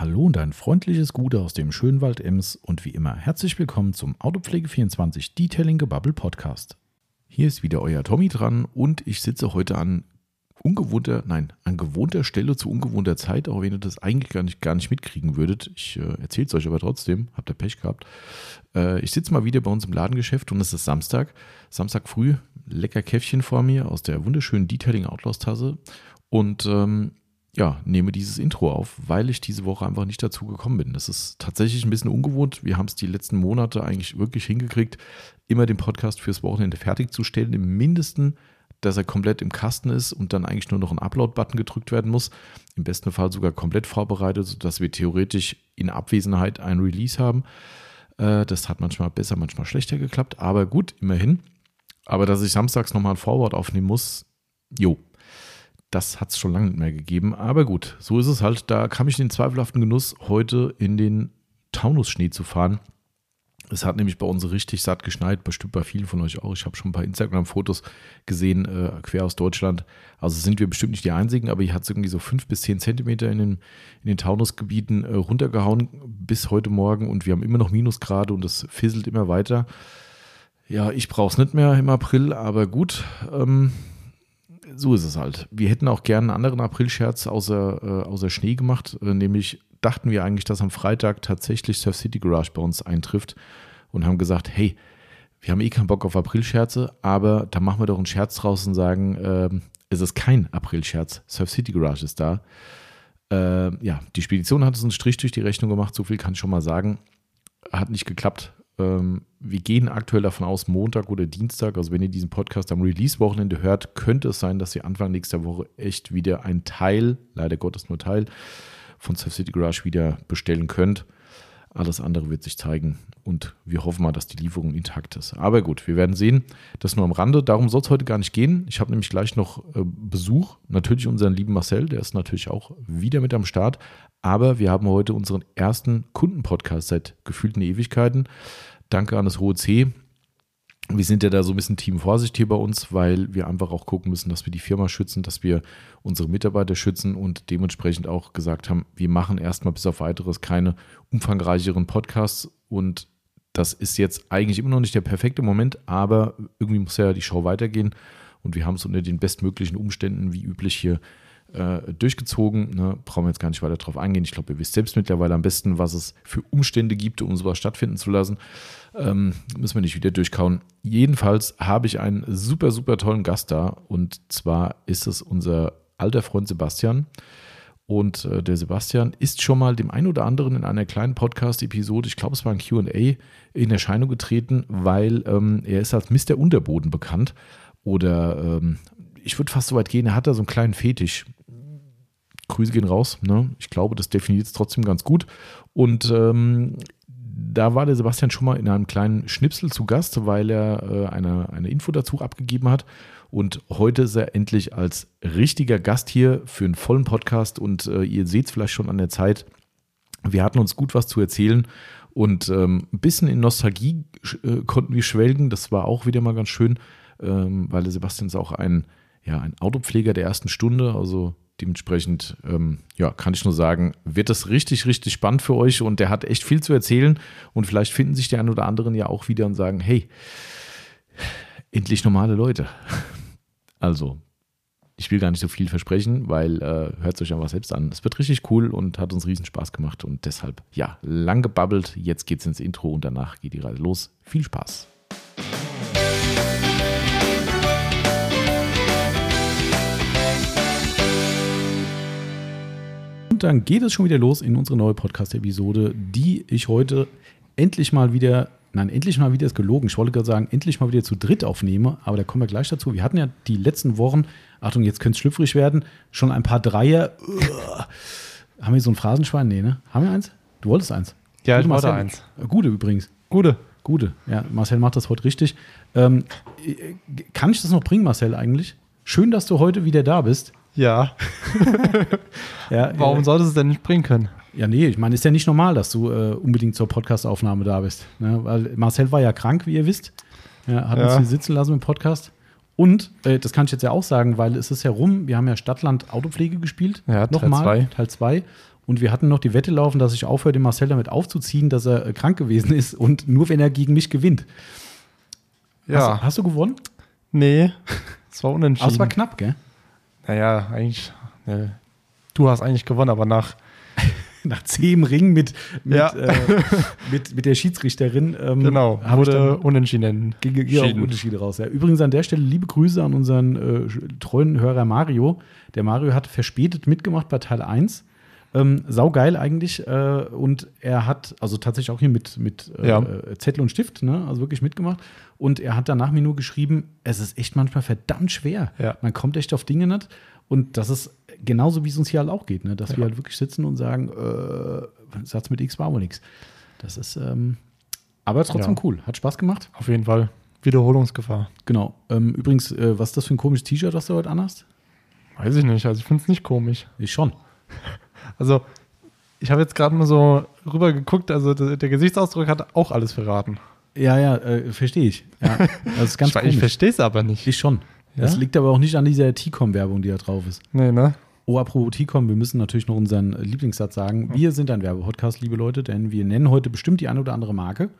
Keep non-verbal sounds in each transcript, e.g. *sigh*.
Hallo und ein freundliches Gute aus dem schönen Wald Ems und wie immer herzlich willkommen zum Autopflege24 Detailing Gebubble Podcast. Hier ist wieder euer Tommy dran und ich sitze heute an ungewohnter, nein, an gewohnter Stelle zu ungewohnter Zeit, auch wenn ihr das eigentlich gar nicht, gar nicht mitkriegen würdet. Ich äh, erzähle es euch aber trotzdem, habt ihr Pech gehabt. Äh, ich sitze mal wieder bei uns im Ladengeschäft und es ist Samstag. Samstag früh, lecker Käffchen vor mir aus der wunderschönen Detailing Outlaws Tasse und ähm, ja, nehme dieses Intro auf, weil ich diese Woche einfach nicht dazu gekommen bin. Das ist tatsächlich ein bisschen ungewohnt. Wir haben es die letzten Monate eigentlich wirklich hingekriegt, immer den Podcast fürs Wochenende fertigzustellen, im mindesten dass er komplett im Kasten ist und dann eigentlich nur noch ein Upload-Button gedrückt werden muss. Im besten Fall sogar komplett vorbereitet, sodass wir theoretisch in Abwesenheit ein Release haben. Äh, das hat manchmal besser, manchmal schlechter geklappt, aber gut, immerhin. Aber dass ich samstags nochmal ein Forward aufnehmen muss, jo, das hat es schon lange nicht mehr gegeben. Aber gut, so ist es halt. Da kam ich in den zweifelhaften Genuss, heute in den Taunusschnee zu fahren es hat nämlich bei uns richtig satt geschneit, bestimmt bei vielen von euch auch. Ich habe schon ein paar Instagram-Fotos gesehen, äh, quer aus Deutschland. Also sind wir bestimmt nicht die Einzigen, aber hier hat es irgendwie so fünf bis zehn Zentimeter in den, in den Taunusgebieten äh, runtergehauen bis heute Morgen und wir haben immer noch Minusgrade und es fisselt immer weiter. Ja, ich brauche es nicht mehr im April, aber gut, ähm, so ist es halt. Wir hätten auch gerne einen anderen April-Scherz außer, äh, außer Schnee gemacht, äh, nämlich dachten wir eigentlich, dass am Freitag tatsächlich Surf City Garage bei uns eintrifft und haben gesagt, hey, wir haben eh keinen Bock auf Aprilscherze, aber da machen wir doch einen Scherz draus und sagen, äh, es ist kein Aprilscherz, Surf City Garage ist da. Äh, ja, die Spedition hat uns einen Strich durch die Rechnung gemacht, so viel kann ich schon mal sagen. Hat nicht geklappt. Ähm, wir gehen aktuell davon aus, Montag oder Dienstag, also wenn ihr diesen Podcast am Release-Wochenende hört, könnte es sein, dass ihr Anfang nächster Woche echt wieder ein Teil, leider Gottes nur Teil, von Surf City Garage wieder bestellen könnt. Alles andere wird sich zeigen und wir hoffen mal, dass die Lieferung intakt ist. Aber gut, wir werden sehen. Das nur am Rande. Darum soll es heute gar nicht gehen. Ich habe nämlich gleich noch äh, Besuch. Natürlich unseren lieben Marcel, der ist natürlich auch wieder mit am Start. Aber wir haben heute unseren ersten Kundenpodcast seit gefühlten Ewigkeiten. Danke an das Hohe C, wir sind ja da so ein bisschen Team Vorsicht hier bei uns, weil wir einfach auch gucken müssen, dass wir die Firma schützen, dass wir unsere Mitarbeiter schützen und dementsprechend auch gesagt haben, wir machen erstmal bis auf weiteres keine umfangreicheren Podcasts. Und das ist jetzt eigentlich immer noch nicht der perfekte Moment, aber irgendwie muss ja die Show weitergehen. Und wir haben es unter den bestmöglichen Umständen wie üblich hier äh, durchgezogen. Ne? Brauchen wir jetzt gar nicht weiter drauf eingehen. Ich glaube, ihr wisst selbst mittlerweile am besten, was es für Umstände gibt, um sowas stattfinden zu lassen. Ähm, müssen wir nicht wieder durchkauen. Jedenfalls habe ich einen super, super tollen Gast da. Und zwar ist es unser alter Freund Sebastian. Und äh, der Sebastian ist schon mal dem einen oder anderen in einer kleinen Podcast-Episode, ich glaube, es war ein QA, in Erscheinung getreten, weil ähm, er ist als Mr. Unterboden bekannt. Oder ähm, ich würde fast so weit gehen, er hat da so einen kleinen Fetisch. Grüße gehen raus. Ne? Ich glaube, das definiert es trotzdem ganz gut. Und ähm, da war der Sebastian schon mal in einem kleinen Schnipsel zu Gast, weil er äh, eine, eine Info dazu abgegeben hat. Und heute ist er endlich als richtiger Gast hier für einen vollen Podcast. Und äh, ihr seht es vielleicht schon an der Zeit. Wir hatten uns gut was zu erzählen und ähm, ein bisschen in Nostalgie äh, konnten wir schwelgen. Das war auch wieder mal ganz schön, ähm, weil der Sebastian ist auch ein, ja, ein Autopfleger der ersten Stunde. Also Dementsprechend, ähm, ja, kann ich nur sagen, wird das richtig, richtig spannend für euch und der hat echt viel zu erzählen und vielleicht finden sich die einen oder anderen ja auch wieder und sagen, hey, endlich normale Leute. *laughs* Also, ich will gar nicht so viel versprechen, weil äh, hört es euch einfach selbst an. Es wird richtig cool und hat uns riesen Spaß gemacht und deshalb, ja, lang gebabbelt. Jetzt geht's ins Intro und danach geht die Reise los. Viel Spaß. Und dann geht es schon wieder los in unsere neue Podcast-Episode, die ich heute endlich mal wieder, nein, endlich mal wieder ist gelogen. Ich wollte gerade sagen, endlich mal wieder zu dritt aufnehme, aber da kommen wir gleich dazu. Wir hatten ja die letzten Wochen, Achtung, jetzt könnte es schlüpfrig werden, schon ein paar Dreier. Haben wir so ein Phrasenschwein? Nee, ne? Haben wir eins? Du wolltest eins. Ja, Gute, ich wollte eins. Gute übrigens. Gute. Gute. Ja, Marcel macht das heute richtig. Ähm, kann ich das noch bringen, Marcel, eigentlich? Schön, dass du heute wieder da bist. Ja. *laughs* ja Warum äh, solltest du es denn nicht bringen können? Ja, nee, ich meine, ist ja nicht normal, dass du äh, unbedingt zur Podcastaufnahme da bist. Ne? Weil Marcel war ja krank, wie ihr wisst. Er hat ja. uns hier sitzen lassen im Podcast. Und, äh, das kann ich jetzt ja auch sagen, weil es ist ja rum, wir haben ja Stadtland Autopflege gespielt. Ja, Teil 2. Teil 2. Und wir hatten noch die Wette laufen, dass ich aufhöre, den Marcel damit aufzuziehen, dass er äh, krank gewesen ist und nur wenn er gegen mich gewinnt. Ja. Hast, hast du gewonnen? Nee, *laughs* es war unentschieden. Aber es war knapp, gell? Naja, eigentlich. Ne, du hast eigentlich gewonnen, aber nach *laughs* nach zehn Ring mit, mit, ja. äh, mit, mit der Schiedsrichterin. Ähm, genau, wurde unentschieden. Ging ja auch Unterschiede raus. Ja. Übrigens an der Stelle liebe Grüße an unseren äh, treuen Hörer Mario. Der Mario hat verspätet mitgemacht bei Teil 1. Ähm, saugeil eigentlich. Äh, und er hat, also tatsächlich auch hier mit, mit äh, ja. Zettel und Stift, ne? also wirklich mitgemacht. Und er hat danach mir nur geschrieben, es ist echt manchmal verdammt schwer. Ja. Man kommt echt auf Dinge nicht. Und das ist genauso, wie es uns hier halt auch geht, ne? dass ja. wir halt wirklich sitzen und sagen, äh, Satz mit X war wohl nichts. Das ist, ähm, aber trotzdem cool. Hat Spaß gemacht. Auf jeden Fall. Wiederholungsgefahr. Genau. Ähm, übrigens, äh, was ist das für ein komisches T-Shirt, was du heute anhast? Weiß ich nicht. Also ich finde es nicht komisch. Ich schon. *laughs* Also, ich habe jetzt gerade mal so rüber geguckt, also der, Gesichtsausdruck hat auch alles verraten. Ja, ja, äh, verstehe ich. Ja, *laughs* das ist ganz ich, ich verstehe es aber nicht. Ich schon. Ja? Das liegt aber auch nicht an dieser T-Com-Werbung, die da drauf ist. Nee, ne? Oh, apropos T-Com, wir müssen natürlich noch unseren Lieblingssatz sagen. Wir sind ein Werbepodcast, liebe Leute, denn wir nennen heute bestimmt die eine oder andere Marke.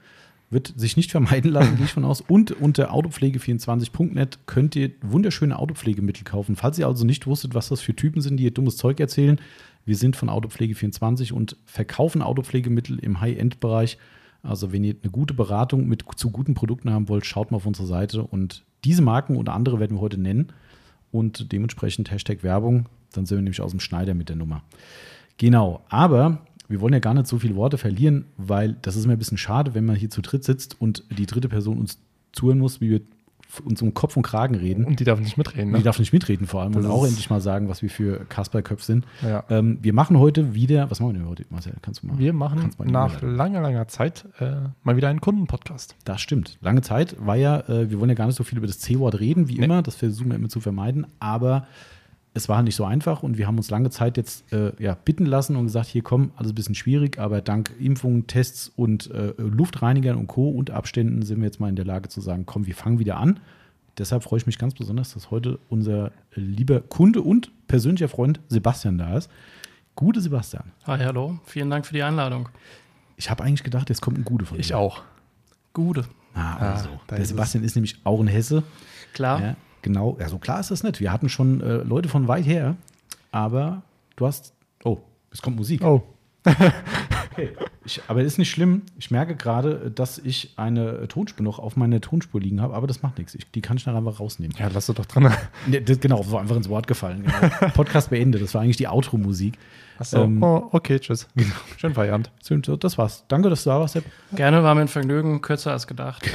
Wird sich nicht vermeiden lassen, *laughs* gehe ich von aus. Und unter autopflege24.net könnt ihr wunderschöne Autopflegemittel kaufen. Falls ihr also nicht wusstet, was das für Typen sind, die ihr dummes Zeug erzählen, wir sind von Autopflege24 und verkaufen Autopflegemittel im High-End-Bereich. Also wenn ihr eine gute Beratung mit zu guten Produkten haben wollt, schaut mal auf unsere Seite und diese Marken oder andere werden wir heute nennen und dementsprechend Hashtag Werbung, dann sind wir nämlich aus dem Schneider mit der Nummer. Genau, aber wir wollen ja gar nicht so viele Worte verlieren, weil das ist mir ein bisschen schade, wenn man hier zu dritt sitzt und die dritte Person uns zuhören muss, wie wir uns um Kopf und Kragen reden. Und die darf nicht mitreden. Ne? Die darf nicht mitreden vor allem das und auch endlich mal sagen, was wir für Kasperköpf sind. Ja. Ähm, wir machen heute wieder, was machen wir denn heute, Marcel? Kannst du mal? Wir machen nach langer, langer Zeit äh, mal wieder einen Kundenpodcast. Das stimmt. Lange Zeit war ja, äh, wir wollen ja gar nicht so viel über das C-Wort reden, wie nee. immer. Das versuchen wir immer zu vermeiden. Aber es war nicht so einfach und wir haben uns lange Zeit jetzt äh, ja, bitten lassen und gesagt, hier komm, alles ein bisschen schwierig, aber dank Impfungen, Tests und äh, Luftreinigern und Co. und Abständen sind wir jetzt mal in der Lage zu sagen, komm, wir fangen wieder an. Deshalb freue ich mich ganz besonders, dass heute unser lieber Kunde und persönlicher Freund Sebastian da ist. Gute Sebastian. Hi, hallo. Vielen Dank für die Einladung. Ich habe eigentlich gedacht, jetzt kommt ein Gute von dir. Ich auch. Gute. Ah, also. Ah, der Sebastian ist, ist nämlich auch ein Hesse. Klar. Ja, genau, ja, so klar ist das nicht. Wir hatten schon äh, Leute von weit her, aber du hast. Oh, es kommt Musik. Oh. okay. Ich, aber ist nicht schlimm. Ich merke gerade, dass ich eine Tonspur noch auf meiner Tonspur liegen habe, aber das macht nichts. Ich, die kann ich nachher einfach rausnehmen. Ja, lass du doch dran. Nee, das, genau, so einfach ins Wort gefallen. Genau. *laughs* Podcast beendet. Das war eigentlich die Outro-Musik. Achso, ähm, oh, okay, tschüss. Genau. Schönen Feierabend. Das war's. Danke, dass du da warst, Sepp. Gerne, war mir ein Vergnügen, kürzer als gedacht. *laughs*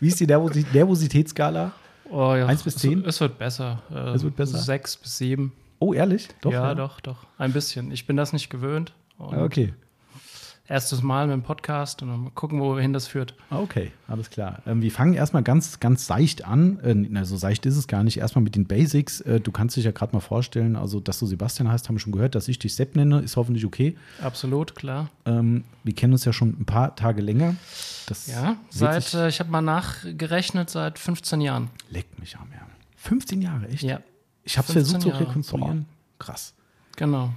Wie ist die Nervositätsskala? Oh, ja. 1 bis 10? Es, es wird besser. Äh, es wird besser? 6 bis 7. Oh, ehrlich? Doch, ja, ja, doch, doch. Ein bisschen. Ich bin das nicht gewöhnt. okay erstes Mal mit dem Podcast und mal gucken, wohin das führt. Okay, alles klar. Ähm, wir fangen erstmal ganz, ganz seicht an. Äh, so seicht ist es gar nicht. Erstmal mit den Basics. Äh, du kannst dich ja gerade mal vorstellen, also dass du Sebastian heißt, haben wir schon gehört, dass ich dich Sepp nenne, ist hoffentlich okay. Absolut, klar. Ähm, wir kennen uns ja schon ein paar Tage länger. Das ja, seit, äh, ich habe mal nachgerechnet, seit 15 Jahren. Leckt mich am Ärmel. 15 Jahre, echt? Ja. Ich habe es versucht zu rekonstruieren. Krass. Genau.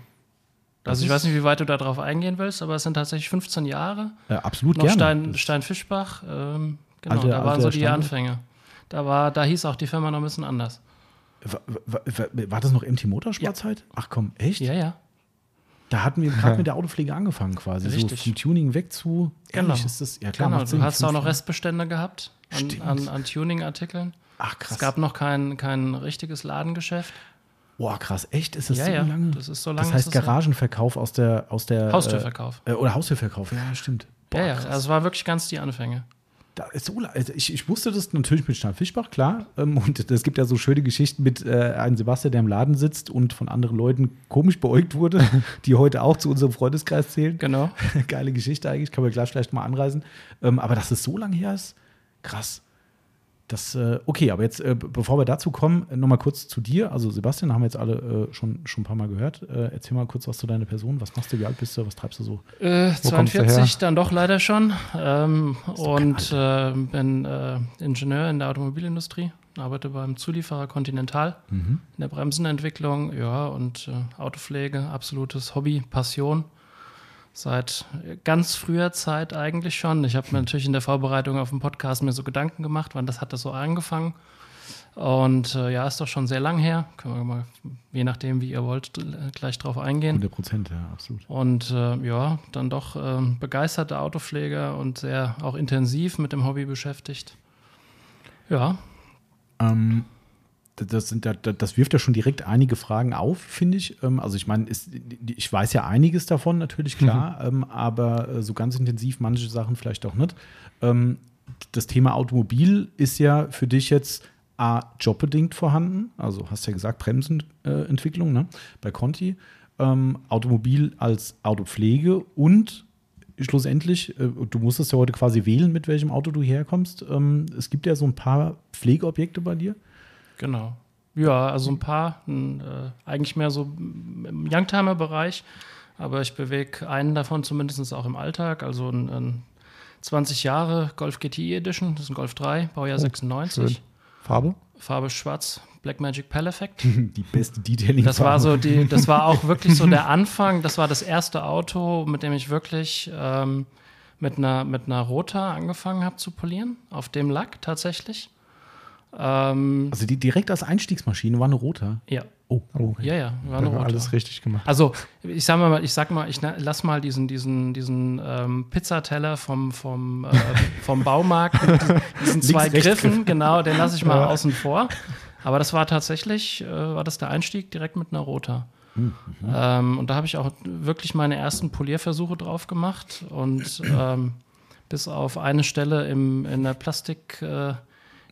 Also ich weiß nicht, wie weit du da drauf eingehen willst, aber es sind tatsächlich 15 Jahre. Ja, absolut Noch gerne. Stein, Steinfischbach, ähm, genau, alte, da waren so die Standard. Anfänge. Da, war, da hieß auch die Firma noch ein bisschen anders. War, war, war das noch MT Motorsportzeit? Ja. Ach komm, echt? Ja, ja. Da hatten wir gerade *laughs* mit der Autopflege angefangen quasi. Richtig. So vom Tuning weg zu. Genau. Ist das, ja klar, genau. Du hast auch noch Restbestände gehabt an, an, an Tuning-Artikeln. Ach krass. Es gab noch kein, kein richtiges Ladengeschäft. Boah, krass, echt? Ist das ja, so ja, lange? Das ist so lange. Das heißt Garagenverkauf aus der, aus der Haustürverkauf. Äh, oder Haustürverkauf, ja, stimmt. Boah, ja, ja, krass. also es war wirklich ganz die Anfänge. Da ist so, also ich, ich wusste das natürlich mit Stein Fischbach, klar. Ähm, und *laughs* es gibt ja so schöne Geschichten mit äh, einem Sebastian, der im Laden sitzt und von anderen Leuten komisch beäugt wurde, *laughs* die heute auch zu unserem Freundeskreis zählen. Genau. *laughs* Geile Geschichte eigentlich, kann man gleich vielleicht mal anreisen. Ähm, aber dass es so lange her ist, krass. Das, äh, okay, aber jetzt, äh, bevor wir dazu kommen, äh, nochmal kurz zu dir. Also Sebastian, haben wir jetzt alle äh, schon, schon ein paar Mal gehört. Äh, erzähl mal kurz was zu deiner Person. Was machst du, wie alt bist du, was treibst du so? 42, dann doch leider schon. Ähm, und bin Ingenieur in der Automobilindustrie. arbeite beim Zulieferer Continental mhm. in der Bremsenentwicklung, ja, und äh, Autopflege, absolutes Hobby, Passion. Seit ganz früher Zeit eigentlich schon. Ich habe mir natürlich in der Vorbereitung auf den Podcast mir so Gedanken gemacht, wann das hat das so angefangen. Und äh, ja, ist doch schon sehr lang her. Können wir mal, je nachdem, wie ihr wollt, gleich drauf eingehen. 100 Prozent, ja, absolut. Und äh, ja, dann doch äh, begeisterter Autopfleger und sehr auch intensiv mit dem Hobby beschäftigt. Ja. Ähm, das, sind das wirft ja schon direkt einige Fragen auf, finde ich. Ähm, also ich meine, ich weiß ja einiges davon, natürlich klar, mhm. aber äh, so ganz intensiv manche Sachen vielleicht auch nicht. Ähm, das Thema Automobil ist ja für dich jetzt A, jobbedingt vorhanden, also hast ja gesagt, Bremsenentwicklung äh, ne, bei Conti, ähm, Automobil als Autopflege und schlussendlich, äh, du musstest ja heute quasi wählen, mit welchem Auto du herkommst. Es gibt ja so ein paar Pflegeobjekte bei dir. Genau. Ja, also ein paar, äh, eigentlich mehr so im Youngtimer-Bereich, aber ich bewege einen davon zumindest auch im Alltag, also ein, ein 20 Jahre Golf GTI Edition, das ist ein Golf 3, Baujahr oh, 96. Schön. Farbe? Farbe schwarz, Blackmagic Pal Effect. *laughs* Die beste Detailing. Das war so die, das war auch *laughs* wirklich so der Anfang. Das war das erste Auto, mit dem ich wirklich ähm, mit einer mit einer Rota angefangen habe zu polieren, auf dem Lack tatsächlich. Ähm, also die direkt als Einstiegsmaschine war eine Roter. Ja. Oh, okay. Ja, ja, war eine Roter. Alles richtig gemacht. Also ich sag mal, ich sag mal, ich lass mal diesen, diesen, diesen ähm, Pizzateller vom, vom, äh, *laughs* vom Baumarkt mit diesen zwei Griffen, genau, den lasse ich mal ja. außen vor. Aber das war tatsächlich, äh, war das der Einstieg direkt mit einer Roter. Mhm. Ähm, und da habe ich auch wirklich meine ersten Polierversuche drauf gemacht und ähm, bis auf eine Stelle im, in der Plastik äh,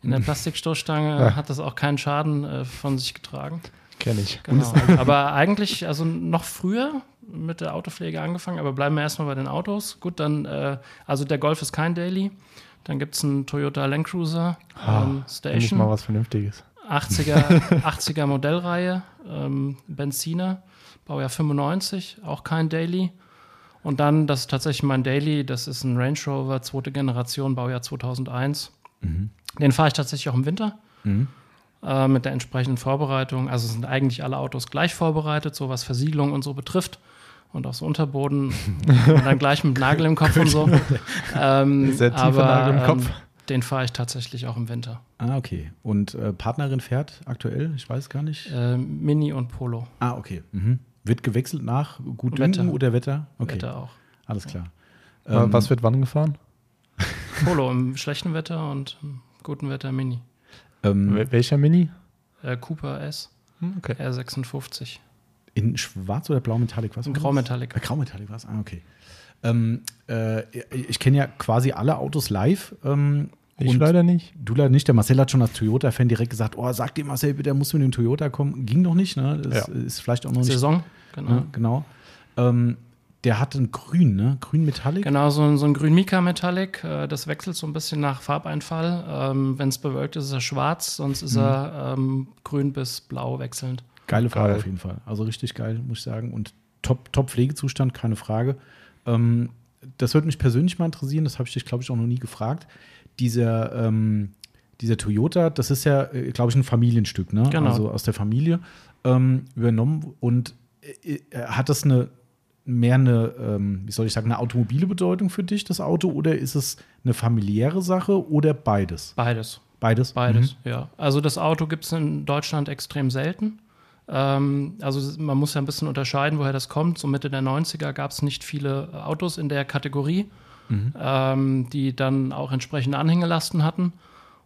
in der Plastikstoßstange ja. hat das auch keinen Schaden äh, von sich getragen. Kenne ich. Genau. aber eigentlich, also noch früher mit der Autopflege angefangen, aber bleiben wir erstmal bei den Autos. Gut, dann, äh, also der Golf ist kein Daily. Dann gibt es einen Toyota Land Cruiser ah, ähm, Station. mal was Vernünftiges. 80er, 80er *laughs* Modellreihe, ähm, Benziner, Baujahr 95, auch kein Daily. Und dann, das ist tatsächlich mein Daily, das ist ein Range Rover, zweite Generation, Baujahr 2001. Mhm. Den fahre ich tatsächlich auch im Winter. Mhm. Äh, mit der entsprechenden Vorbereitung. Also sind eigentlich alle Autos gleich vorbereitet, so was Versiegelung und so betrifft. Und auch so Unterboden. *laughs* und dann gleich mit Nagel im Kopf und so. Ähm, Sehr tiefer aber, Nagel im Kopf. Ähm, den fahre ich tatsächlich auch im Winter. Ah, okay. Und äh, Partnerin fährt aktuell? Ich weiß gar nicht. Äh, Mini und Polo. Ah, okay. Mhm. Wird gewechselt nach gut Wetter. oder Wetter? Okay. Wetter auch. Alles klar. Ähm, was wird wann gefahren? Polo im schlechten Wetter und im guten Wetter Mini. Ähm, welcher Mini? Äh, Cooper S. Hm, okay. R56. In schwarz oder blau Metallic? Was in grau Metallic. Äh, grau Metallic was? Ah, okay. Ähm, äh, ich kenne ja quasi alle Autos live. Ähm, ich leider nicht. Du leider nicht. Der Marcel hat schon als Toyota-Fan direkt gesagt: Oh, sag dir Marcel, bitte, muss mit dem Toyota kommen. Ging noch nicht, ne? Das ja. ist vielleicht auch noch Saison, nicht. Saison, genau. Ne? genau. Ähm, der hat ein Grün, ne? Grün Metallic? Genau, so ein, so ein Grün Mika Metallic. Äh, das wechselt so ein bisschen nach Farbeinfall. Ähm, Wenn es bewölkt ist, ist er schwarz, sonst ist mhm. er ähm, grün bis blau wechselnd. Geile Farbe auf jeden Fall. Also richtig geil, muss ich sagen. Und top, top Pflegezustand, keine Frage. Ähm, das würde mich persönlich mal interessieren, das habe ich dich, glaube ich, auch noch nie gefragt. Dieser, ähm, dieser Toyota, das ist ja, äh, glaube ich, ein Familienstück, ne? Genau. Also aus der Familie ähm, übernommen. Und äh hat das eine mehr eine, ähm, wie soll ich sagen, eine automobile Bedeutung für dich, das Auto, oder ist es eine familiäre Sache oder beides? Beides. Beides? Beides, mhm. ja. Also das Auto gibt es in Deutschland extrem selten. Ähm, also man muss ja ein bisschen unterscheiden, woher das kommt. So Mitte der 90er gab es nicht viele Autos in der Kategorie, mhm. ähm, die dann auch entsprechende Anhängelasten hatten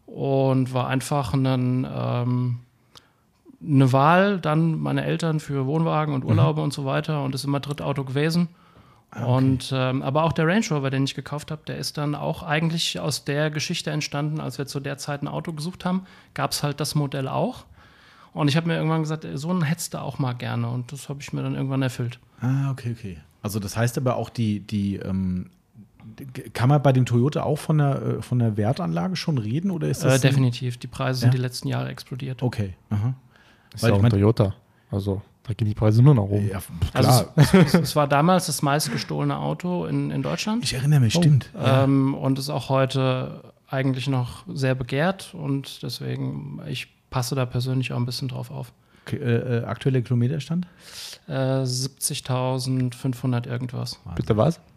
und war einfach ein ähm, eine Wahl, dann meine Eltern für Wohnwagen und Urlaube mhm. und so weiter und ist immer Drittauto gewesen. Ah, okay. Und ähm, aber auch der Range Rover, den ich gekauft habe, der ist dann auch eigentlich aus der Geschichte entstanden, als wir zu der Zeit ein Auto gesucht haben, gab es halt das Modell auch. Und ich habe mir irgendwann gesagt, so einen hättest du auch mal gerne. Und das habe ich mir dann irgendwann erfüllt. Ah, okay, okay. Also das heißt aber auch, die, die ähm, kann man bei dem Toyota auch von der, äh, von der Wertanlage schon reden? Oder ist das äh, definitiv. Die Preise sind die letzten Jahre explodiert. Okay. Aha. Ist Weil ja auch ein Toyota. Also da gehen die Preise nur nach oben. Ja, klar. Also es, es, war damals das meistgestohlene Auto in, in Deutschland. Ich erinnere mich, oh. stimmt. Ähm, Und ist auch heute eigentlich noch sehr begehrt und deswegen, ich passe da persönlich auch ein bisschen drauf auf. Okay, äh, äh, aktueller Kilometerstand? Äh, 70.500 irgendwas. Bitte was? *laughs*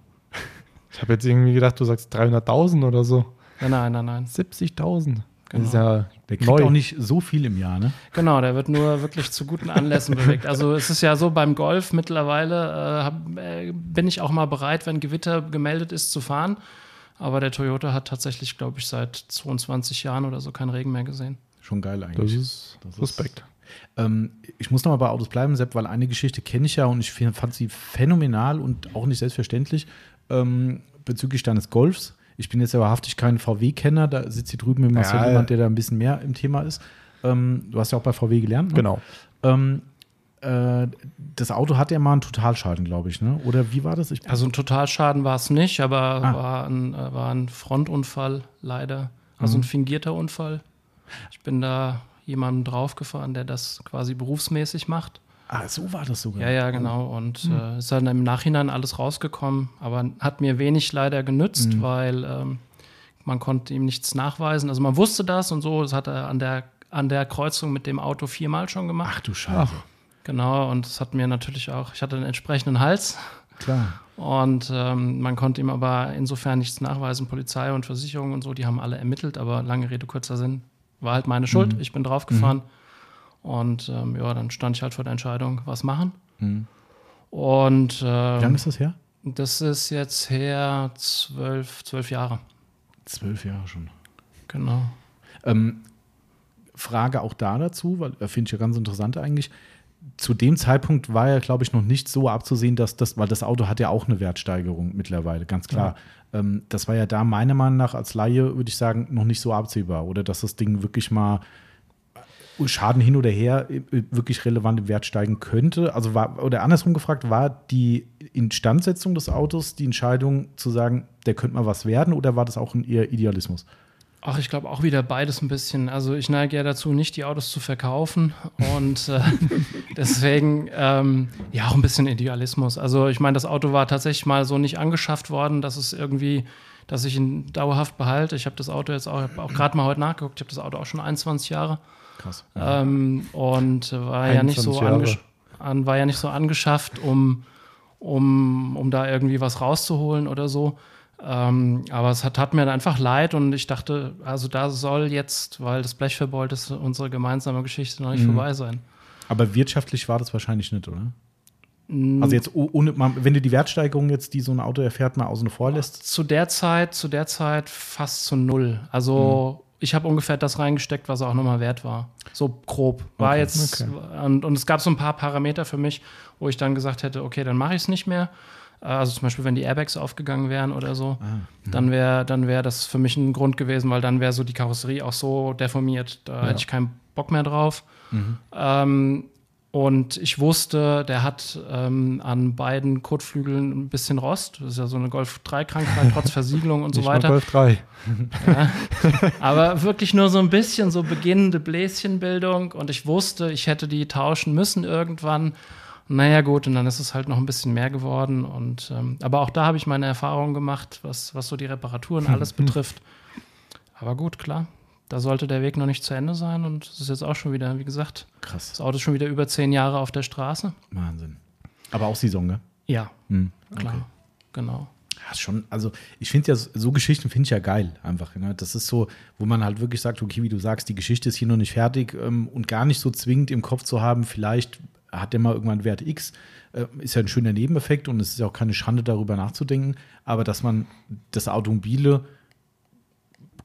Ich habe jetzt irgendwie gedacht, du sagst 300.000 oder so. Nein, nein, nein, nein. 70.000. Das Genau. ist ja Der kriegt neu. auch nicht so viel im Jahr, ne? Genau, der wird nur wirklich zu guten Anlässen bewegt. Also es ist ja so beim Golf mittlerweile äh, hab, äh, bin ich auch mal bereit, wenn Gewitter gemeldet ist, zu fahren. Aber der Toyota hat tatsächlich, glaube ich, seit 22 Jahren oder so keinen Regen mehr gesehen. Schon geil Das eigentlich. ist Das ist- Respekt. Ähm, ich muss noch mal bei Autos bleiben, Sepp, weil eine Geschichte kenne ich ja und ich fand sie phänomenal und auch nicht selbstverständlich ähm, bezüglich deines Golfs. Ich bin jetzt ja wahrhaftig kein VW-Kenner, da sitzt hier drüben mit Marcel Ja. jemand, der da ein bisschen mehr im Thema ist. Ähm, du hast ja auch bei VW gelernt, ne? Genau. Ähm, äh, das Auto hat ja mal einen Totalschaden, glaube ich, ne? Oder wie war das? Ich, Also ein Totalschaden war es nicht, aber Ah. war, ein, äh, war ein Frontunfall leider. Also Mhm. ein fingierter Unfall. Ich bin da jemandem draufgefahren, der das quasi berufsmäßig macht. Ah, so war das sogar. Ja, ja, genau. Und äh, ist dann im Nachhinein alles rausgekommen, aber hat mir wenig leider genützt, Mhm. weil ähm, man konnte ihm nichts nachweisen. Also man wusste das und so, das hat er an der, an der Kreuzung mit dem Auto viermal schon gemacht. Ach du Scheiße. Genau, und es hat mir natürlich auch, ich hatte einen entsprechenden Hals Klar. und ähm, man konnte ihm aber insofern nichts nachweisen. Polizei und Versicherung und so, die haben alle ermittelt, aber lange Rede, kurzer Sinn, war halt meine Schuld. Ich bin draufgefahren. Und ähm, ja, dann stand ich halt vor der Entscheidung, was machen. Mhm. Und Wie lange ähm, ist das her? das ist jetzt her zwölf, zwölf Jahre. Zwölf Jahre schon. Genau. Ähm, Frage auch da dazu, weil äh, finde ich ja ganz interessant eigentlich. Zu dem Zeitpunkt war ja, glaube ich, noch nicht so abzusehen, dass das, weil das Auto hat ja auch eine Wertsteigerung mittlerweile, ganz klar. Ähm, das war ja da meiner Meinung nach als Laie, würde ich sagen, noch nicht so absehbar. Oder dass das Ding wirklich mal Schaden hin oder her äh, wirklich relevant im Wert steigen könnte. Also war, oder andersrum gefragt, war die Instandsetzung des Autos die Entscheidung zu sagen, der könnte mal was werden, oder war das auch ein eher Idealismus? Ach, ich glaube auch wieder beides ein bisschen. Also ich neige ja dazu, nicht die Autos zu verkaufen *laughs* und äh, *laughs* deswegen ähm, ja auch ein bisschen Idealismus. Also ich meine, das Auto war tatsächlich mal so nicht angeschafft worden, dass es irgendwie, dass ich ihn dauerhaft behalte. Ich habe das Auto jetzt auch, auch gerade mal heute nachgeguckt. Ich habe das Auto auch schon 21 Jahre Krass. ähm, und war ja nicht so 21 Jahre. angesch an, war ja nicht so angeschafft, um, um, um da irgendwie was rauszuholen oder so. Ähm, aber es hat, hat mir einfach leid und ich dachte, also da soll jetzt, weil das Blech verbeult ist, unsere gemeinsame Geschichte noch nicht Mhm. vorbei sein. Aber wirtschaftlich war das wahrscheinlich nicht, oder? Mm, Also jetzt oh- ohne, wenn du die Wertsteigerung jetzt, die so ein Auto erfährt, mal außen vor lässt. zu der Zeit, zu der Zeit fast zu null. Also Mhm. Ich habe ungefähr das reingesteckt, was er auch nochmal wert war. So grob. War Okay, jetzt, okay. und, und es gab so ein paar Parameter für mich, wo ich dann gesagt hätte, okay, dann mache ich es nicht mehr. Äh, Also zum Beispiel, wenn die Airbags aufgegangen wären oder so, Ah, dann wäre dann wär das für mich ein Grund gewesen, weil dann wäre so die Karosserie auch so deformiert. Da hätte ich keinen Bock mehr drauf. Mhm. Ähm, und ich wusste, der hat ähm, an beiden Kotflügeln ein bisschen Rost. Das ist ja so eine Golf-3-Krankheit, trotz *laughs* Versiegelung und so weiter. Golf 3. Aber wirklich nur so ein bisschen so beginnende Bläschenbildung. Und ich wusste, ich hätte die tauschen müssen irgendwann. Naja, gut, und dann ist es halt noch ein bisschen mehr geworden. Und, ähm, aber auch da habe ich meine Erfahrungen gemacht, was, was so die Reparaturen *laughs* alles betrifft. Aber gut, klar. Da sollte der Weg noch nicht zu Ende sein. Und es ist jetzt auch schon wieder, wie gesagt, krass. das Auto ist schon wieder über zehn Jahre auf der Straße. Wahnsinn. Aber auch Saison, ne? Ja, Hm. klar. Okay. Genau. Ja, schon, also ich finde ja, so- so Geschichten finde ich ja geil einfach. Ne? Das ist so, wo man halt wirklich sagt, okay, wie du sagst, die Geschichte ist hier noch nicht fertig ähm, und gar nicht so zwingend im Kopf zu haben, vielleicht hat der mal irgendwann Wert X. Äh, ist ja ein schöner Nebeneffekt und es ist ja auch keine Schande, darüber nachzudenken. Aber dass man das Automobile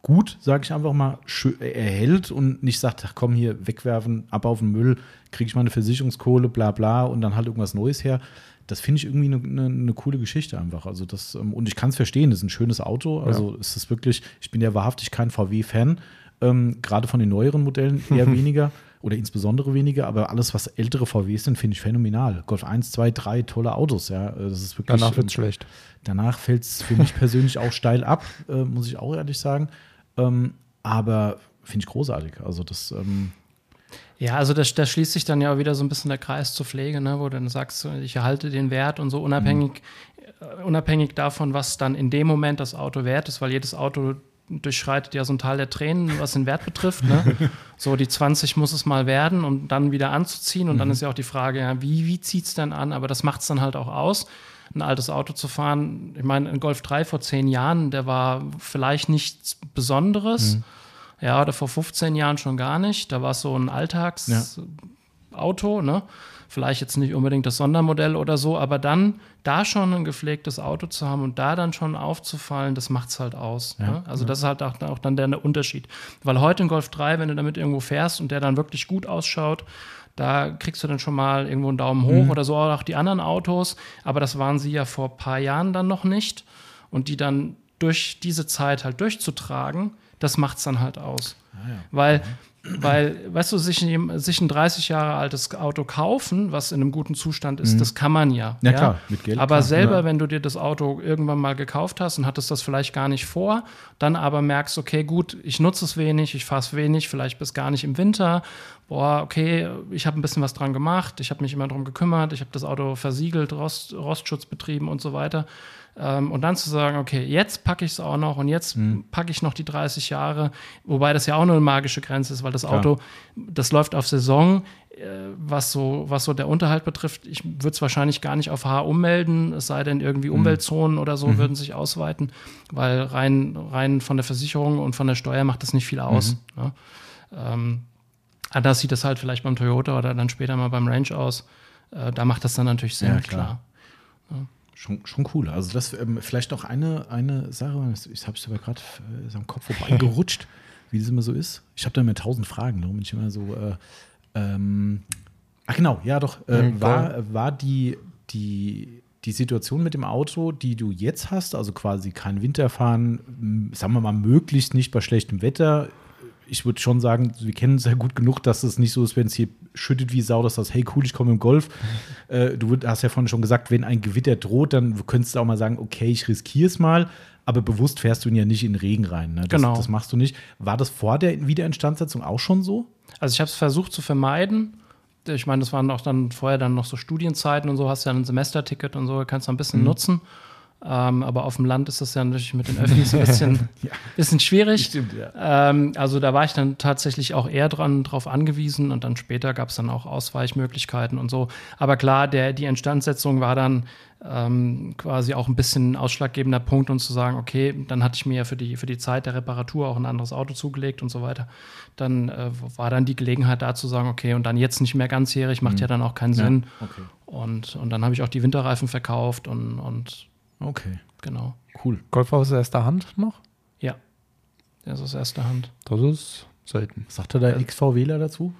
gut, sage ich einfach mal, schö- erhält und nicht sagt, ach komm, hier wegwerfen, ab auf den Müll, kriege ich mal eine Versicherungskohle, bla bla und dann halt irgendwas Neues her. Das finde ich irgendwie eine, eine, eine coole Geschichte einfach. Also das, ähm, und ich kann es verstehen, das ist ein schönes Auto. Also es ist wirklich, ich bin ja wahrhaftig kein VW-Fan, ähm, gerade von den neueren Modellen eher *laughs* weniger oder insbesondere weniger, aber alles, was ältere VWs sind, finde ich phänomenal. Golf 1, 2, 3, tolle Autos, ja. Äh, Das ist wirklich. Danach wird es ähm, schlecht. Danach fällt es für mich persönlich auch steil ab, äh, muss ich auch ehrlich sagen. Ähm, aber finde ich großartig. Also das, ähm, Ja, also da, da schließt sich dann ja auch wieder so ein bisschen der Kreis zur Pflege, ne, wo du dann sagst, ich erhalte den Wert und so unabhängig, äh, unabhängig davon, was dann in dem Moment das Auto wert ist, weil jedes Auto durchschreitet ja so ein Tal der Tränen, was den Wert betrifft. Ne? *laughs* so die 20 muss es mal werden, um dann wieder anzuziehen. Und dann ist ja auch die Frage, ja, wie, wie zieht es denn an? Aber das macht es dann halt auch aus ein altes Auto zu fahren. Ich meine, ein Golf 3 vor zehn Jahren, der war vielleicht nichts Besonderes. Mhm. Ja, oder vor 15 Jahren schon gar nicht. Da war es so ein Alltagsauto, ne? Vielleicht jetzt nicht unbedingt das Sondermodell oder so, aber dann da schon ein gepflegtes Auto zu haben und da dann schon aufzufallen, das macht es halt aus. Ja, ne? Also das ist halt auch, auch dann der Unterschied. Weil heute ein Golf 3, wenn du damit irgendwo fährst und der dann wirklich gut ausschaut, da kriegst du dann schon mal irgendwo einen Daumen hoch oder so, auch die anderen Autos. Aber das waren sie ja vor ein paar Jahren dann noch nicht. Und die dann durch diese Zeit halt durchzutragen, das macht es dann halt aus. Weil, weil, weißt du, sich ein, sich ein 30 Jahre altes Auto kaufen, was in einem guten Zustand ist, das kann man ja. Ja, klar, mit Geld, Aber klar, selber, ja. wenn du dir das Auto irgendwann mal gekauft hast und hattest das vielleicht gar nicht vor, dann aber merkst, okay, gut, ich nutze es wenig, ich fahre es wenig, vielleicht bis gar nicht im Winter. Boah, okay, ich habe ein bisschen was dran gemacht, ich habe mich immer drum gekümmert, ich habe das Auto versiegelt, Rost, Rostschutz betrieben und so weiter. Ähm, und dann zu sagen, okay, jetzt packe ich es auch noch und jetzt Mhm. packe ich noch die 30 Jahre, wobei das ja auch nur eine magische Grenze ist, weil das Klar. Auto, das läuft auf Saison, äh, was so, was so der Unterhalt betrifft. Ich würde es wahrscheinlich gar nicht auf H ummelden, es sei denn irgendwie Mhm. Umweltzonen oder so würden sich ausweiten, weil rein, rein von der Versicherung und von der Steuer macht das nicht viel aus. Mhm. Ne? Ähm, anders sieht das halt vielleicht beim Toyota oder dann später mal beim Range aus. Äh, da macht das dann natürlich Sinn, Ja, klar. klar. Schon, schon cool. Also das ähm, vielleicht noch eine, eine Sache, ich habe es aber gerade äh, am Kopf vorbeigerutscht, *laughs* wie das immer so ist. Ich habe da immer tausend Fragen, darum bin ich immer so. Äh, ähm, ach genau, ja doch. Äh, Mhm, war, war die, die, die Situation mit dem Auto, die du jetzt hast, also quasi kein Winterfahren, sagen wir mal, möglichst nicht bei schlechtem Wetter. Ich würde schon sagen, wir kennen es ja gut genug, dass es nicht so ist, wenn es hier schüttet wie Sau, dass das, hey cool, ich komme im Golf. *laughs* Äh, du hast ja vorhin schon gesagt, wenn ein Gewitter droht, dann könntest du auch mal sagen, okay, ich riskiere es mal, aber bewusst fährst du ihn ja nicht in den Regen rein. Ne? Das, Genau. Das machst du nicht. War das vor der Wiederinstandsetzung auch schon so? Also ich habe es versucht zu vermeiden. Ich meine, das waren auch dann vorher dann noch so Studienzeiten und so, hast ja ein Semesterticket und so, kannst du ein bisschen nutzen. Ähm, aber auf dem Land ist das ja natürlich mit den Öffis ein bisschen, *laughs* bisschen schwierig. Stimmt, ja. Ähm, also da war ich dann tatsächlich auch eher dran drauf angewiesen und dann später gab es dann auch Ausweichmöglichkeiten und so. Aber klar, der, die Instandsetzung war dann ähm, quasi auch ein bisschen ein ausschlaggebender Punkt, um zu sagen, okay, dann hatte ich mir ja für die, für die Zeit der Reparatur auch ein anderes Auto zugelegt und so weiter. Dann äh, war dann die Gelegenheit da zu sagen, okay, und dann jetzt nicht mehr ganzjährig, macht ja dann auch keinen Sinn. Okay. Und, und dann habe ich auch die Winterreifen verkauft und, und Okay, genau. cool. Golf aus erster Hand noch? Ja, das ist aus erster Hand. Das ist selten. Sagt er da XVWler dazu?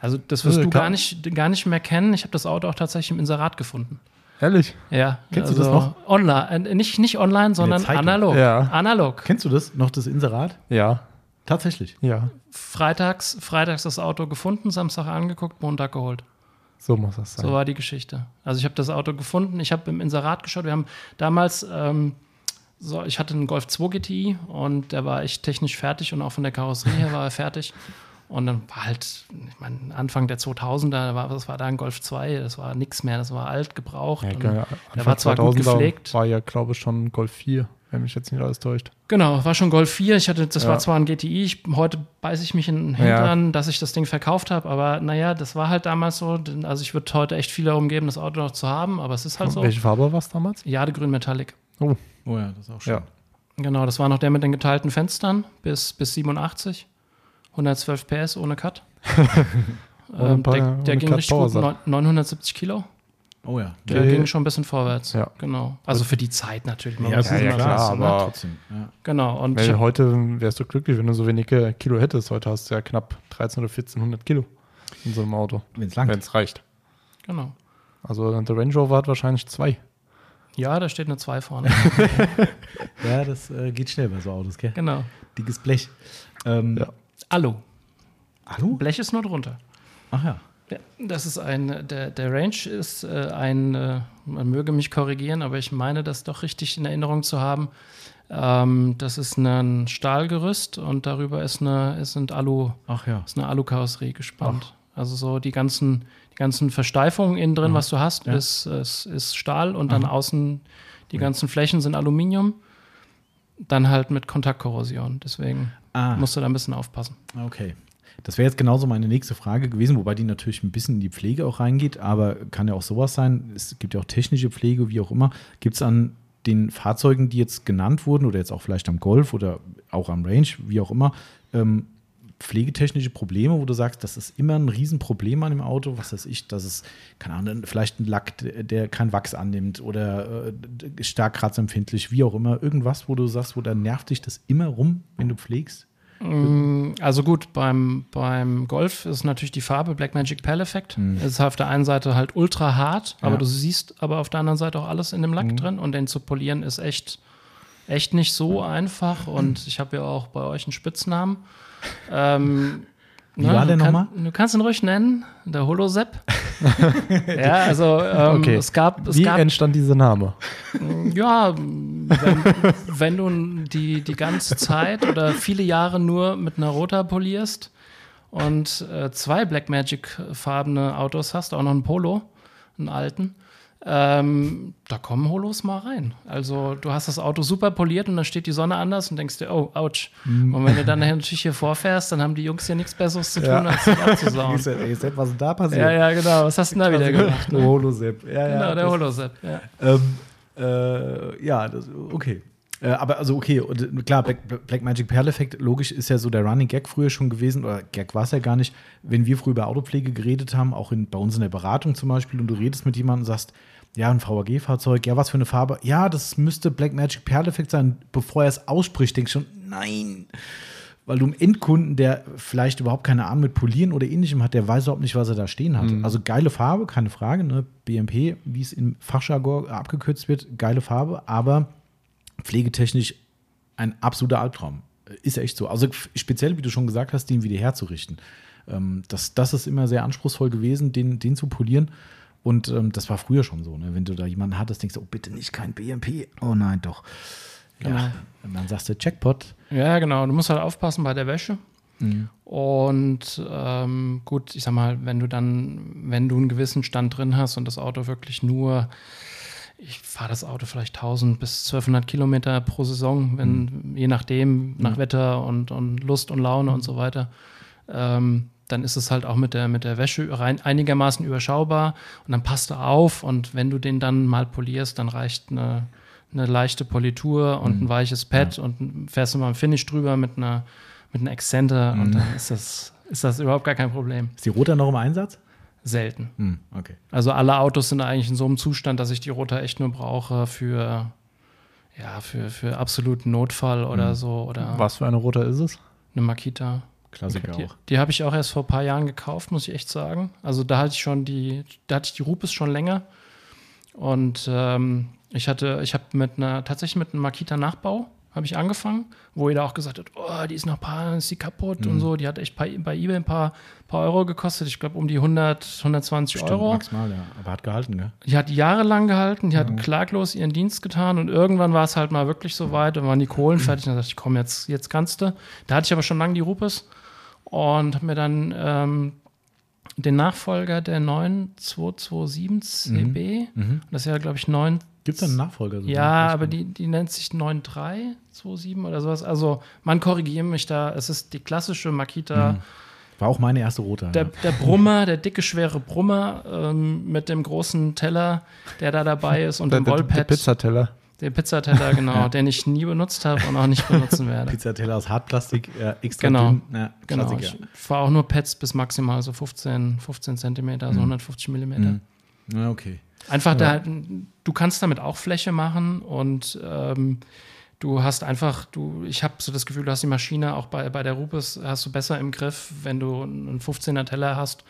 Also das wirst Äh, du gar nicht, gar nicht mehr kennen. Ich habe das Auto auch tatsächlich im Inserat gefunden. Ehrlich? Ja. Kennst du also das noch? Online. Äh, nicht, nicht online, sondern analog. Ja. Analog. Kennst du das? Noch das Inserat? Ja. Tatsächlich. Ja. Freitags, freitags das Auto gefunden, Samstag angeguckt, Montag geholt. So muss das sein. So war die Geschichte. Also ich habe das Auto gefunden, ich habe im Inserat geschaut. Wir haben damals, ähm, so, ich hatte einen Golf 2 GTI und der war echt technisch fertig und auch von der Karosserie her war er *laughs* fertig. Und dann war halt, ich meine, Anfang der 2000er, war, das war da ein Golf 2, das war nichts mehr, das war alt, gebraucht. Ja, und geil. der war zwar gut 2000er gepflegt. War ja, glaube ich, schon Golf 4, wenn mich jetzt nicht alles täuscht. Genau, war schon Golf 4. Ich hatte, das Ja. war zwar ein GTI, ich, heute beiße ich mich in den Hintern, dass ich das Ding verkauft habe, aber naja, das war halt damals so. denn- Also ich würde heute echt viel darum geben, das Auto noch zu haben, aber es ist halt so. Welche Farbe war es damals? Jadegrün Metallic. Oh, Oh ja, das ist auch schön. ja. Genau, das war noch der mit den geteilten Fenstern bis, bis 87. 112 PS ohne Cut. *laughs* Ohne ähm, der ohne der ging Cut richtig gut, Power, neun- 970 Kilo. Oh ja. Der Okay. ging schon ein bisschen vorwärts. Ja. Genau. Also für die Zeit natürlich. Ja, ja, es ja, klar, ne? aber- Trotzdem. Ja. Genau. Und Weil heute wärst du glücklich, wenn du so wenige Kilo hättest. Heute hast du ja knapp 13 oder 1400 Kilo in so einem Auto. Wenn es lang Wenn es reicht. genau. Also der Range Rover hat wahrscheinlich zwei. Ja, da steht eine 2 vorne. *laughs* Ja, das äh, geht schnell bei so Autos, gell? genau. Dickes Blech. Ähm, Ja. Alu. Hallo? Blech ist nur drunter. Ach ja. Ja, das ist ein, der, der Range ist äh, ein, äh, man möge mich korrigieren, aber ich meine das doch richtig in Erinnerung zu haben. Ähm, das ist ein Stahlgerüst und darüber ist eine, ist ein Alu, Ach ja. ist eine Alukarosserie gespannt. Also so die ganzen, die ganzen Versteifungen innen drin, was du hast, Ja. ist, ist, ist Stahl und dann außen die ganzen Flächen sind Aluminium. dann halt mit Kontaktkorrosion. Deswegen Ah. musst du da ein bisschen aufpassen. Okay. Das wäre jetzt genauso meine nächste Frage gewesen, wobei die natürlich ein bisschen in die Pflege auch reingeht, aber kann ja auch sowas sein. Es gibt ja auch technische Pflege, wie auch immer. Gibt es an den Fahrzeugen, die jetzt genannt wurden, oder jetzt auch vielleicht am Golf oder auch am Range, wie auch immer, ähm, pflegetechnische Probleme, wo du sagst, das ist immer ein Riesenproblem an dem Auto, was weiß ich, dass es, keine Ahnung, vielleicht ein Lack, der kein Wachs annimmt oder äh, stark kratzempfindlich, wie auch immer, irgendwas, wo du sagst, wo da nervt dich das immer rum, wenn du pflegst? Mm, Also gut, beim, beim Golf ist natürlich die Farbe Blackmagic Pearl Effect. Es ist auf der einen Seite halt ultra hart, aber Ja. du siehst aber auf der anderen Seite auch alles in dem Lack drin und den zu polieren ist echt, echt nicht so einfach. Und ich habe ja auch bei euch einen Spitznamen. Ähm, Wie war der du kann- nochmal? Du kannst ihn ruhig nennen, der Holosepp. *laughs* ja, also ähm, Okay. es gab, es Wie gab entstand dieser Name? ja, wenn, *laughs* wenn du die, die ganze Zeit oder viele Jahre nur mit einer Rota polierst und äh, zwei Blackmagic-farbene Autos hast, auch noch einen Polo, einen alten, ähm, da kommen Holos mal rein. Also du hast das Auto super poliert und dann steht die Sonne anders und denkst dir, oh, ouch. Und wenn du dann natürlich hier vorfährst, dann haben die Jungs hier nichts Besseres zu tun, Ja. als dich abzusauen. was ist da passiert? ja, ja, genau. Was hast du denn da wieder gemacht? Der Holosepp. Ja, Genau, ja, der das- Holosepp. Ja. Ähm, äh, ja, das, okay. Äh, aber also okay, und, äh, klar, Black, Black Magic Pearl Effekt, logisch ist ja so der Running Gag früher schon gewesen, oder Gag war es ja gar nicht, wenn wir früher über Autopflege geredet haben, auch in, bei uns in der Beratung zum Beispiel, und du redest mit jemandem und sagst, ja, ein VAG-Fahrzeug, ja, was für eine Farbe? Ja, das müsste Black Magic Pearl Effekt sein. Bevor er es ausspricht, denkst du schon, nein. Weil du einen Endkunden, der vielleicht überhaupt keine Ahnung mit Polieren oder ähnlichem hat, der weiß überhaupt nicht, was er da stehen hat. Also geile Farbe, keine Frage, ne? BMP, wie es im Fachjargon abgekürzt wird, geile Farbe, aber pflegetechnisch ein absoluter Albtraum. Ist echt so. Also speziell, wie du schon gesagt hast, den wieder herzurichten. Ähm, das, das ist immer sehr anspruchsvoll gewesen, den, den zu polieren. Und ähm, das war früher schon so. Ne? Wenn du da jemanden hattest, denkst du, oh, bitte nicht kein BMP. Oh nein, doch. Genau. Ja, und dann sagst du Jackpot. Ja, genau. Du musst halt aufpassen bei der Wäsche. Und ähm, gut, ich sag mal, wenn du dann, wenn du einen gewissen Stand drin hast und das Auto wirklich nur, ich fahre das Auto vielleicht 1000 bis 1200 Kilometer pro Saison, wenn, je nachdem, nach Wetter und, und Lust und Laune und so weiter, ähm, dann ist es halt auch mit der, mit der Wäsche rein, einigermaßen überschaubar und dann passt er auf und wenn du den dann mal polierst, dann reicht eine, eine leichte Politur und ein weiches Pad und fährst du mal ein Finish drüber mit einer, mit einer Accente und dann ist das, ist das überhaupt gar kein Problem. Ist die Rota noch im Einsatz? Selten. Hm, okay. Also alle Autos sind eigentlich in so einem Zustand, dass ich die Rota echt nur brauche für, ja, für, für absoluten Notfall oder so oder Was für eine Roter ist es? eine Makita. Klassiker Die, auch. die habe ich auch erst vor ein paar Jahren gekauft, muss ich echt sagen. Also da hatte ich schon die, da hatte ich die Rupes schon länger. Und ähm, ich hatte, ich habe mit einer, tatsächlich mit einem Makita Nachbau habe ich angefangen, wo jeder auch gesagt hat, oh, die ist noch paar, ist die kaputt Mhm. und so. Die hat echt bei, bei eBay ein paar, paar Euro gekostet. Ich glaube um die 100, 120 Stimmt, Euro. maximal, ja. Aber hat gehalten, gell? Die hat jahrelang gehalten, die hat Mhm. klaglos ihren Dienst getan und irgendwann war es halt mal wirklich so weit, dann waren die Kohlen fertig und dann dachte ich, komm, jetzt, jetzt kannst du. Da hatte ich aber schon lange die Rupes und habe mir dann ähm, den Nachfolger der 9227 CB, das ist ja, glaube ich, 9. Gibt es da einen Nachfolger? So Ja, aber die, die nennt sich 9327 oder sowas. Also, man korrigiere mich da, es ist die klassische Makita. War auch meine erste Rote. Der, der Brummer, der dicke, schwere Brummer ähm, mit dem großen Teller, der da dabei ist und Der, dem der, der Wallpad. Pizzateller. Der Pizzateller, genau, *laughs* den ich nie benutzt habe und auch nicht benutzen *laughs* werde. Pizzateller aus Hartplastik, ja, extra Genau. dünn. Ja, Genau, ich fahre auch nur Pads bis maximal so 15, 15 Zentimeter, also 150 Millimeter. Ja, okay. Einfach da, du kannst damit auch Fläche machen und ähm, du hast einfach, du, ich habe so das Gefühl, du hast die Maschine auch bei, bei der Rupes hast du besser im Griff, wenn du einen 15er Teller hast.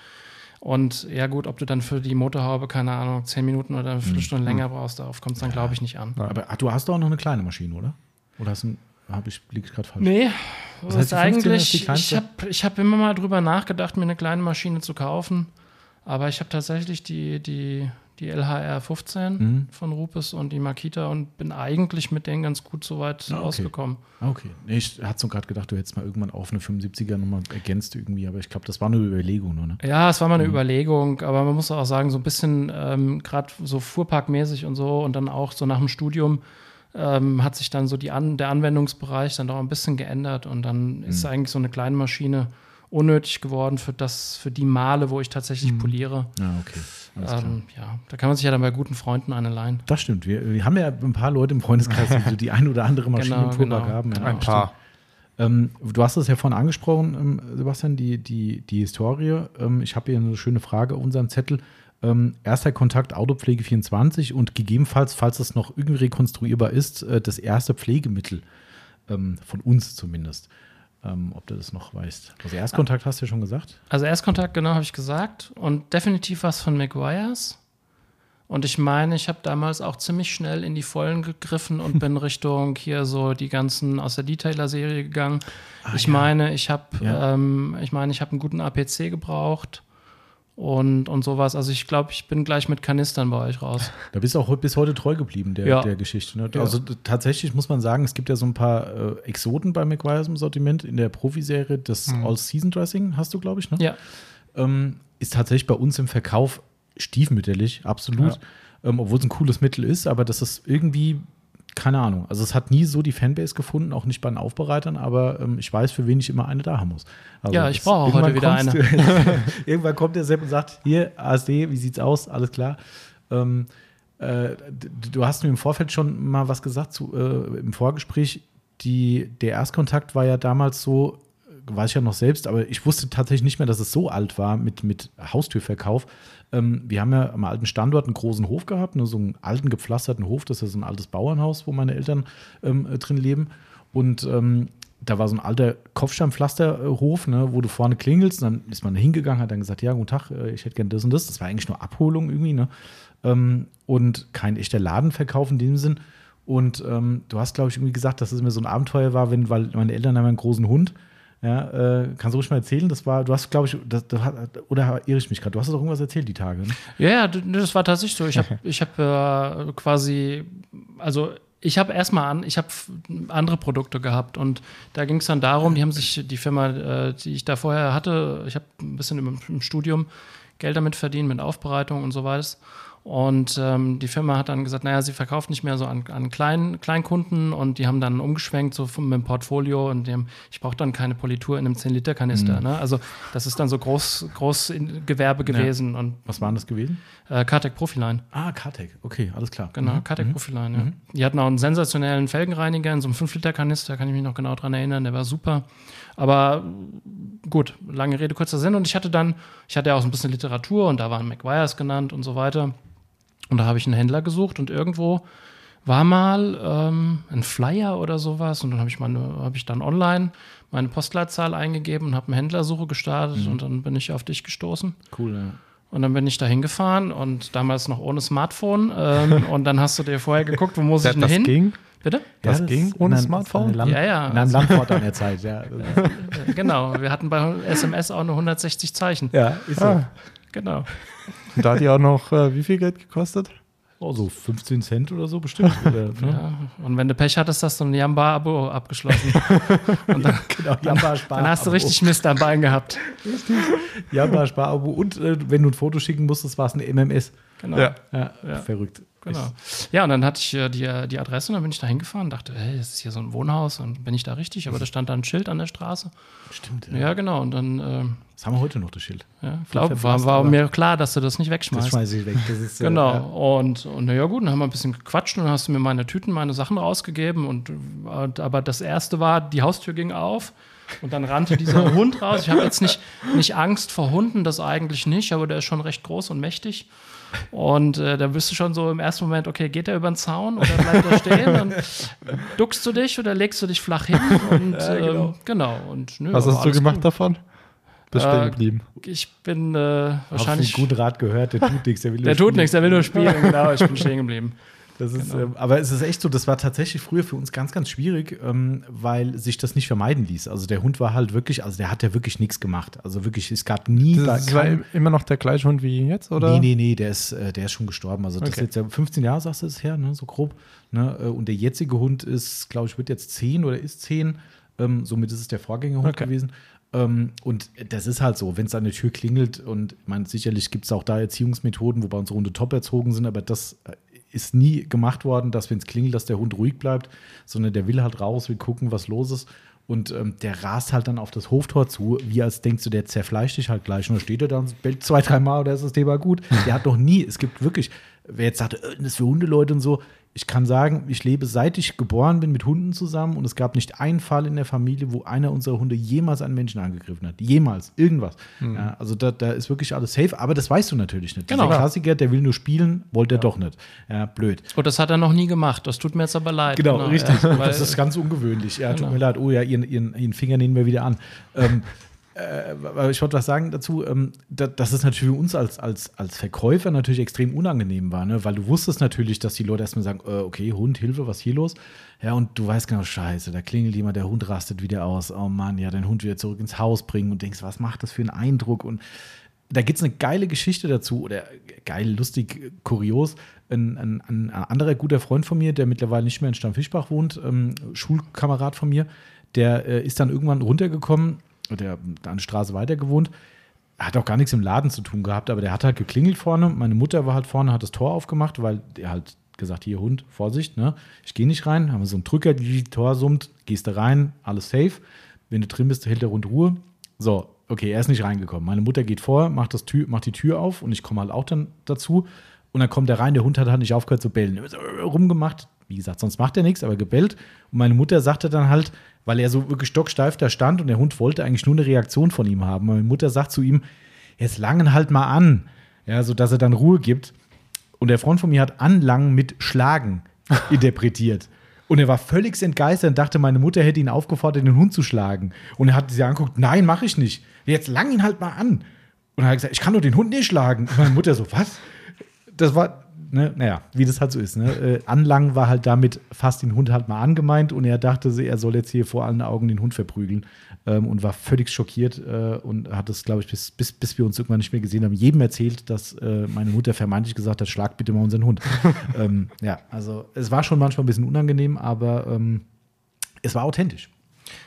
Und ja gut, ob du dann für die Motorhaube, keine Ahnung, 10 Minuten oder eine Viertelstunde länger brauchst, darauf kommt es dann, glaube ich, nicht an. Aber ach, du hast doch auch noch eine kleine Maschine, oder? Oder hast du, habe ich, liege ich gerade falsch? Nee, Was was heißt, die 15er ist die eigentlich, ich habe ich hab immer mal drüber nachgedacht, mir eine kleine Maschine zu kaufen. Aber ich habe tatsächlich die, die, die LHR 15 Mhm. von Rupes und die Makita und bin eigentlich mit denen ganz gut soweit Ah, okay. ausgekommen. Ah, Okay. Nee, ich hatte so gerade gedacht, du hättest mal irgendwann auf eine 75er nochmal ergänzt irgendwie, aber ich glaube, das war eine Überlegung nur, ne? Ja, es war mal Mhm. eine Überlegung, aber man muss auch sagen, so ein bisschen ähm, gerade so Fuhrparkmäßig und so und dann auch so nach dem Studium ähm, hat sich dann so die An der Anwendungsbereich dann doch ein bisschen geändert und dann ist Mhm. eigentlich so eine kleine Maschine unnötig geworden für das, für die Male, wo ich tatsächlich poliere. Ja, okay. Mhm. Ähm, ja, da kann man sich ja dann bei guten Freunden eine leihen. Das stimmt. Wir, wir haben ja ein paar Leute im Freundeskreis, die so die ein oder andere *laughs* Maschine Genau, im Fuhrpark genau. haben. Ja, Ein paar. Ähm, du hast es ja vorhin angesprochen, ähm, Sebastian, die, die, die Historie. Ähm, ich habe hier eine schöne Frage auf unserem Zettel. Ähm, erster Kontakt Autopflege 24 und gegebenenfalls, falls das noch irgendwie rekonstruierbar ist, äh, das erste Pflegemittel ähm, von uns zumindest. Ähm, ob du das noch weißt. Also Erstkontakt hast du ja schon gesagt. Also Erstkontakt, genau, habe ich gesagt. Und definitiv was von McGuire's. Und ich meine, ich habe damals auch ziemlich schnell in die Vollen gegriffen und *laughs* bin Richtung hier so die ganzen aus der Detailer-Serie gegangen. ich ja. meine, ich habe, Ja. ähm, ich meine, ich habe einen guten APC gebraucht und, und sowas. Also ich glaube, ich bin gleich mit Kanistern bei euch raus. Da bist du auch bis heute treu geblieben, der, Ja. der Geschichte. Ne? Ja. Also d- tatsächlich muss man sagen, es gibt ja so ein paar äh, Exoten bei McGuire's im Sortiment. In der Profiserie das All-Season-Dressing hast du, glaube ich, ne? Ja. ähm, ist tatsächlich bei uns im Verkauf stiefmütterlich, absolut. Ähm, Obwohl es ein cooles Mittel ist, aber das ist irgendwie, keine Ahnung. Also es hat nie so die Fanbase gefunden, auch nicht bei den Aufbereitern, aber ähm, ich weiß, für wen ich immer eine da haben muss. Also Ja, ich brauche auch heute wieder Du, *laughs* irgendwann kommt der Sepp und sagt, hier, ASD, wie sieht's aus? Alles klar. Ähm, äh, du hast mir im Vorfeld schon mal was gesagt zu, äh, im Vorgespräch. Die, der Erstkontakt war ja damals so, weiß ich ja noch selbst, aber ich wusste tatsächlich nicht mehr, dass es so alt war mit, mit Haustürverkauf. Ähm, wir haben ja am alten Standort einen großen Hof gehabt, ne, so einen alten gepflasterten Hof, das ist so ein altes Bauernhaus, wo meine Eltern ähm, äh, drin leben. Und ähm, da war so ein alter Kopfsteinpflasterhof, ne, wo du vorne klingelst, dann ist man hingegangen, hat dann gesagt, ja, guten Tag, äh, ich hätte gern das und das. Das war eigentlich nur Abholung irgendwie, ne? Ähm, und kein echter Ladenverkauf in dem Sinn. Und ähm, du hast, glaube ich, irgendwie gesagt, dass es mir so ein Abenteuer war, wenn, weil meine Eltern haben einen großen Hund. Ja, äh, kannst du ruhig mal erzählen? Das war, du hast, glaube ich, das, das hat, oder irre ich mich gerade? Du hast doch irgendwas erzählt die Tage. Ne? Ja, ja, das war tatsächlich so. Ich habe *laughs* ich hab, äh, quasi, also ich habe erstmal an, ich habe andere Produkte gehabt und da ging es dann darum, die haben sich die Firma, äh, die ich da vorher hatte, ich habe ein bisschen im, im Studium Geld damit verdient, mit Aufbereitung und so weiter. Und ähm, die Firma hat dann gesagt, naja, sie verkauft nicht mehr so an, an Klein, Kleinkunden und die haben dann umgeschwenkt so vom, mit dem Portfolio und die haben, ich brauche dann keine Politur in einem 10-Liter-Kanister. Ne? Also das ist dann so groß, groß in Gewerbe gewesen und Was war denn das gewesen? äh, Kartec Profiline. Ah, Kartek. Okay, alles klar. Genau, Mhm. Kartec Profiline, ja. Die hatten auch einen sensationellen Felgenreiniger in so einem 5-Liter-Kanister, kann ich mich noch genau dran erinnern, der war super. Aber gut, lange Rede, kurzer Sinn. Und ich hatte dann, ich hatte ja auch so ein bisschen Literatur und da waren McGuire's genannt und so weiter. Und da habe ich einen Händler gesucht und irgendwo war mal ähm, ein Flyer oder sowas und dann habe ich meine, habe ich dann online meine Postleitzahl eingegeben und habe eine Händlersuche gestartet und dann bin ich auf dich gestoßen. Cool, ja. Und dann bin ich da hingefahren und damals noch ohne Smartphone. Ähm, *laughs* und dann hast du dir vorher geguckt, wo muss ich Das, denn das hin? ging. Bitte? Das Ja, ging ist ohne Smartphone? Land, Ja, ja. In einem Landfort an der Zeit, ja. *laughs* Äh, genau, wir hatten bei SMS auch nur 160 Zeichen. ja, ist so. Ah, Genau. Und da hat die auch noch äh, wie viel Geld gekostet? Oh, so 15 Cent oder so bestimmt. *laughs* Oder, ne? Ja. Und wenn du Pech hattest, hast du ein Jamba-Abo abgeschlossen. *laughs* und dann, Genau, Jamba Spar. dann hast du richtig Mist am Bein gehabt. Jamba Sparabo. Und äh, wenn du ein Foto schicken musstest, war es eine MMS. Genau. Ja. Ja, Ja. verrückt. Genau. Ja, und dann hatte ich äh, die, die Adresse und dann bin ich da hingefahren und dachte, hey, das ist hier so ein Wohnhaus und bin ich da richtig? Aber da stand da ein Schild an der Straße. Stimmt, Ja, genau. Und dann, ähm, Das haben wir heute noch, das Schild. ja, glaub, war, war mir klar, dass du das nicht Das wegschmeißt. schmeiße ich weg. Das ist, äh, Genau. ja. Und, und naja, gut, dann haben wir ein bisschen gequatscht und dann hast du mir meine Tüten, meine Sachen rausgegeben. Und, und aber das erste war, die Haustür ging auf und dann rannte dieser *laughs* Hund raus. Ich habe jetzt nicht, nicht Angst vor Hunden, das eigentlich nicht, aber der ist schon recht groß und mächtig. Und äh, da bist du schon so im ersten Moment, okay, geht er über den Zaun oder bleibt er stehen? Und *laughs* duckst du dich oder legst du dich flach hin? Und Ja, genau. ähm, genau. Und, nö, Was hast du gemacht gut. davon? Bist Äh, stehen geblieben. Ich bin äh, Wahrscheinlich wahrscheinlich. guten Rat gehört, der tut nichts. Der, will *laughs* Der nur tut spielen. nichts, der will nur spielen, genau, ich bin stehen geblieben. *laughs* Das ist, Genau. ähm, aber es ist echt so, das war tatsächlich früher für uns ganz, ganz schwierig, ähm, weil sich das nicht vermeiden ließ. Also der Hund war halt wirklich, also der hat ja wirklich nichts gemacht. Also wirklich, es gab nie. Das da war immer noch der gleiche Hund wie jetzt, oder? Nee, nee, nee, der ist, äh, der ist schon gestorben. Also das Okay. ist jetzt ja 15 Jahre, sagst du es her, ne, so grob. Ne? äh, Und der jetzige Hund ist, glaube ich, wird jetzt 10 oder ist 10. Ähm, somit ist es der Vorgängerhund Okay. gewesen. Ähm, und das ist halt so, wenn es an der Tür klingelt und ich meine, sicherlich gibt es auch da Erziehungsmethoden, wobei unsere Hunde top erzogen sind, aber das äh, ist nie gemacht worden, dass wenn es klingelt, dass der Hund ruhig bleibt, sondern der will halt raus, will gucken, was los ist. Und ähm, der rast halt dann auf das Hoftor zu, wie als denkst du, der zerfleischt dich halt gleich. Dann steht er da und bellt zwei, dreimal oder ist das Thema gut. Der hat noch nie, es gibt wirklich, wer jetzt sagt, äh, das ist für Hundeleute und so, ich kann sagen, ich lebe seit ich geboren bin mit Hunden zusammen und es gab nicht einen Fall in der Familie, wo einer unserer Hunde jemals einen Menschen angegriffen hat. Jemals. Irgendwas. Mhm. Ja, also da, da, ist wirklich alles safe, aber das weißt du natürlich nicht. Genau. Der Klassiker, der will nur spielen, wollte er doch nicht. Ja, blöd. Und das hat er noch nie gemacht. Das tut mir jetzt aber leid. Genau, genau richtig. Ja, das ist ganz ungewöhnlich. Ja, genau. tut mir leid. Oh ja, ihren, ihren, ihren Finger nehmen wir wieder an. Ähm, äh, ich wollte was sagen dazu, ähm, da, dass es natürlich für uns als, als, als Verkäufer natürlich extrem unangenehm war, ne? weil du wusstest natürlich, dass die Leute erstmal sagen, äh, okay, Hund, Hilfe, was hier los? Ja, und du weißt genau, scheiße, da klingelt jemand, der Hund rastet wieder aus, oh Mann, ja, deinen Hund wieder zurück ins Haus bringen und denkst, was macht das für einen Eindruck? Und da gibt es eine geile Geschichte dazu, oder geil, lustig, kurios. Ein, ein, ein, anderer guter Freund von mir, der mittlerweile nicht mehr in Stammfischbach wohnt, ähm, Schulkamerad von mir, der äh, ist dann irgendwann runtergekommen der da eine Straße weiter gewohnt, hat auch gar nichts im Laden zu tun gehabt, aber der hat halt geklingelt vorne. Meine Mutter war halt vorne, hat das Tor aufgemacht, weil der halt gesagt, hier Hund, Vorsicht, ne? Ich gehe nicht rein, haben wir so einen Drücker, die Tor summt, gehst du rein, alles safe. Wenn du drin bist, hält der Hund Ruhe. So, okay, er ist nicht reingekommen. Meine Mutter geht vor, macht, das Tür, macht die Tür auf und ich komme halt auch dann dazu. Und dann kommt er rein, der Hund hat halt nicht aufgehört zu bellen. Rumgemacht, wie gesagt, sonst macht er nichts, aber gebellt. Und meine Mutter sagte dann halt, weil er so wirklich stocksteif da stand und der Hund wollte eigentlich nur eine Reaktion von ihm haben. Meine Mutter sagt zu ihm, jetzt langen halt mal an, ja, sodass er dann Ruhe gibt. Und der Freund von mir hat anlangen mit Schlagen *laughs* interpretiert. Und er war völlig entgeistert und dachte, meine Mutter hätte ihn aufgefordert, den Hund zu schlagen. Und er hat sie angeguckt, nein, mache ich nicht. Jetzt lang ihn halt mal an. Und er hat gesagt, ich kann doch den Hund nicht schlagen. Und meine Mutter so, was? Das war, ne, naja, wie das halt so ist. Ne? Äh, Anlangen war halt damit fast den Hund halt mal angemeint und er dachte, er soll jetzt hier vor allen Augen den Hund verprügeln ähm, und war völlig schockiert äh, und hat es, glaube ich, bis, bis, bis wir uns irgendwann nicht mehr gesehen haben, jedem erzählt, dass äh, meine Mutter vermeintlich gesagt hat, schlag bitte mal unseren Hund. *laughs* ähm, ja, also es war schon manchmal ein bisschen unangenehm, aber ähm, es war authentisch.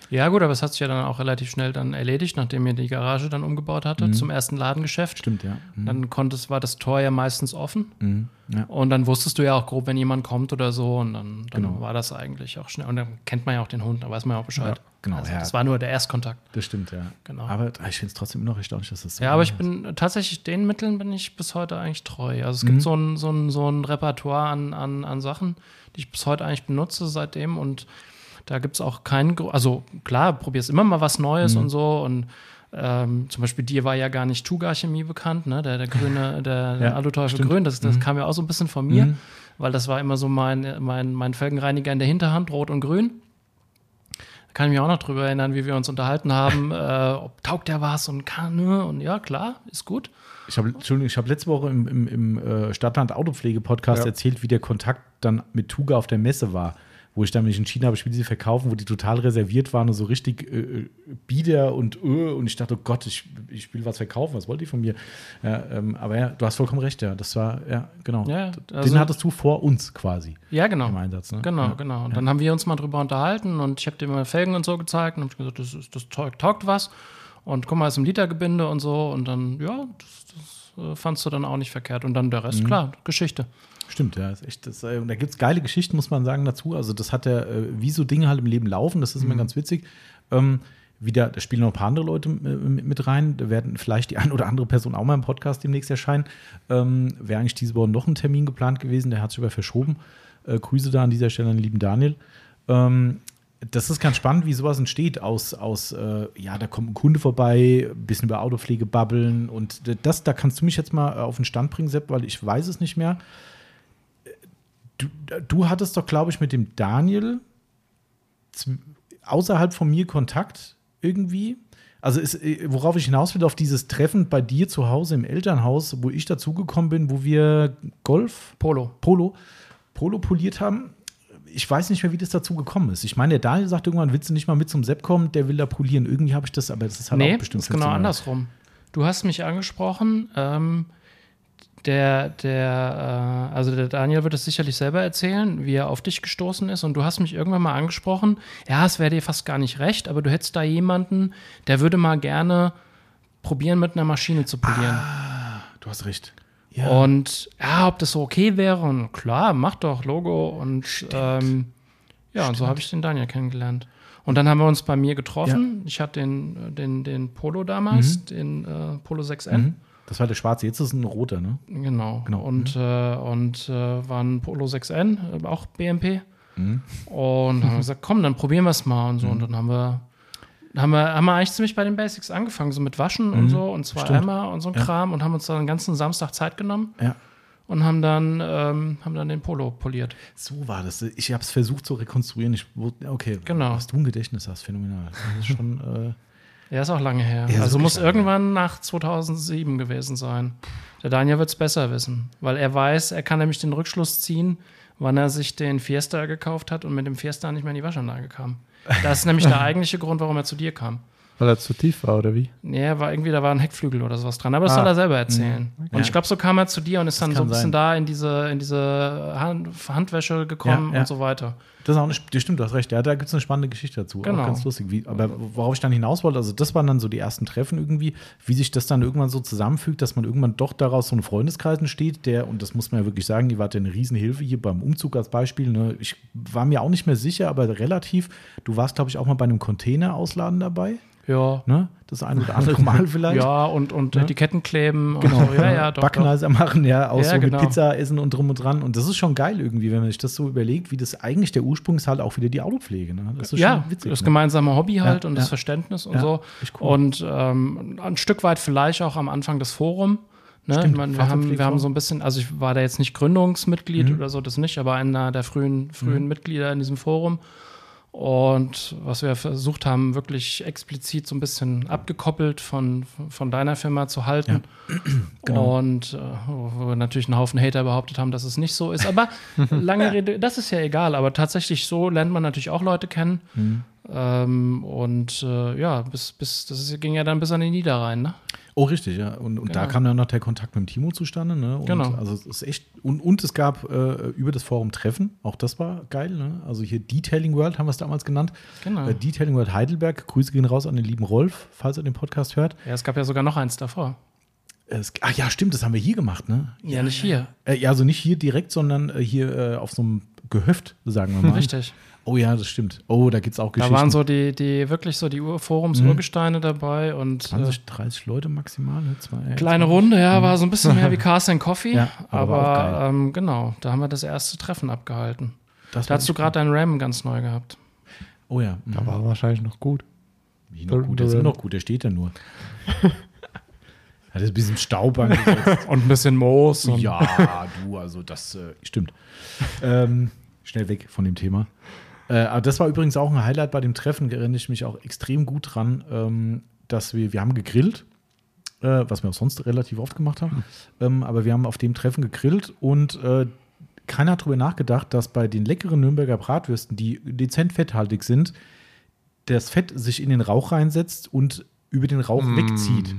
Ja, gut, aber es hat sich ja dann auch relativ schnell dann erledigt, nachdem ihr die Garage dann umgebaut hatte mhm. zum ersten Ladengeschäft. Stimmt, ja. Mhm. Dann konntest, war das Tor ja meistens offen. Mhm. Ja. Und dann wusstest du ja auch grob, wenn jemand kommt oder so. Und dann, dann genau. war das eigentlich auch schnell. Und dann kennt man ja auch den Hund, dann weiß man ja auch Bescheid. Ja, genau, also, ja. Das war nur der Erstkontakt. Das stimmt, ja. Genau. Aber ich finde es trotzdem immer noch erstaunlich, dass das so Ja, aber ich bin tatsächlich, den Mitteln bin ich bis heute eigentlich treu. Also es gibt mhm. so ein, so, ein, so ein Repertoire an, an, an Sachen, die ich bis heute eigentlich benutze seitdem. Und da gibt es auch keinen, also klar, probierst immer mal was Neues mhm. und so und ähm, zum Beispiel dir war ja gar nicht Tuga-Chemie bekannt, ne? Der, der grüne, der, der ja, Aluteufel grün, das, das mhm. kam ja auch so ein bisschen von mir, mhm. weil das war immer so mein, mein, mein Felgenreiniger in der Hinterhand, rot und grün. Da kann ich mich auch noch drüber erinnern, wie wir uns unterhalten haben, *laughs* äh, ob taugt der was und kann, ne? Und ja, klar, ist gut. Ich habe ich hab letzte Woche im, im, im äh, Stadtland Autopflege-Podcast ja. erzählt, wie der Kontakt dann mit Tuga auf der Messe war wo ich dann mich entschieden habe, ich will sie verkaufen, wo die total reserviert waren und so richtig äh, bieder und äh, und ich dachte, oh Gott, ich, ich will was verkaufen, was wollt ihr von mir? Ja, ähm, aber ja, du hast vollkommen recht, ja, das war, ja, genau. Ja, also, Den hattest du vor uns quasi. Ja, genau. Im Einsatz, ne? Genau, ja. genau. Und dann haben wir uns mal drüber unterhalten und ich habe dir mal Felgen und so gezeigt und habe gesagt, das, das, das taugt was und guck mal, ist im Litergebinde und so und dann, ja, das, das äh, fandst du dann auch nicht verkehrt und dann der Rest, mhm. klar, Geschichte. Stimmt, ja, ist echt. Das, äh, da gibt es geile Geschichten, muss man sagen, dazu. Also, das hat ja, äh, wie so Dinge halt im Leben laufen, das ist immer mhm. ganz witzig. Ähm, wieder, da spielen noch ein paar andere Leute äh, mit rein. Da werden vielleicht die eine oder andere Person auch mal im Podcast demnächst erscheinen. Ähm, Wäre eigentlich diese Woche noch ein Termin geplant gewesen, der hat sich aber verschoben. Äh, Grüße da an dieser Stelle an den lieben Daniel. Ähm, das ist ganz spannend, wie sowas entsteht aus, aus äh, ja, da kommt ein Kunde vorbei, ein bisschen über Autopflege babbeln und das, da kannst du mich jetzt mal auf den Stand bringen, Sepp, weil ich weiß es nicht mehr. Du, du hattest doch, glaube ich, mit dem Daniel außerhalb von mir Kontakt irgendwie. Also ist, äh, worauf ich hinaus will, auf dieses Treffen bei dir zu Hause im Elternhaus, wo ich dazugekommen bin, wo wir Golf, Polo, Polo, Polo poliert haben. Ich weiß nicht mehr, wie das dazu gekommen ist. Ich meine, der Daniel sagt irgendwann, willst du nicht mal mit zum Sepp kommen? Der will da polieren. Irgendwie habe ich das, aber das ist halt nee, auch bestimmt. ist genau andersrum. Du hast mich angesprochen. Ähm, der, der, äh, also der Daniel wird es sicherlich selber erzählen, wie er auf dich gestoßen ist. Und du hast mich irgendwann mal angesprochen, ja, es wäre dir fast gar nicht recht, aber du hättest da jemanden, der würde mal gerne probieren, mit einer Maschine zu polieren. Ah, du hast recht. Ja. Und ja, ob das so okay wäre. Und klar, mach doch Logo. Und ähm, ja, und so habe ich den Daniel kennengelernt. Und dann haben wir uns bei mir getroffen. Ich hatte den, den, den Polo damals, den äh, Polo 6N. Mhm. Das war der schwarze, jetzt ist es ein roter, ne? Genau. Genau. Und, äh, und äh, war ein Polo 6N, äh, auch BMP. Mhm. Und haben wir gesagt, komm, dann probieren wir es mal und so. Und dann haben wir, haben wir, haben wir eigentlich ziemlich bei den Basics angefangen, so mit Waschen und so und zwei Mhm. Stimmt. Eimer und so ein Ja. Kram und haben uns dann den ganzen Samstag Zeit genommen Ja. und haben dann, ähm, haben dann den Polo poliert. So war das. Ich habe es versucht zu rekonstruieren. Ich, okay, Genau. was du ein Gedächtnis hast, phänomenal. Das ist schon, äh, *laughs* Ja, ist auch lange her. Ja, also muss irgendwann nach 2007 gewesen sein. Der Daniel wird es besser wissen, weil er weiß, er kann nämlich den Rückschluss ziehen, wann er sich den Fiesta gekauft hat und mit dem Fiesta nicht mehr in die Waschanlage kam. Das ist nämlich der *laughs* eigentliche Grund, warum er zu dir kam. Weil er zu tief war, oder wie? Nee, er war irgendwie, da war ein Heckflügel oder sowas dran. Aber das Ah. soll er selber erzählen. Und Ja. ich glaube, so kam er zu dir und ist dann so ein bisschen sein. da in diese, in diese Hand, Handwäsche gekommen Ja, ja. und so weiter. Das ist auch eine, das stimmt, du hast recht. Ja, da gibt es eine spannende Geschichte dazu. Genau. Auch ganz lustig. Wie, aber worauf ich dann hinaus wollte, also das waren dann so die ersten Treffen irgendwie, wie sich das dann irgendwann so zusammenfügt, dass man irgendwann doch daraus so ein Freundeskreis entsteht, der, und das muss man ja wirklich sagen, die war eine Riesenhilfe hier beim Umzug als Beispiel. Ne? Ich war mir auch nicht mehr sicher, aber relativ, du warst, glaube ich, auch mal bei einem Container-Ausladen dabei. Ja. Ne? Das ein oder andere *laughs* Mal vielleicht. Ja, und, und Ja. Etiketten kleben. Genau, Und so. Ja, ja, doch. doch. Backneiser machen, ja, auch Ja, so genau. mit Pizza essen und drum und dran. Und das ist schon geil irgendwie, wenn man sich das so überlegt, wie das eigentlich der Ursprung ist, halt auch wieder die Autopflege. Ne? Das ist ja, schon witzig. das ne? gemeinsame Hobby halt und das Verständnis und so. cool. Und ähm, ein Stück weit vielleicht auch am Anfang des Forum. Ne? Stimmt, ich meine, wir, haben, wir haben so ein bisschen, also ich war da jetzt nicht Gründungsmitglied Mhm. oder so, das nicht, aber einer der frühen, frühen Mitglieder in diesem Forum. Und was wir versucht haben, wirklich explizit so ein bisschen abgekoppelt von, von deiner Firma zu halten. *clears throat* Genau. Und äh, wo wir natürlich einen Haufen Hater behauptet haben, dass es nicht so ist. Aber *laughs* lange Rede, das ist ja egal. Aber tatsächlich so lernt man natürlich auch Leute kennen. Mhm. Ähm, und äh, ja, bis, bis, das ging ja dann bis an den Niederrhein, ne? Oh, richtig, ja. Und, und da Genau. kam dann noch der Kontakt mit dem Timo zustande. Ne? Und Genau. Also es ist echt, und, und es gab äh, über das Forum Treffen, auch das war geil. Ne? Also hier Detailing World haben wir es damals genannt. Genau. Äh, Detailing World Heidelberg. Grüße gehen raus an den lieben Rolf, falls er den Podcast hört. Ja, es gab ja sogar noch eins davor. Es, ach ja, stimmt, das haben wir hier gemacht, ne? Ja, nicht hier. Äh, ja, also nicht hier direkt, sondern äh, hier äh, auf so einem Gehöft, sagen wir mal. *laughs* Richtig. Oh ja, das stimmt. Oh, da gibt es auch Da Geschichten. waren so die, die wirklich so die Ur Forums-Urgesteine dabei und äh, 20, 30 Leute maximal. Ne? Zwei, kleine Runde, ja, war so ein bisschen mehr wie *laughs* Cars and Coffee. Ja, aber aber geil. ähm, genau, da haben wir das erste Treffen abgehalten. Das Da hast du gerade deinen RAM ganz neu gehabt. Oh ja. Mhm. Da war er wahrscheinlich noch gut. Wie noch gut, der ist noch gut, der steht da nur. *laughs* Hat jetzt ein bisschen Staub angesetzt. *laughs* Und ein bisschen Moos. Und ja, du, also das äh, stimmt. Ähm, schnell weg von dem Thema. Äh, aber das war übrigens auch ein Highlight bei dem Treffen, erinnere ich mich auch extrem gut dran, ähm, dass wir, wir haben gegrillt, äh, was wir auch sonst relativ oft gemacht haben, ähm, aber wir haben auf dem Treffen gegrillt und äh, keiner hat darüber nachgedacht, dass bei den leckeren Nürnberger Bratwürsten, die dezent fetthaltig sind, das Fett sich in den Rauch reinsetzt und über den Rauch wegzieht.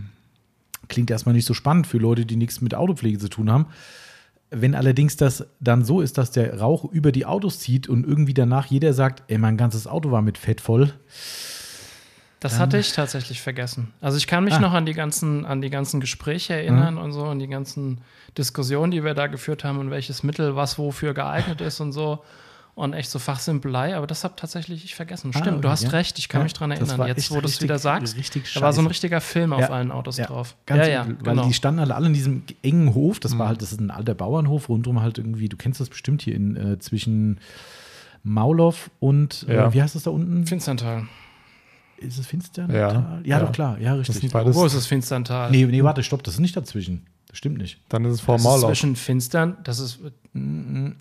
Klingt erstmal nicht so spannend für Leute, die nichts mit Autopflege zu tun haben. Wenn allerdings das dann so ist, dass der Rauch über die Autos zieht und irgendwie danach jeder sagt, ey, mein ganzes Auto war mit Fett voll. Das hatte ich tatsächlich vergessen. Also ich kann mich Ah. noch an die ganzen, an die ganzen Gespräche erinnern und so und die ganzen Diskussionen, die wir da geführt haben und welches Mittel was wofür geeignet ist und so. Und echt so Fachsimpelei, aber das habe tatsächlich ich vergessen. Stimmt, okay, du hast ja. recht, ich kann Ja, mich dran das erinnern. Jetzt, echt wo du es wieder sagst, richtig da war so ein richtiger Film auf Ja, allen Autos Ja, drauf. Ganz ja, ja, übel, weil genau. die standen halt alle in diesem engen Hof. Das war halt, das ist ein alter Bauernhof, rundum halt irgendwie, du kennst das bestimmt hier in äh, zwischen Maulow und äh, wie heißt das da unten? Finsterntal. Ist es Finster? Ja. ja, Ja. doch klar, ja, richtig. Wo ist es Finsterntal? Nee, nee, warte, stopp, das ist nicht dazwischen. Das stimmt nicht. Dann ist es vor Maulauf. zwischen Finstern, das ist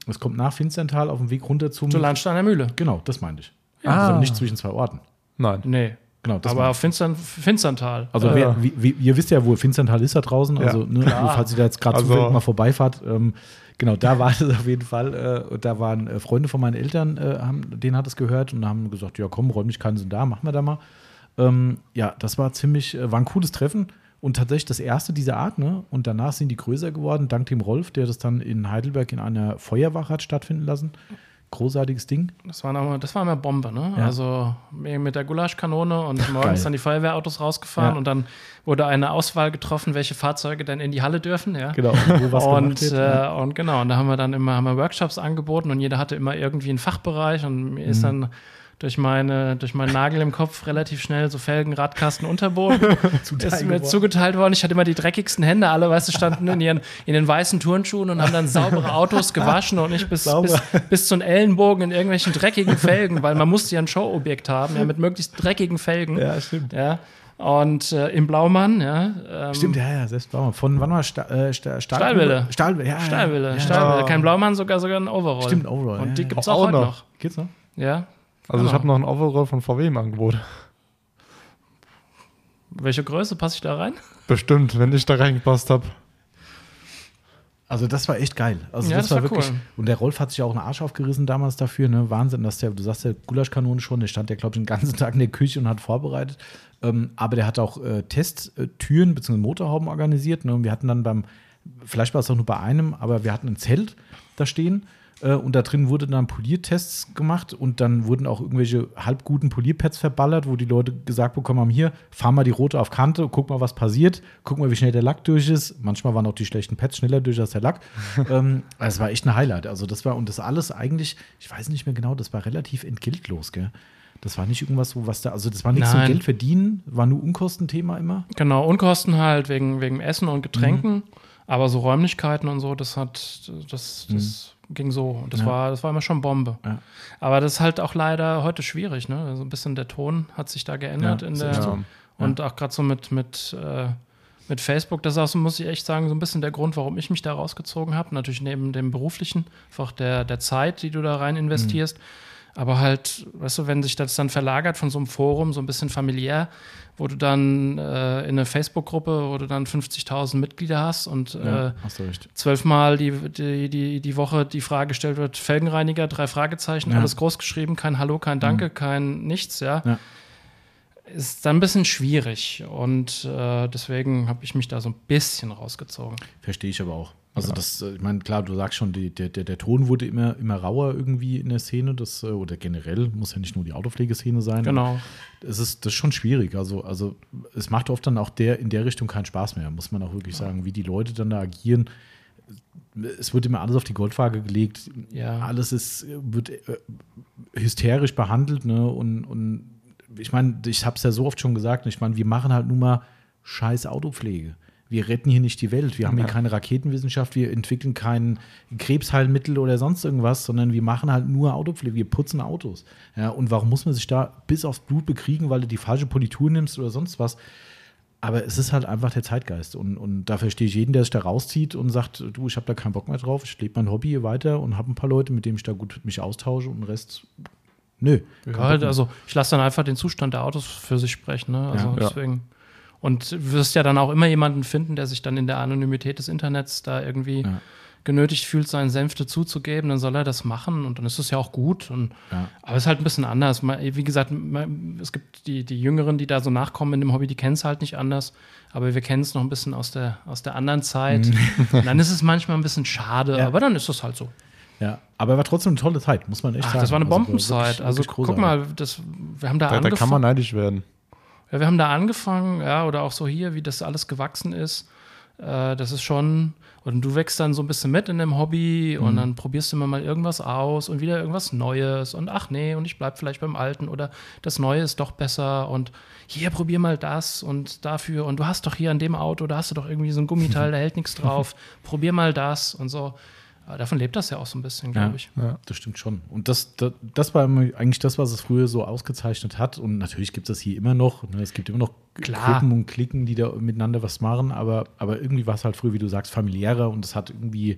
Es kommt nach Finsterntal auf dem Weg runter zum. zur Landsteiner Mühle. Genau, das meinte ich. Ah. Das ist aber nicht zwischen zwei Orten. Nein. Nee. Genau, das aber auf Finstern, Finsterntal. Also Äh, wer, wie, wie, ihr wisst ja, wo Finsterntal ist da draußen, Ja, also ne, falls ihr da jetzt gerade Also- zufällig mal vorbeifahrt, ähm, genau, da war *laughs* das auf jeden Fall, äh, und da waren äh, Freunde von meinen Eltern, äh, haben, denen hat es gehört und haben gesagt, ja komm, Räumlichkeiten sind da, machen wir da mal. Ähm, ja, das war ziemlich, äh, war ein cooles Treffen und tatsächlich das erste dieser Art, ne, und danach sind die größer geworden, dank dem Rolf, der das dann in Heidelberg in einer Feuerwache hat stattfinden lassen. großartiges Ding. Das war, noch, das war immer Bombe, ne? Ja. Also mit der Gulaschkanone und morgens Geil. dann die Feuerwehrautos rausgefahren Ja. und dann wurde eine Auswahl getroffen, welche Fahrzeuge dann in die Halle dürfen, ja. Genau, wo was und, wird. ja. äh, und genau, und da haben wir dann immer haben wir Workshops angeboten und jeder hatte immer irgendwie einen Fachbereich und mir Mhm. ist dann durch meine durch meinen Nagel im Kopf relativ schnell so Felgen, Radkasten, Unterboden *laughs* ist mir geworden. zugeteilt worden. Ich hatte immer die dreckigsten Hände, alle, weißt du, standen in ihren in den weißen Turnschuhen und haben dann saubere Autos gewaschen und nicht bis, bis, Sauber. bis zu den Ellenbogen in irgendwelchen dreckigen Felgen, weil man musste ja ein Showobjekt haben, ja, mit möglichst dreckigen Felgen. Ja, stimmt. Ja. Und äh, im Blaumann, ja. Ähm, Stimmt, ja, ja, selbst Baumann. Von wann war Sta äh, Sta Stahl Stahlwille. Stahlwille, ja. Stahlwille, ja, Stahlwille. Ja. Kein Blaumann, sogar sogar ein Overall. Stimmt, Overall, Und die ja. gibt es Auch auch heute noch. noch. Geht's noch? Ja. Also ich Genau. habe noch ein Overall von VW im Angebot. Welche Größe passe ich da rein? Bestimmt, wenn ich da reingepasst habe. Also das war echt geil. Also Ja, das, das war war wirklich. cool. Und der Rolf hat sich auch einen Arsch aufgerissen damals dafür. Ne? Wahnsinn, dass der, du sagst der Gulaschkanone schon, der stand ja, glaube ich, den ganzen *laughs* Tag in der Küche und hat vorbereitet. Ähm, aber der hat auch äh, Testtüren bzw. Motorhauben organisiert. Ne? Und wir hatten dann beim, vielleicht war es auch nur bei einem, aber wir hatten ein Zelt da stehen. Äh, und da drin wurden dann Poliertests gemacht und dann wurden auch irgendwelche halbguten Polierpads verballert, wo die Leute gesagt bekommen haben: Hier, fahr mal die rote auf Kante, guck mal, was passiert, guck mal, wie schnell der Lack durch ist. Manchmal waren auch die schlechten Pads schneller durch als der Lack. *laughs* ähm, das war echt ein Highlight. Also, das war, und das alles eigentlich, ich weiß nicht mehr genau, das war relativ entgeltlos, gell? Das war nicht irgendwas, wo was da, also das war nichts zum Nein. Geld verdienen, war nur Unkostenthema immer. Genau, Unkosten halt wegen, wegen Essen und Getränken, Mhm. aber so Räumlichkeiten und so, das hat, das, das ging so. Das, Mhm. Ja. war, das war immer schon Bombe. Ja. Aber das ist halt auch leider heute schwierig, ne? Also ein bisschen der Ton hat sich da geändert Ja, in der so. und auch gerade so mit, mit, äh, mit Facebook, das ist auch so, muss ich echt sagen, so ein bisschen der Grund, warum ich mich da rausgezogen habe. Natürlich neben dem beruflichen, einfach der, der Zeit, die du da rein investierst. Aber halt, weißt du, wenn sich das dann verlagert von so einem Forum, so ein bisschen familiär, wo du dann äh, in eine Facebook-Gruppe, wo du dann 50.000 Mitglieder hast und äh, du recht. zwölfmal die, die, die, die Woche die Frage gestellt wird, Felgenreiniger, drei Fragezeichen, Ja. alles groß geschrieben, kein Hallo, kein Danke, kein nichts, ja. Ja. Ist dann ein bisschen schwierig und äh, deswegen habe ich mich da so ein bisschen rausgezogen. Verstehe ich aber auch. Also das, äh, ich meine, klar, du sagst schon, die, der, der, der Ton wurde immer, immer rauer irgendwie in der Szene, das, äh, oder generell, muss ja nicht nur die Autopflegeszene sein. Genau. Es ist, das ist schon schwierig. Also, also es macht oft dann auch der in der Richtung keinen Spaß mehr, muss man auch wirklich sagen, wie die Leute dann da agieren. Es wird immer alles auf die Goldwaage gelegt. Ja. Alles ist, wird äh, hysterisch behandelt, ne? Und, und ich meine, ich habe es ja so oft schon gesagt, ich meine, wir machen halt nun mal scheiß Autopflege. Wir retten hier nicht die Welt. Wir haben hier keine Raketenwissenschaft, wir entwickeln kein Krebsheilmittel oder sonst irgendwas, sondern wir machen halt nur Autopflege. Wir putzen Autos. Ja, und warum muss man sich da bis aufs Blut bekriegen, weil du die falsche Politur nimmst oder sonst was? Aber es ist halt einfach der Zeitgeist. Und, und da verstehe ich jeden, der sich da rauszieht und sagt, du, ich habe da keinen Bock mehr drauf, ich lebe mein Hobby hier weiter und habe ein paar Leute, mit denen ich da gut mich austausche und den Rest, nö. Ja, also ich lasse dann einfach den Zustand der Autos für sich sprechen. Ne? Also Ja. deswegen. Und du wirst ja dann auch immer jemanden finden, der sich dann in der Anonymität des Internets da irgendwie Ja. genötigt fühlt, seinen Senf dazuzugeben, dann soll er das machen und dann ist es ja auch gut. Und, Ja. Aber es ist halt ein bisschen anders. Wie gesagt, es gibt die, die Jüngeren, die da so nachkommen in dem Hobby, die kennen es halt nicht anders. Aber wir kennen es noch ein bisschen aus der, aus der anderen Zeit. Und dann ist es manchmal ein bisschen schade, Mhm. Ja. aber dann ist es halt so. Ja, aber war trotzdem eine tolle Zeit, muss man echt Ach, sagen. das war eine Also, Bombenzeit. wirklich- also wirklich guck großartig. mal, das, wir haben da, Da, da angefangen. kann man neidisch werden. Ja, wir haben da angefangen, ja, oder auch so hier, wie das alles gewachsen ist. Äh, das ist schon, und du wächst dann so ein bisschen mit in dem Hobby Mhm. und dann probierst du immer mal irgendwas aus und wieder irgendwas Neues und ach nee, und ich bleib vielleicht beim Alten oder das Neue ist doch besser und hier probier mal das und dafür und du hast doch hier an dem Auto, da hast du doch irgendwie so ein Gummiteil, da hält nichts *laughs* drauf, probier mal das und so. Aber davon lebt das ja auch so ein bisschen, glaube Ja. ich. Ja. Das stimmt schon. Und das, das, das war eigentlich das, was es früher so ausgezeichnet hat. Und natürlich gibt es das hier immer noch. Ne? Es gibt immer noch Klar. Gruppen und Klicken, die da miteinander was machen. Aber, aber irgendwie war es halt früher, wie du sagst, familiärer. Und es hat irgendwie,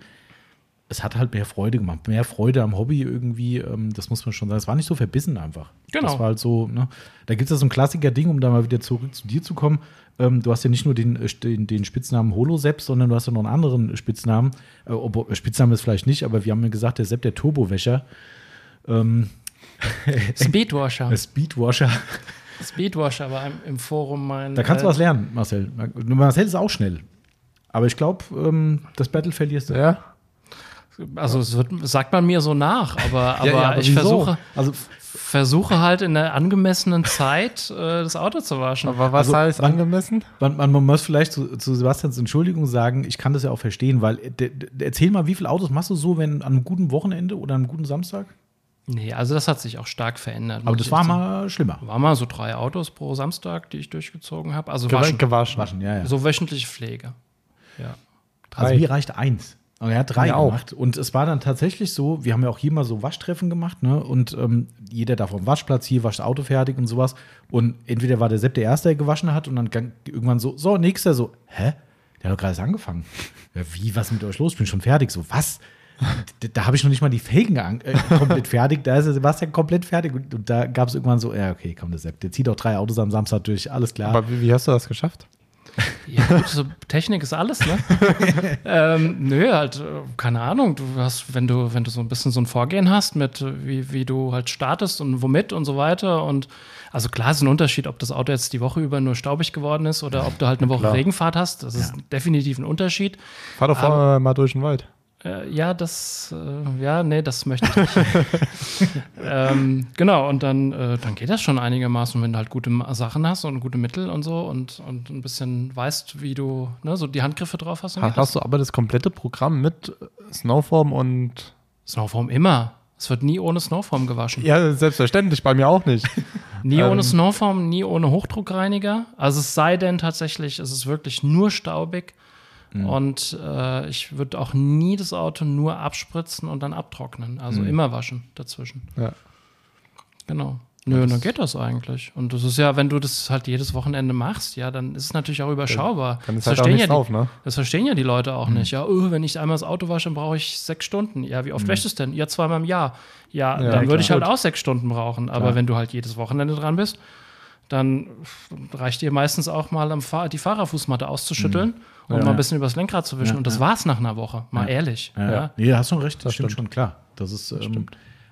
es hat halt mehr Freude gemacht. Mehr Freude am Hobby irgendwie. Ähm, das muss man schon sagen. Es war nicht so verbissen einfach. Genau. Das war halt so, ne? Da gibt es ja so ein Klassiker-Ding, um da mal wieder zurück zu dir zu kommen. Ähm, du hast ja nicht nur den, äh, den, den Spitznamen Holo-Sepp, sondern du hast ja noch einen anderen Spitznamen. Äh, obwohl, Spitzname ist vielleicht nicht, aber wir haben ja gesagt, der Sepp, der Turbowäscher. Ähm, *laughs* Speedwasher. der Speedwasher. Speedwasher war im, im Forum mein. Da kannst du äh, was lernen, Marcel. Marcel ist auch schnell. Aber ich glaube, ähm, das Battle verlierst du. Ja, Also es wird, sagt man mir so nach, aber, aber, ja, aber ich wieso? versuche, Also, versuche halt in der angemessenen Zeit äh, das Auto zu waschen. aber was Also, heißt angemessen? Man, man, man muss vielleicht zu, zu Sebastians Entschuldigung sagen, ich kann das ja auch verstehen, weil äh, de, de, erzähl mal, wie viele Autos machst du so, wenn an einem guten Wochenende oder einem guten Samstag? Nee, also das hat sich auch stark verändert. Aber das war mal schlimmer. War mal so drei Autos pro Samstag, die ich durchgezogen habe. Also Gewa- waschen. Gewaschen. Waschen, ja, ja. So wöchentliche Pflege. Ja. Also mir reicht eins. Und er hat drei auch. gemacht. Und es war dann tatsächlich so, wir haben ja auch hier mal so Waschtreffen gemacht, ne? Und ähm, jeder da vom Waschplatz hier wascht Auto fertig und sowas. Und entweder war der Sepp der Erste, der gewaschen hat, und dann gang- irgendwann so, so, nächster, so, hä? Der hat doch gerade erst angefangen. Ja, wie, was ist mit euch los? Ich bin schon fertig. So, was? Da, da habe ich noch nicht mal die Felgen äh, komplett fertig. Da ist der Sebastian komplett fertig. Und, und da gab es irgendwann so, ja, okay, komm, der Sepp, der zieht auch drei Autos am Samstag durch, alles klar. Aber wie, wie hast du das geschafft? Ja, gut, so Technik ist alles, ne? *laughs* ähm, nö, halt, äh, keine Ahnung. Du hast, wenn du, wenn du so ein bisschen so ein Vorgehen hast mit, äh, wie, wie du halt startest und womit und so weiter. Und also klar ist ein Unterschied, ob das Auto jetzt die Woche über nur staubig geworden ist oder ob du halt eine Woche Klar. Regenfahrt hast. Das ist definitiv ein Unterschied. Fahr doch vorher mal durch den Wald. Äh, ja, das, äh, ja, nee, das möchte ich nicht. *laughs* ähm, genau, und dann, äh, dann geht das schon einigermaßen, wenn du halt gute Sachen hast und gute Mittel und so und, und ein bisschen weißt, wie du ne, so die Handgriffe drauf hast. Das. Hast du aber das komplette Programm mit Snowform und. Snowform immer. Es wird nie ohne Snowform gewaschen. Ja, selbstverständlich, bei mir auch nicht. *laughs* Nie Ähm. ohne Snowform, nie ohne Hochdruckreiniger. Also es sei denn tatsächlich, es ist wirklich nur staubig. Mhm. Und äh, ich würde auch nie das Auto nur abspritzen und dann abtrocknen. Also immer waschen dazwischen. Mhm. Ja. Genau. Nö, dann geht das eigentlich. Und das ist ja, wenn du das halt jedes Wochenende machst, ja, dann ist es natürlich auch überschaubar. Dann ist das, halt verstehen ja drauf, die, ne? das verstehen ja die Leute auch nicht. Ja, oh, wenn ich einmal das Auto wasche, dann brauche ich sechs Stunden. Ja, wie oft wäschst du es denn? Ja, zweimal im Jahr. Ja, Ja, dann würde ich halt auch sechs Stunden brauchen. Aber Klar. wenn du halt jedes Wochenende dran bist, dann reicht dir meistens auch mal am Fahr die Fahrerfußmatte auszuschütteln und Ja. mal ein bisschen übers Lenkrad zu wischen. Ja, und das ja. war's nach einer Woche. Mal ehrlich. Ja, Ja. Nee, hast schon recht, das, Das stimmt, schon, klar. Das ist, ähm,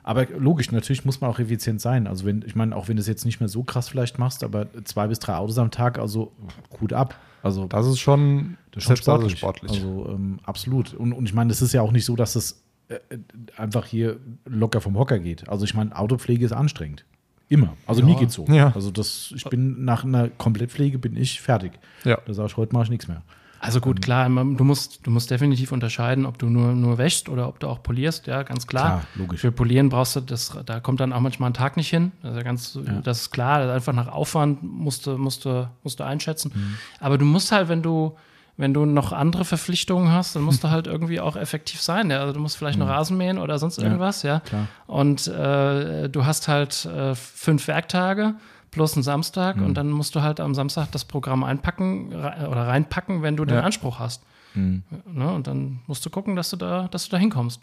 aber logisch, natürlich muss man auch effizient sein. Also wenn, ich meine, auch wenn du es jetzt nicht mehr so krass vielleicht machst, aber zwei bis drei Autos am Tag, also gut ab. Also Das ist schon, das ist schon sportlich. sportlich. Also ähm, absolut. Und, und ich meine, es ist ja auch nicht so, dass es äh, äh, einfach hier locker vom Hocker geht. Also ich meine, Autopflege ist anstrengend. Immer. Also mir geht's so. Ja. Also das, ich bin nach einer Komplettpflege bin ich fertig. Ja. Da sage ich, heute mache ich nichts mehr. Also gut, klar, man- du musst, du musst definitiv unterscheiden, ob du nur, nur wäschst oder ob du auch polierst, ja, ganz klar. Klar, logisch. Für Polieren brauchst du das, da kommt dann auch manchmal ein Tag nicht hin. Das ist, ja ganz, das ist klar, das ist einfach nach Aufwand musst du, musst du, musst du einschätzen. Mhm. Aber du musst halt, wenn du, wenn du noch andere Verpflichtungen hast, dann musst du halt irgendwie auch effektiv sein. Ja? Also du musst vielleicht noch Rasen mähen oder sonst irgendwas, ja. Mhm. klar. Und äh, du hast halt äh, fünf Werktage plus einen Samstag Mhm. und dann musst du halt am Samstag das Programm einpacken rei- oder reinpacken, wenn du den Ja. Anspruch hast. Mhm. Ne? Und dann musst du gucken, dass du da, dass du da hinkommst.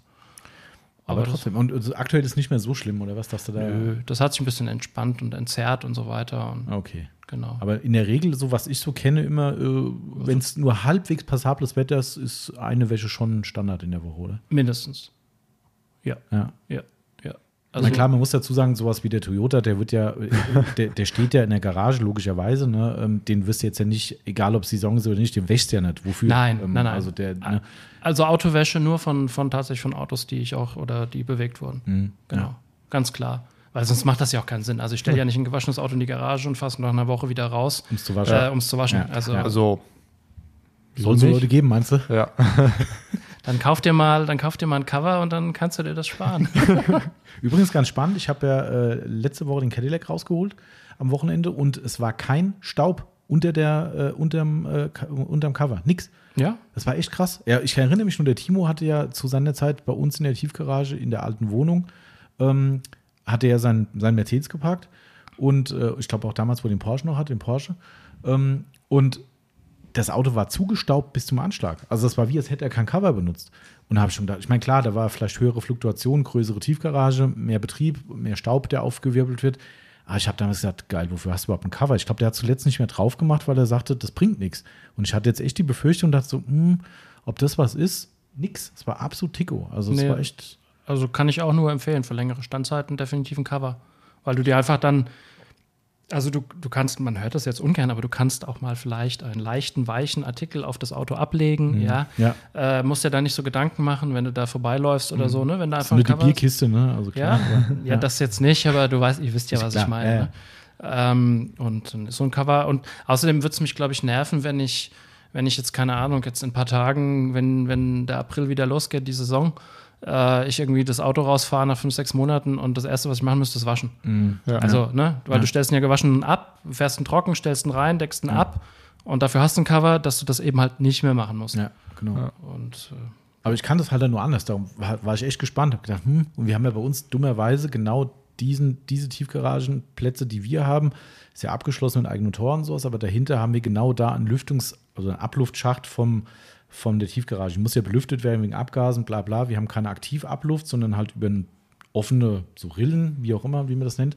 Aber, das- trotzdem. Und also aktuell ist nicht mehr so schlimm, oder was, dass du da. Nö, das hat sich ein bisschen entspannt und entzerrt und so weiter. Und, Okay. Genau. Aber in der Regel, so was ich so kenne, immer, äh, wenn es nur halbwegs passables Wetter ist, ist eine Wäsche schon Standard in der Woche, oder? Mindestens. Ja, Ja. ja, ja. Also, Na klar, man muss dazu sagen, sowas wie der Toyota, der wird ja, äh, der, der steht ja in der Garage, logischerweise, ne? Ähm, Den wirst du jetzt ja nicht, egal ob Saison ist oder nicht, den wäschst du ja nicht. Wofür? Nein, ähm, nein, nein. Also der, ne? Also Autowäsche nur von, von tatsächlich von Autos, die ich auch oder die bewegt wurden. Mhm. Genau, ganz klar. Weil sonst macht das ja auch keinen Sinn. Also ich stelle ja nicht ein gewaschenes Auto in die Garage und fasse nach einer Woche wieder raus, Um's zu waschen. äh, um es zu waschen. Ja, Also ja. Also, Soll es? Leute geben, meinst du? ja. *laughs* dann kauf dir mal, dann kauf dir mal ein Cover und dann kannst du dir das sparen. *laughs* Übrigens ganz spannend, ich habe ja äh, letzte Woche den Cadillac rausgeholt am Wochenende und es war kein Staub unter der, äh, unterm, äh, unterm Cover. Nix. ja, Das war echt krass. Ja, ich erinnere mich nur, der Timo hatte ja zu seiner Zeit bei uns in der Tiefgarage in der alten Wohnung, ähm, hatte er sein, sein Mercedes geparkt und äh, ich glaube auch damals, wo den Porsche noch hatte, den Porsche. Ähm, und das Auto war zugestaubt bis zum Anschlag. Also das war wie, als hätte er kein Cover benutzt. Und da habe ich schon gedacht, ich meine, klar, da war vielleicht höhere Fluktuation, größere Tiefgarage, mehr Betrieb, mehr Staub, der aufgewirbelt wird. Aber ich habe damals gesagt, geil, wofür hast du überhaupt ein Cover? Ich glaube, der hat zuletzt nicht mehr drauf gemacht, weil er sagte, das bringt nichts. Und ich hatte jetzt echt die Befürchtung, dachte so, hm, ob das was ist? Nix. Es war absolut Tico. Also es Nee. war echt. Also kann ich auch nur empfehlen für längere Standzeiten definitiv ein Cover. Weil du dir einfach dann, Also du, du kannst, man hört das jetzt ungern, aber du kannst auch mal vielleicht einen leichten, weichen Artikel auf das Auto ablegen, ja. Ja. Äh, musst dir da nicht so Gedanken machen, wenn du da vorbeiläufst oder so, ne? Wenn da einfach eine ein Cover ist. Bierkiste, ne? Also Ja, klar, aber- ja, das jetzt nicht, aber du weißt, ihr wisst ja, Ist was klar, ich meine. ja, Ne? Ähm, und dann ist so ein Cover. Und außerdem würde es mich, glaube ich, nerven, wenn ich, wenn ich jetzt, keine Ahnung, jetzt in ein paar Tagen, wenn, wenn der April wieder losgeht, die Saison, äh, ich irgendwie das Auto rausfahre nach fünf, sechs Monaten und das Erste, was ich machen müsste, ist waschen. Ja. Also, ne, weil du stellst ihn ja gewaschen ab, fährst ihn trocken, stellst ihn rein, deckst ihn ab und dafür hast du ein Cover, dass du das eben halt nicht mehr machen musst. ja, genau. Ja. Und äh, Aber ich kann das halt dann nur anders. Darum war, war ich echt gespannt. Hab gedacht, hm, und wir haben ja bei uns dummerweise genau diesen, diese Tiefgaragenplätze, die wir haben, ist ja abgeschlossen mit eigenen Toren und sowas, aber dahinter haben wir genau da einen Lüftungs-, also einen Abluftschacht vom, von der Tiefgarage. Die muss ja belüftet werden wegen Abgasen, bla bla. Wir haben keine Aktivabluft, sondern halt über offene so Rillen, wie auch immer, wie man das nennt.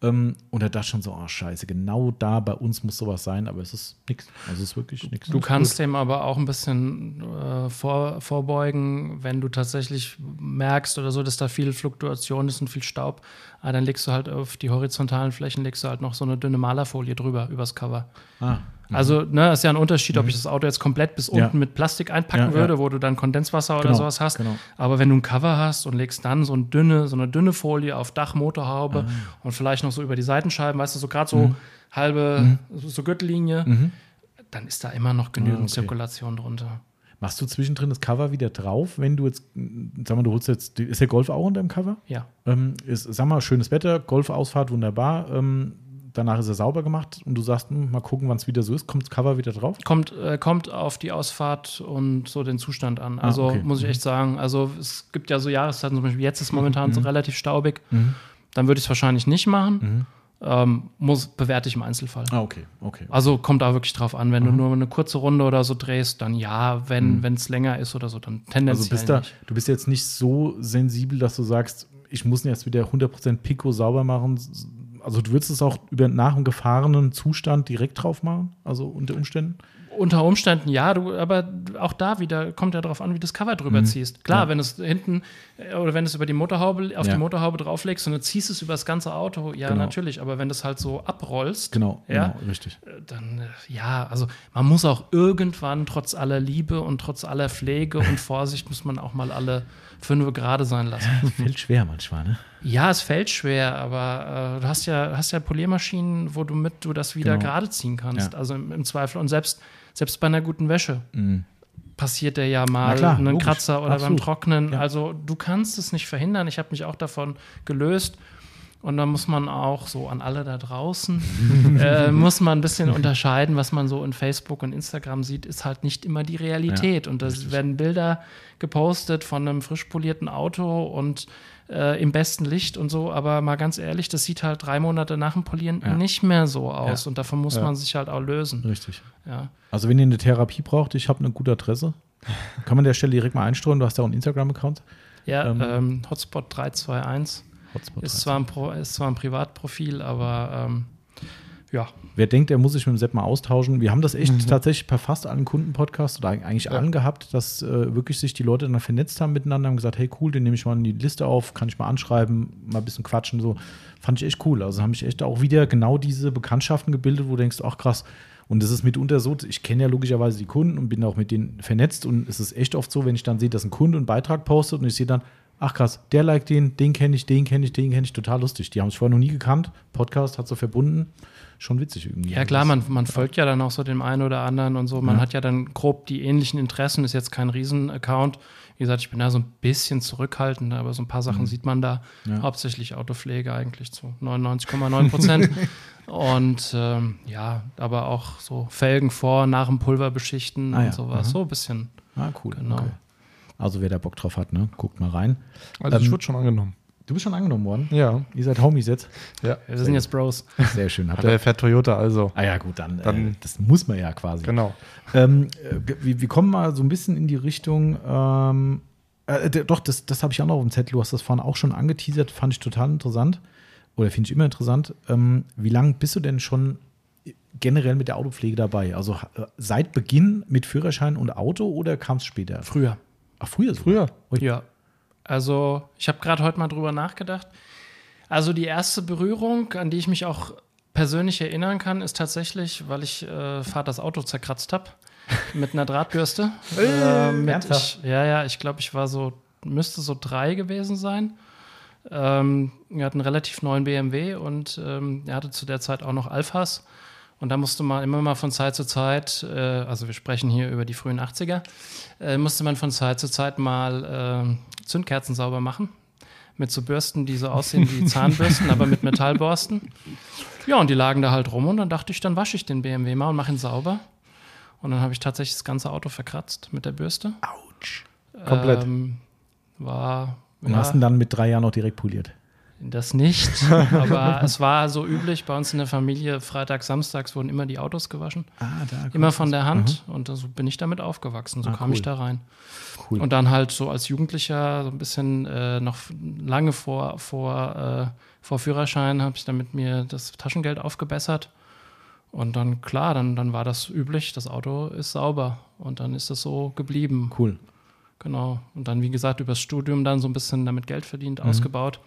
Ähm, und er dachte schon so, oh scheiße, genau da bei uns muss sowas sein, aber es ist nichts. Also es ist wirklich nichts. Du kannst dem aber auch ein bisschen äh, vor, vorbeugen, wenn du tatsächlich merkst oder so, dass da viel Fluktuation ist und viel Staub. Ah, dann legst du halt auf die horizontalen Flächen legst du halt noch so eine dünne Malerfolie drüber, übers Cover. Ah, Also, ne, ist ja ein Unterschied, ob ich das Auto jetzt komplett bis Ja. unten mit Plastik einpacken Ja, würde, ja. wo du dann Kondenswasser oder Genau, sowas hast. genau. Aber wenn du ein Cover hast und legst dann so, ein dünne, so eine dünne Folie auf Dach, Motorhaube Ah. und vielleicht noch so über die Seitenscheiben, weißt du, so gerade so Mhm. halbe, so, so Gürtellinie, dann ist da immer noch genügend Ah, okay. Zirkulation drunter. Machst du zwischendrin das Cover wieder drauf, wenn du jetzt, sag mal, du holst jetzt, ist der Golf auch unter dem Cover? Ja. Ähm, ist, sag mal, schönes Wetter, Golfausfahrt, wunderbar. Ähm, danach ist er sauber gemacht und du sagst, hm, mal gucken, wann es wieder so ist. Kommt das Cover wieder drauf? Kommt, äh, kommt auf die Ausfahrt und so den Zustand an. Also Ah, okay. muss ich echt sagen, also es gibt ja so Jahreszeiten, zum Beispiel jetzt ist momentan Mhm. so relativ staubig. Dann würde ich es wahrscheinlich nicht machen. Ähm, muss, bewerte ich im Einzelfall. Ah, okay, okay. Also kommt da wirklich drauf an. Wenn du nur eine kurze Runde oder so drehst, dann ja. Wenn es länger ist oder so, dann tendenziell Also bist da, nicht. du bist jetzt nicht so sensibel, dass du sagst, ich muss ihn jetzt wieder 100% Pico sauber machen. Also du würdest es auch über nach einem gefahrenen Zustand direkt drauf machen, also unter Umständen? Unter Umständen ja, du, aber auch da wieder kommt ja darauf an, wie du das Cover drüber ziehst. Klar, Mhm. Ja. wenn es hinten äh, oder wenn du es über die Motorhaube, auf Ja. die Motorhaube drauflegst und du ziehst es über das ganze Auto, ja, Genau. natürlich. Aber wenn du es halt so abrollst, Genau, Ja. genau, richtig. äh, dann äh, ja, also man muss auch irgendwann trotz aller Liebe und trotz aller Pflege und *laughs* Vorsicht muss man auch mal alle fünf gerade sein lassen. *laughs* Fällt schwer manchmal, ne? Ja, es fällt schwer, aber äh, du hast ja, hast ja Poliermaschinen, wo du mit du das wieder Genau. gerade ziehen kannst. Ja. Also im, im Zweifel. Und selbst, selbst bei einer guten Wäsche passiert der ja mal klar, einen logisch. Kratzer oder Absolut. beim Trocknen. Ja. Also du kannst es nicht verhindern. Ich habe mich auch davon gelöst. Und da muss man auch so an alle da draußen, *laughs* äh, muss man ein bisschen *laughs* unterscheiden, was man so in Facebook und Instagram sieht, ist halt nicht immer die Realität. und da werden Bilder gepostet von einem frisch polierten Auto und äh, im besten Licht und so, aber mal ganz ehrlich, das sieht halt drei Monate nach dem Polieren Ja. nicht mehr so aus. Ja. Und davon muss Ja. man sich halt auch lösen. Richtig. Ja. Also wenn ihr eine Therapie braucht, ich habe eine gute Adresse. Kann man an der Stelle direkt mal einstreuen. Du hast ja auch einen Instagram-Account. Ja, Ähm, ähm, Hotspot 321 Hotspot ist 13. zwar, ein Pro, ist zwar ein Privatprofil, aber ähm, ja, Wer denkt, er muss sich mit dem Sepp mal austauschen. Wir haben das echt tatsächlich bei fast allen Kundenpodcasts oder eigentlich allen gehabt, dass äh, wirklich sich die Leute dann vernetzt haben miteinander und gesagt, hey cool, den nehme ich mal in die Liste auf, kann ich mal anschreiben, mal ein bisschen quatschen. So fand ich echt cool. Also haben ich echt auch wieder genau diese Bekanntschaften gebildet, wo du denkst, ach krass. Und es ist mitunter so, ich kenne ja logischerweise die Kunden und bin auch mit denen vernetzt. Und es ist echt oft so, wenn ich dann sehe, dass ein Kunde einen Beitrag postet und ich sehe dann, ach krass, der liked den, den kenne ich, den kenne ich, den kenne ich, total lustig. Die haben sich vorher noch nie gekannt. Podcast hat so verbunden. Schon witzig irgendwie. Ja, klar, man, man folgt ja dann auch so dem einen oder anderen und so. Man Ja. hat ja dann grob die ähnlichen Interessen, ist jetzt kein Riesen-Account. Wie gesagt, ich bin da so ein bisschen zurückhaltend, aber so ein paar Sachen sieht man da. Mhm. Ja. Hauptsächlich Autopflege eigentlich zu 99,9 Prozent. *laughs* und ähm, ja, aber auch so Felgen vor, nach dem Pulver beschichten Ah ja, und sowas. aha. So ein bisschen. Ah, cool. Genau. Okay. Also wer da Bock drauf hat, ne, guckt mal rein. Also ich Ähm, wurde schon angenommen. Du bist schon angenommen worden. Ja. Ihr seid Homies jetzt. ja. Wir sind jetzt Bros. Sehr schön. Habt Der fährt Toyota, also. ah ja, gut, dann, Dann- äh, das muss man ja quasi. Genau. Ähm, äh, wir, wir kommen mal so ein bisschen in die Richtung. Ähm, äh, doch, das, das habe ich auch noch auf dem Zettel. Du hast das vorhin auch schon angeteasert, fand ich total interessant. Oder finde ich immer interessant. Ähm, wie lange bist du denn schon generell mit der Autopflege dabei? Also äh, seit Beginn mit Führerschein und Auto oder kam es später? Früher. Ach, früher? Früher. Ui. Ja. Also, ich habe gerade heute mal drüber nachgedacht. Also, die erste Berührung, an die ich mich auch persönlich erinnern kann, ist tatsächlich, weil ich äh, Vaters Auto zerkratzt habe mit einer Drahtbürste. *laughs* äh, mit ernsthaft? ich, ja, ja, ich glaube, ich war so, müsste so drei gewesen sein. Ähm, er hat einen relativ neuen BMW und ähm, er hatte zu der Zeit auch noch Alphas. Und da musste man immer mal von Zeit zu Zeit, äh, also wir sprechen hier über die frühen 80er, äh, musste man von Zeit zu Zeit mal äh, Zündkerzen sauber machen. Mit so Bürsten, die so aussehen wie *laughs* Zahnbürsten, aber mit Metallborsten. Ja, und die lagen da halt rum und dann dachte ich, dann wasche ich den BMW mal und mache ihn sauber. Und dann habe ich tatsächlich das ganze Auto verkratzt mit der Bürste. Autsch. Komplett. Ähm, war. Und ja, hast ihn dann mit drei Jahren noch direkt poliert. Das nicht, *laughs* aber es war so üblich bei uns in der Familie, Freitag, Samstags wurden immer die Autos gewaschen. Ah, da. Immer von der Hand und so bin ich damit aufgewachsen. So Ah, kam cool. ich da rein. Cool. Und dann halt so als Jugendlicher, so ein bisschen äh, noch lange vor, vor, äh, vor Führerschein, habe ich dann mit mir das Taschengeld aufgebessert. Und dann, klar, dann, dann war das üblich, das Auto ist sauber. Und dann ist das so geblieben. Cool. Genau. Und dann, wie gesagt, übers Studium dann so ein bisschen damit Geld verdient, Mhm. ausgebaut.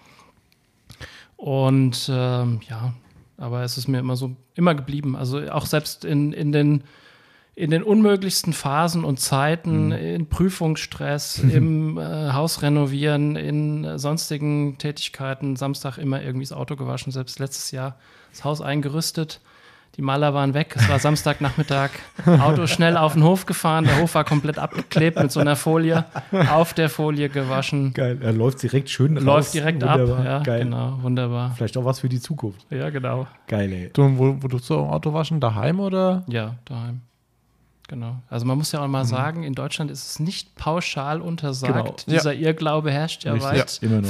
Und ähm, ja, aber es ist mir immer so, immer geblieben. Also auch selbst in, in den in den unmöglichsten Phasen und Zeiten, Mhm. in Prüfungsstress, *laughs* im äh, Haus renovieren, in äh, sonstigen Tätigkeiten, Samstag immer irgendwie das Auto gewaschen, selbst letztes Jahr das Haus eingerüstet. Die Maler waren weg, es war Samstagnachmittag, Auto schnell auf den Hof gefahren, der Hof war komplett abgeklebt mit so einer Folie, auf der Folie gewaschen, Geil. Er läuft direkt schön raus. läuft direkt ab. Wunderbar. Ja, Geil. genau, wunderbar. Vielleicht auch was für die Zukunft. Ja, genau. Geil, ey. Du, wo, wo du so Auto waschen? Daheim oder? Ja, daheim. Genau. Also man muss ja auch Mhm. mal sagen, in Deutschland ist es nicht pauschal untersagt. Genau. Dieser Irrglaube herrscht ja Richtig. weit Ja, immer noch.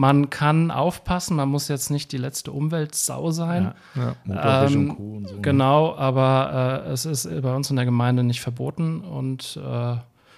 Man kann aufpassen, man muss jetzt nicht die letzte Umweltsau sein. Ja. Motorwäsche Ähm, und Co. und so. ne? Genau, aber äh, es ist bei uns in der Gemeinde nicht verboten und äh,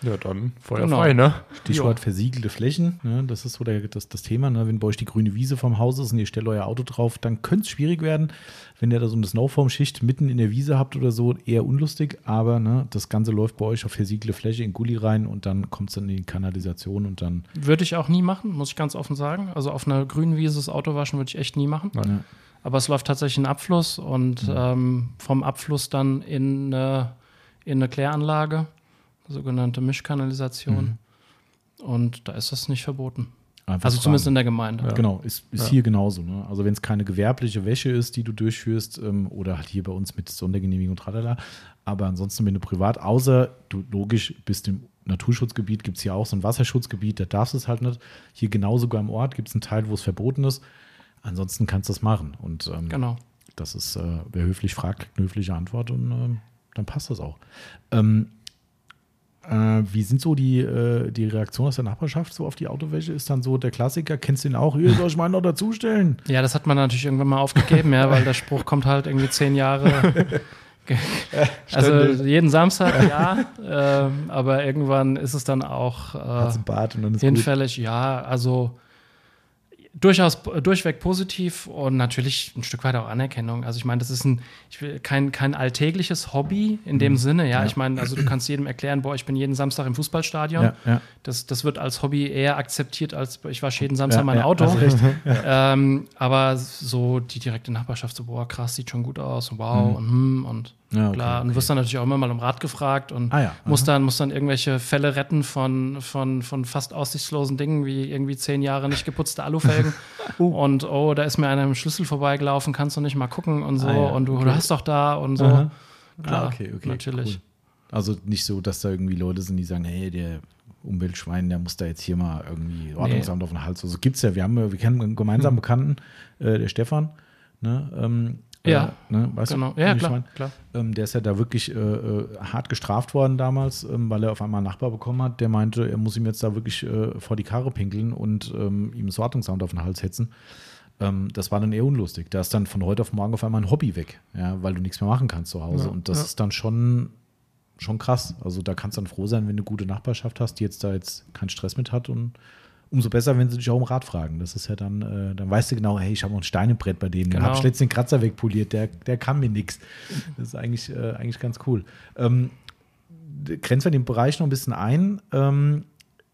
Ja, dann Feuer Genau. frei, ne? Stichwort versiegelte Flächen. Ne? Das ist so der, das, das Thema. Ne? Wenn bei euch die grüne Wiese vom Haus ist und ihr stellt euer Auto drauf, dann könnte es schwierig werden. Wenn ihr da so eine Snowform-Schicht mitten in der Wiese habt oder so, eher unlustig. Aber ne, das Ganze läuft bei euch auf versiegelte Fläche in Gully rein und dann kommt es dann in die Kanalisation und dann. würde ich auch nie machen, muss ich ganz offen sagen. Also auf einer grünen Wiese das Auto waschen würde ich echt nie machen. Ja. Aber es läuft tatsächlich in Abfluss und ähm, vom Abfluss dann in eine, in eine Kläranlage, sogenannte Mischkanalisation. Und da ist das nicht verboten. Einfach Also fragen. zumindest in der Gemeinde. Genau, ist, ist hier genauso. Ne? Also wenn es keine gewerbliche Wäsche ist, die du durchführst, ähm, oder halt hier bei uns mit Sondergenehmigung und tralala, aber ansonsten, wenn du privat, außer du logisch bist im Naturschutzgebiet, gibt es hier auch so ein Wasserschutzgebiet, da darfst du es halt nicht. Hier genau sogar im Ort gibt es einen Teil, wo es verboten ist. Ansonsten kannst du das machen. Und ähm, Genau. das ist, äh, wer höflich fragt, kriegt eine höfliche Antwort und ähm, dann passt das auch. Ähm, äh, wie sind so die, äh, die Reaktionen aus der Nachbarschaft so auf die Autowäsche? Ist dann so der Klassiker, kennst du den auch? Hier soll ich meinen noch dazustellen? Ja, das hat man natürlich irgendwann mal aufgegeben, ja, weil der Spruch kommt halt irgendwie zehn Jahre. *laughs* also jeden Samstag, ja, ähm, aber irgendwann ist es dann auch äh, Bart und dann ist gut. hinfällig, ja, also durchaus durchweg positiv und natürlich ein Stück weit auch Anerkennung. Also ich meine, das ist ein ich will, kein, kein alltägliches Hobby in Mhm. dem Sinne, ja. Ich meine, also du kannst jedem erklären, boah, ich bin jeden Samstag im Fußballstadion. Ja, ja. Das, das wird als Hobby eher akzeptiert, als ich wasche jeden Samstag Ja, mein ja, Auto. recht. *laughs* ähm, aber so die direkte Nachbarschaft, so, boah, krass, sieht schon gut aus, wow, und hm, und Ja, okay, klar. Und du wirst dann natürlich auch immer mal um Rat gefragt und Ah ja, musst, dann, musst dann irgendwelche Fälle retten von, von, von fast aussichtslosen Dingen, wie irgendwie zehn Jahre nicht geputzte Alufelgen. *laughs* Und oh, da ist mir einer im Schlüssel vorbeigelaufen, kannst du nicht mal gucken und so. Ah ja, und du, okay. du hast doch da und so. Aha. Klar, ah, okay, okay. natürlich. Cool. Also nicht so, dass da irgendwie Leute sind, die sagen, hey, der Umweltschwein, der muss da jetzt hier mal irgendwie Ordnungsamt auf den Hals. Also gibt's ja, wir haben, ja- wir kennen einen gemeinsamen Bekannten, äh, der Stefan, ne? Ähm, Ja, äh, ne? weißt Genau, du, ja, wie ich klar, mein? klar. Ähm, der ist ja da wirklich äh, äh, hart gestraft worden damals, ähm, weil er auf einmal einen Nachbar bekommen hat, der meinte, er muss ihm jetzt da wirklich äh, vor die Karre pinkeln und ähm, ihm das Wartungsamt auf den Hals hetzen. Ähm, das war dann eher unlustig. Da ist dann von heute auf morgen auf einmal ein Hobby weg, ja, weil du nichts mehr machen kannst zu Hause. Ja, und das ja. ist dann schon, schon krass. Also da kannst du dann froh sein, wenn du eine gute Nachbarschaft hast, die jetzt da jetzt keinen Stress mit hat und umso besser, wenn sie dich auch um Rat fragen. Das ist ja dann, äh, dann weißt du genau, hey, ich habe noch ein Stein im Brett bei denen. Genau. habe ich letztens den Kratzer wegpoliert, der, der kann mir nichts. Das ist eigentlich, äh, eigentlich ganz cool. Ähm, grenzen wir den Bereich noch ein bisschen ein. Ähm,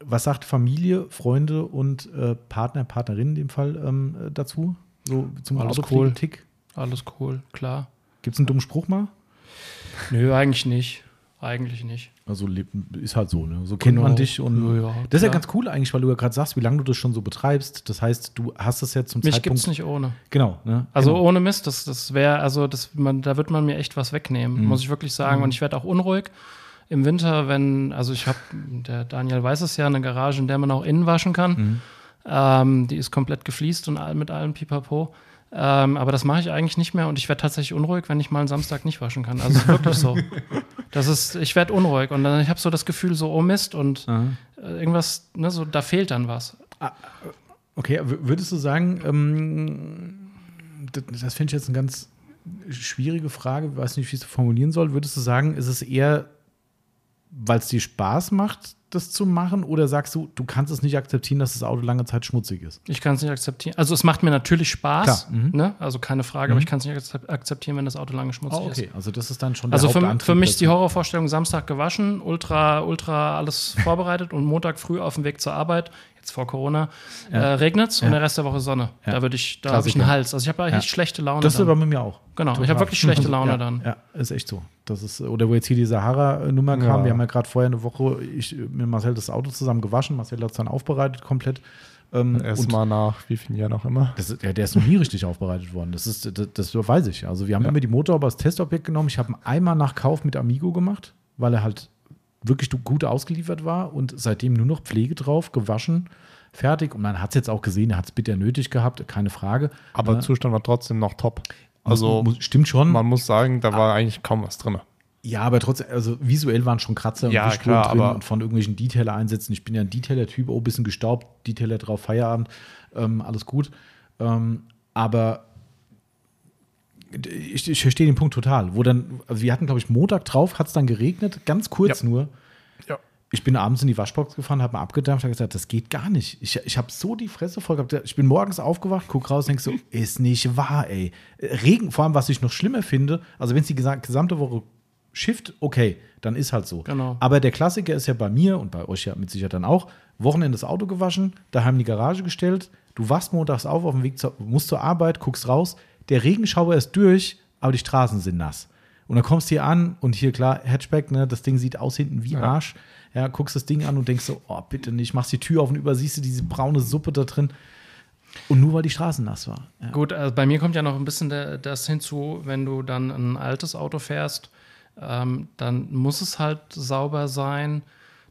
was sagt Familie, Freunde und äh, Partner, Partnerin in dem Fall ähm, äh, dazu? So zum Alles Autopflege-Tick? alles cool, klar. Gibt es einen dummen Spruch mal? Nö, eigentlich nicht. Eigentlich nicht. Also ist halt so, ne? So kennt Genau. man dich und Ja, ja, das ist ja ganz cool eigentlich, weil du ja gerade sagst, wie lange du das schon so betreibst. Das heißt, du hast es jetzt zum Mich Zeitpunkt. gibt's nicht ohne. Genau, ne? Also genau. ohne Mist, das, das wäre, also das, man, da wird man mir echt was wegnehmen, Mhm. muss ich wirklich sagen. Und ich werde auch unruhig im Winter, wenn, also ich habe, der Daniel weiß es ja, eine Garage, in der man auch innen waschen kann. Mhm. Ähm, die ist komplett gefliest und all, mit allem Pipapo. Ähm, aber das mache ich eigentlich nicht mehr und ich werde tatsächlich unruhig, wenn ich mal einen Samstag nicht waschen kann. Also wirklich so. *laughs* Das ist, ich werde unruhig und dann ich habe so das Gefühl, so oh Mist und Aha. äh, irgendwas, ne, so da fehlt dann was. Okay, w- würdest du sagen, ähm, das, das finde ich jetzt eine ganz schwierige Frage, ich weiß nicht, wie ich es formulieren soll. Würdest du sagen, ist es eher, weil es dir Spaß macht, das zu machen, oder sagst du, du kannst es nicht akzeptieren, dass das Auto lange Zeit schmutzig ist? Ich kann es nicht akzeptieren. Also es macht mir natürlich Spaß, mhm. ne? also keine Frage, aber ich kann es nicht akzep- akzeptieren, wenn das Auto lange schmutzig Ah, ist. okay, also das ist dann schon Also für, für mich ist die. Horrorvorstellung Samstag gewaschen, ultra, ultra alles *laughs* vorbereitet und Montag früh auf dem Weg zur Arbeit, jetzt vor Corona, äh, regnet es und der Rest der Woche Sonne. Ja. Da würde ich, da habe ich einen Hals. Also ich habe echt Ja. schlechte Laune. Das ist dann. aber mit mir auch. Genau, ich Total. habe wirklich schlechte Also, Laune ja, dann. Ja, ist echt so. Das ist, oder wo jetzt hier die Sahara-Nummer kam, Ja. wir haben ja gerade vorher eine Woche, ich mit Marcel das Auto zusammen gewaschen, Marcel hat es dann aufbereitet komplett. Ähm, und Erstmal nach wie vielen Jahren auch immer. das ist, ja, der ist noch nie richtig aufbereitet worden. Das, ist, das, das weiß ich. Also wir haben Ja. immer die Motorhaube als Testobjekt genommen. Ich habe ihn einmal nach Kauf mit Amigo gemacht, weil er halt wirklich gut ausgeliefert war und seitdem nur noch Pflege drauf, gewaschen, fertig. Und man hat es jetzt auch gesehen, er hat es bitter nötig gehabt, keine Frage. Aber Ja. Zustand war trotzdem noch top. Also Muss- stimmt schon. man muss sagen, da war eigentlich kaum was drin. Ja, aber trotzdem, also visuell waren schon Kratzer Ja, und Wischspuren klar, drin aber- und von irgendwelchen Detailer-Einsätzen. Ich bin ja ein Detailer-Typ, oh, bisschen gestaubt, Detailer drauf, Feierabend, ähm, alles gut. Ähm, aber ich, ich verstehe den Punkt total. Wo dann, also wir hatten, glaube ich, Montag drauf, hat es dann geregnet, ganz kurz Ja. nur. Ja. Ich bin abends in die Waschbox gefahren, habe mal abgedampft, habe gesagt, das geht gar nicht. Ich, ich habe so die Fresse voll gehabt. Ich bin morgens aufgewacht, guck raus, denk so, *laughs* ist nicht wahr, ey. Regen, vor allem, was ich noch schlimmer finde, also wenn es die gesa- gesamte Woche schifft, okay, dann ist halt so. Genau. Aber der Klassiker ist ja bei mir und bei euch ja mit Sicherheit dann auch, Wochenende das Auto gewaschen, daheim in die Garage gestellt, du wachst montags auf, auf dem Weg zur, musst zur Arbeit, guckst raus, der Regenschauer ist durch, aber die Straßen sind nass. Und dann kommst du hier an und hier klar, Hatchback, ne, das Ding sieht aus hinten wie Ja. Arsch. Ja, guckst das Ding an und denkst so, oh, bitte nicht, machst die Tür auf und übersiehst du diese braune Suppe da drin. Und nur weil die Straße nass war. Ja. Gut, also bei mir kommt ja noch ein bisschen das hinzu, wenn du dann ein altes Auto fährst, ähm, dann muss es halt sauber sein,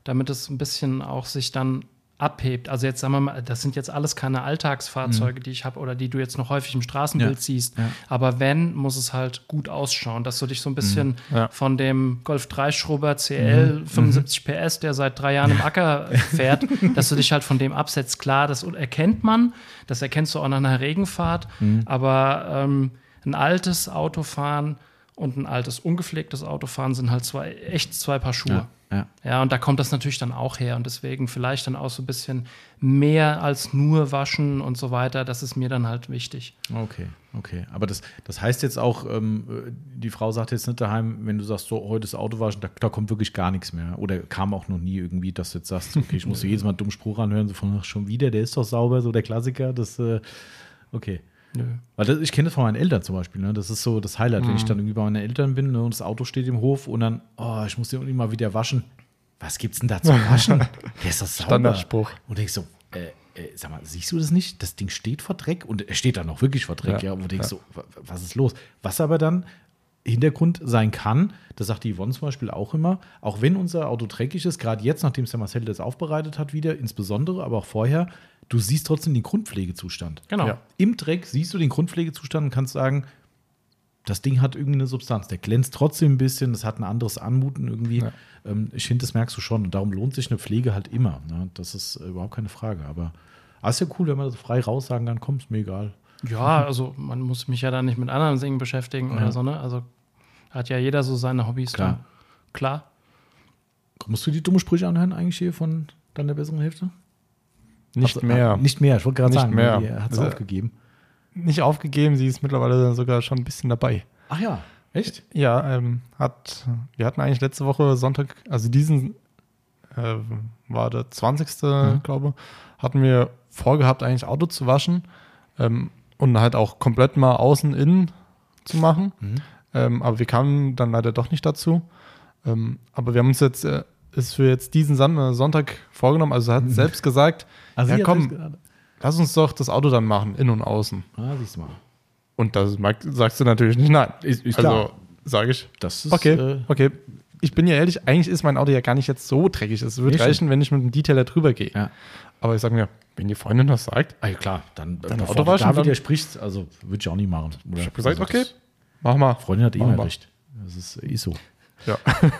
damit es ein bisschen auch sich dann abhebt. Also jetzt sagen wir mal, das sind jetzt alles keine Alltagsfahrzeuge, die ich habe oder die du jetzt noch häufig im Straßenbild Ja, siehst. ja. Aber wenn, muss es halt gut ausschauen, dass du dich so ein bisschen Ja. von dem Golf 3 Schrubber CL 75 PS, der seit drei Jahren im Acker *laughs* fährt, dass du dich halt von dem absetzt. Klar, das erkennt man, das erkennst du auch nach einer Regenfahrt, aber ähm, ein altes Autofahren und ein altes ungepflegtes Autofahren sind halt zwei echt zwei Paar Schuhe. Ja, ja. Und da kommt das natürlich dann auch her. Und deswegen vielleicht dann auch so ein bisschen mehr als nur waschen und so weiter. Das ist mir dann halt wichtig. Okay, okay. Aber das, das heißt jetzt auch, ähm, die Frau sagt jetzt nicht daheim, wenn du sagst, so, heute ist Auto waschen, da, da kommt wirklich gar nichts mehr. Oder kam auch noch nie irgendwie, dass du jetzt sagst, okay, ich muss *laughs* jedes Mal einen dummen Spruch anhören, so von, ach, schon wieder, der ist doch sauber, so der Klassiker. Das, äh, okay. Nö. Weil das, ich kenne das von meinen Eltern zum Beispiel. Ne? Das ist so das Highlight, Mhm. wenn ich dann irgendwie bei meinen Eltern bin ne, und das Auto steht im Hof und dann, oh, ich muss den irgendwie mal wieder waschen. Was gibt's denn da zu waschen? *laughs* Der ist sauber. Standardspruch. Und ich so, äh, äh, sag mal, siehst du das nicht? Das Ding steht vor Dreck und er steht dann auch wirklich vor Dreck, ja. Ja, Und du denkst ja. so, wa- was ist los? Was aber dann Hintergrund sein kann, das sagt die Yvonne zum Beispiel auch immer, auch wenn unser Auto dreckig ist, gerade jetzt, nachdem es der Marcel das aufbereitet hat, wieder, insbesondere, aber auch vorher, du siehst trotzdem den Grundpflegezustand. Genau. Ja. Im Dreck siehst du den Grundpflegezustand und kannst sagen, das Ding hat irgendwie eine Substanz. Der glänzt trotzdem ein bisschen, das hat ein anderes Anmuten irgendwie. Ja. Ähm, ich finde, das merkst du schon. Und darum lohnt sich eine Pflege halt immer. Ne? Das ist äh, überhaupt keine Frage. Aber aber ist ja cool, wenn man das frei raus sagen kann, komm, ist mir egal. Ja, also man muss mich ja da nicht mit anderen Dingen beschäftigen Ja. oder so, ne? Also hat ja jeder so seine Hobbys. Klar. dann. Klar. Musst du die dumme Sprüche anhören eigentlich hier von deiner besseren Hälfte? Nicht Hast- mehr. ah, Nicht mehr, ich wollte gerade sagen, mehr. die hat es Also- aufgegeben. Nicht aufgegeben, sie ist mittlerweile sogar schon ein bisschen dabei. Ach ja, echt? Ja, ähm, hat, wir hatten eigentlich letzte Woche Sonntag, also diesen äh, war der 20. Mhm. glaube hatten wir vorgehabt, eigentlich Auto zu waschen ähm, und halt auch komplett mal außen, innen zu machen. Mhm. Ähm, aber wir kamen dann leider doch nicht dazu. Ähm, aber wir haben uns jetzt, äh, ist für jetzt diesen äh, Sonntag vorgenommen. Also er hat *laughs* selbst gesagt, Also ja komm, lass uns doch das Auto dann machen, innen und außen. Ah, siehst du mal. Und da sagst du natürlich nicht nein. Ist- ist also sage ich, Das ist, okay, äh, okay. Ich bin ja ehrlich, eigentlich ist mein Auto ja gar nicht jetzt so dreckig. Es würde reichen, wenn ich mit einem Detailer drüber gehe. Ja. Aber ich sage mir, wenn die Freundin das sagt, Ah, ja, klar, dann, Dann bevor Auto du da dann- widersprichst, also würde ich auch nie machen. Oder? ich habe gesagt, also, okay, mach mal. Freundin hat eh wir. recht. Das ist, ist so. Ja. *laughs*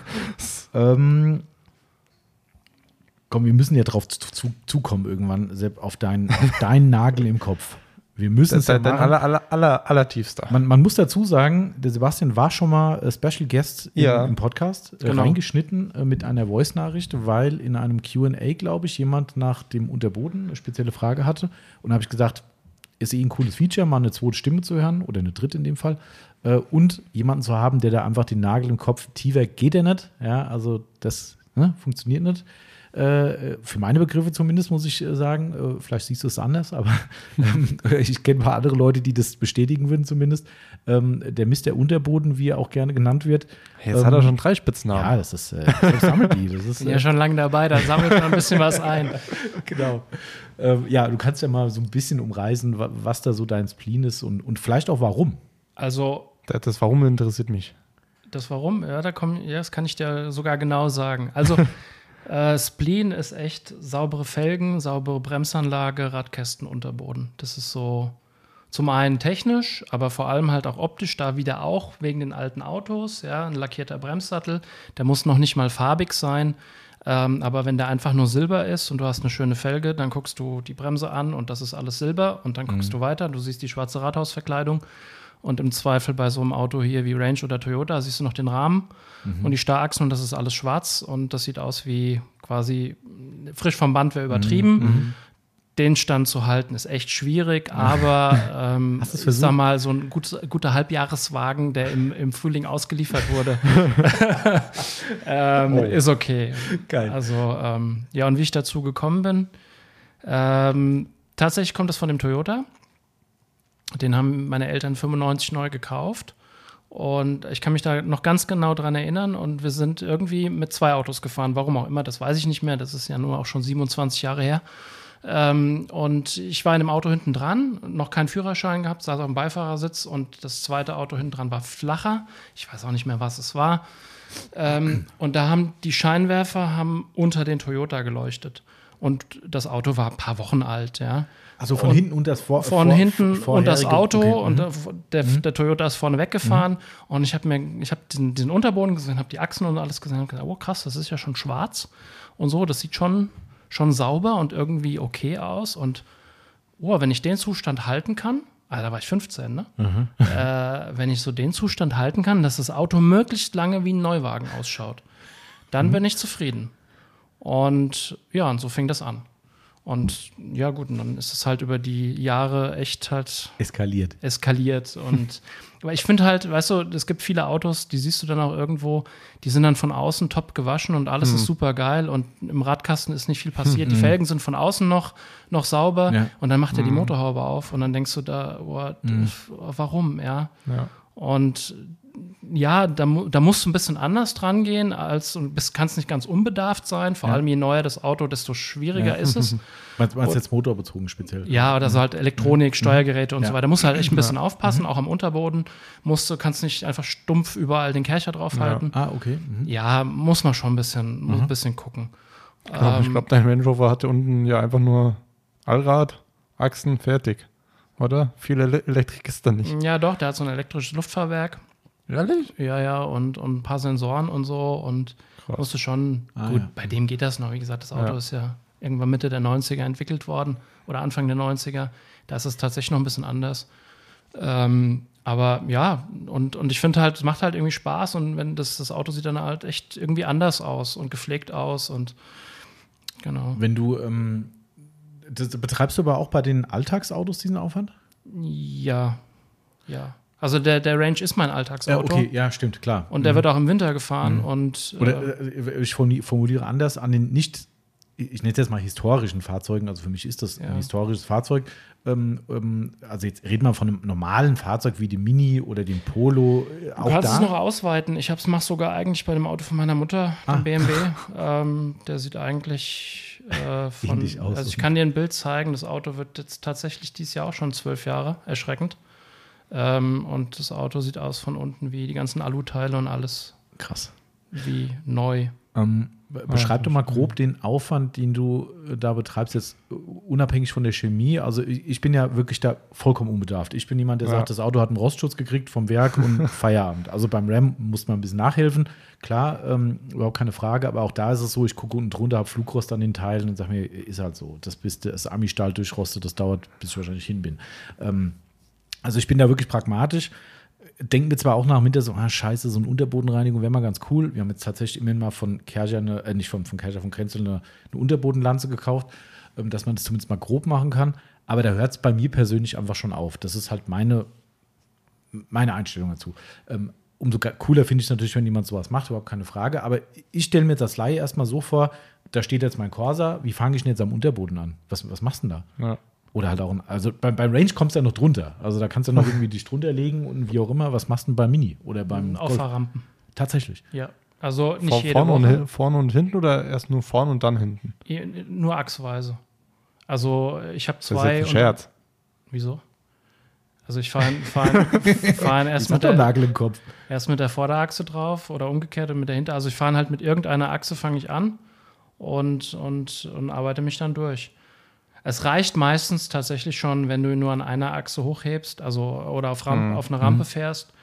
Ähm, komm, wir müssen ja drauf zu, zu, zukommen irgendwann, Sepp, auf deinen, auf *laughs* deinen Nagel im Kopf. Wir müssen es ja dein machen. aller, aller, aller, allertiefster. Man, man muss dazu sagen, der Sebastian war schon mal äh, Special Guest im, Ja. im Podcast, äh, Genau. reingeschnitten mit einer Voice-Nachricht, weil in einem QA, glaube ich, jemand nach dem Unterboden eine spezielle Frage hatte. Und da habe ich gesagt, ist eh ein cooles Feature, mal eine zweite Stimme zu hören oder eine dritte in dem Fall. Äh, und jemanden zu haben, der da einfach den Nagel im Kopf tiefer geht er nicht. Ja, also das ne, funktioniert nicht. Äh, für meine Begriffe zumindest, muss ich äh, sagen. Äh, vielleicht siehst du es anders, aber *laughs* ähm, ich kenne ein paar andere Leute, die das bestätigen würden zumindest. Ähm, der Mist der Unterboden, wie er auch gerne genannt wird. Jetzt ähm, hat er schon drei Spitznamen. Ja, das ist äh, das sammelt die. Das ist, Bin ja äh, schon lange dabei, da sammelt man ein bisschen was ein. *laughs* genau. Ähm, ja, du kannst ja mal so ein bisschen umreißen, wa- was da so dein Spleen ist und, und vielleicht auch warum. Also Das, Warum interessiert mich. Das Warum? Ja, da komm, ja, das kann ich dir sogar genau sagen. Also, *laughs* äh, Spleen ist echt saubere Felgen, saubere Bremsanlage, Radkästen, Unterboden. Das ist so zum einen technisch, aber vor allem halt auch optisch, da wieder auch wegen den alten Autos. Ja, ein lackierter Bremssattel, der muss noch nicht mal farbig sein. Ähm, aber wenn der einfach nur Silber ist und du hast eine schöne Felge, dann guckst du die Bremse an und das ist alles Silber und dann guckst du weiter, du siehst die schwarze Rathausverkleidung und im Zweifel bei so einem Auto hier wie Range oder Toyota siehst du noch den Rahmen und die Starrachsen und das ist alles schwarz und das sieht aus wie quasi frisch vom Band wäre übertrieben. Den Stand zu halten ist echt schwierig, aber *laughs* ähm, ich sag mal, so ein gut, guter Halbjahreswagen, der im, im Frühling ausgeliefert wurde, *laughs* ähm, ist okay. Geil. Also, ähm, ja, und wie ich dazu gekommen bin, ähm, tatsächlich kommt das von dem Toyota. Den haben meine Eltern 95 neu gekauft. Und ich kann mich da noch ganz genau dran erinnern. Und wir sind irgendwie mit zwei Autos gefahren. Warum auch immer, das weiß ich nicht mehr. Das ist ja nur auch schon 27 Jahre her. Ähm, und ich war in dem Auto hinten dran, noch keinen Führerschein gehabt, saß auf dem Beifahrersitz und das zweite Auto hinten dran war flacher. Ich weiß auch nicht mehr, was es war. Ähm, und da haben die Scheinwerfer haben unter den Toyota geleuchtet. Und das Auto war ein paar Wochen alt, ja. Also von Und hinten und das vor, Von vor- hinten und das Auto okay, und mhm. der, der, Toyota ist vorne weggefahren und ich habe mir, ich habe den, den Unterboden gesehen, habe die Achsen und alles gesehen, habe gesagt, oh krass, das ist ja schon schwarz und so, das sieht schon, schon sauber und irgendwie okay aus und oh, wenn ich den Zustand halten kann, ah, da war ich 15, ne? Mhm. *laughs* äh, wenn ich so den Zustand halten kann, dass das Auto möglichst lange wie ein Neuwagen ausschaut, Mhm. dann bin ich zufrieden. Und ja, und so fing das an. Und ja, gut, und dann ist es halt über die Jahre echt halt eskaliert. eskaliert. Und *laughs* aber ich finde halt, weißt du, es gibt viele Autos, die siehst du dann auch irgendwo, die sind dann von außen top gewaschen und alles Mhm. ist super geil und im Radkasten ist nicht viel passiert. Die Felgen sind von außen noch, noch sauber Ja. und dann macht er die Motorhaube auf und dann denkst du da, oh, Mhm. warum, ja. Ja. Und ja, da, da musst du ein bisschen anders dran gehen, als und bist, kannst nicht ganz unbedarft sein. Vor Ja. allem je neuer das Auto, desto schwieriger Ja. ist es. *laughs* Meinst meinst du jetzt motorbezogen speziell? Ja, oder so halt Elektronik, Steuergeräte und Ja. so weiter. Da musst du halt echt ein bisschen aufpassen, auch am Unterboden. Musst du, kannst nicht einfach stumpf überall den Kercher draufhalten. Ah, okay. Mhm. Ja. muss man schon ein bisschen, muss ein bisschen gucken. Ich Ähm, glaube, dein Range Rover hatte unten ja einfach nur Allrad, Achsen, fertig. Oder? Viel Ele Elektrik ist da nicht. ja, doch, der hat so ein elektrisches Luftfahrwerk. Ehrlich? Ja, ja, und, und ein paar Sensoren und so. Und Krass. musste schon, Ah, gut, ja. bei dem geht das noch. Wie gesagt, das Auto Ja. ist ja irgendwann Mitte der 90er entwickelt worden oder Anfang der 90er. Da ist es tatsächlich noch ein bisschen anders. Ähm, aber ja, und, und ich finde halt, es macht halt irgendwie Spaß und wenn das, das Auto sieht dann halt echt irgendwie anders aus und gepflegt aus und genau. Wenn du, ähm, das, betreibst du aber auch bei den Alltagsautos diesen Aufwand? Ja, ja. Also der, der Range ist mein Alltagsauto. ja, stimmt, klar. Und der wird auch im Winter gefahren und Oder äh, ich formuliere anders, an den nicht ich nenne es jetzt mal historischen Fahrzeugen, also für mich ist das Ja. ein historisches Fahrzeug. Ähm, ähm, also jetzt reden wir von einem normalen Fahrzeug wie dem Mini oder dem Polo. äh, Du Auch kannst es da. noch ausweiten. Ich hab's mach sogar eigentlich bei dem Auto von meiner Mutter, dem Ah. BMW. *laughs* ähm, der sieht eigentlich äh, von. Ähnlich aus. Also ich kann dir ein Bild zeigen. Das Auto wird jetzt tatsächlich dieses Jahr auch schon zwölf Jahre. Erschreckend. Ähm, und das Auto sieht aus von unten wie die ganzen Aluteile und alles Krass. wie neu. Ähm, be- beschreib doch mal grob den Aufwand, den du äh, da betreibst, jetzt äh, unabhängig von der Chemie. Also ich, bin ja wirklich da vollkommen unbedarft. Ich bin jemand, der Ja. sagt, das Auto hat einen Rostschutz gekriegt vom Werk und *laughs* Feierabend. Also beim RAM muss man ein bisschen nachhelfen. Klar, ähm, überhaupt keine Frage, aber auch da ist es so, ich gucke unten drunter, habe Flugrost an den Teilen und sage mir, ist halt so. Das bis das Ami-Stahl durchrostet, das dauert, bis ich wahrscheinlich hin bin. Ähm, also ich bin da wirklich pragmatisch. Denken wir zwar auch nach Winter so, ah, scheiße, so eine Unterbodenreinigung wäre mal ganz cool. Wir haben jetzt tatsächlich immerhin mal von Kercher, eine, äh, nicht von, von Kercher, von Krenzel eine, eine Unterbodenlanze gekauft, ähm, dass man das zumindest mal grob machen kann. Aber da hört es bei mir persönlich einfach schon auf. Das ist halt meine, meine Einstellung dazu. Ähm, umso cooler finde ich es natürlich, wenn jemand sowas macht, überhaupt keine Frage. Aber ich stelle mir als Laie erstmal so vor, da steht jetzt mein Corsa, wie fange ich denn jetzt am Unterboden an? Was, was machst du denn da? Ja. Oder halt auch, ein- also beim, beim Range kommst du ja noch drunter. Also da kannst du noch *laughs* irgendwie dich drunter legen und wie auch immer. Was machst du denn beim Mini oder beim Golf? Auffahrrampen. Tatsächlich. Ja. Also nicht Vor, jede vorne, und, Woche. vorne und hinten oder erst nur vorne und dann hinten? Nur achsweise. Also ich habe Das ist zwei. jetzt ein und- Scherz. Wieso? Also ich fahre fahr, fahr *laughs* erst, mit er der, Nagel im Kopf. erst mit der Vorderachse drauf oder umgekehrt und mit der Hinter. Also ich fahre halt mit irgendeiner Achse fange ich an und, und, und arbeite mich dann durch. Es reicht meistens tatsächlich schon, wenn du nur an einer Achse hochhebst, also oder auf, Ram auf eine Rampe fährst,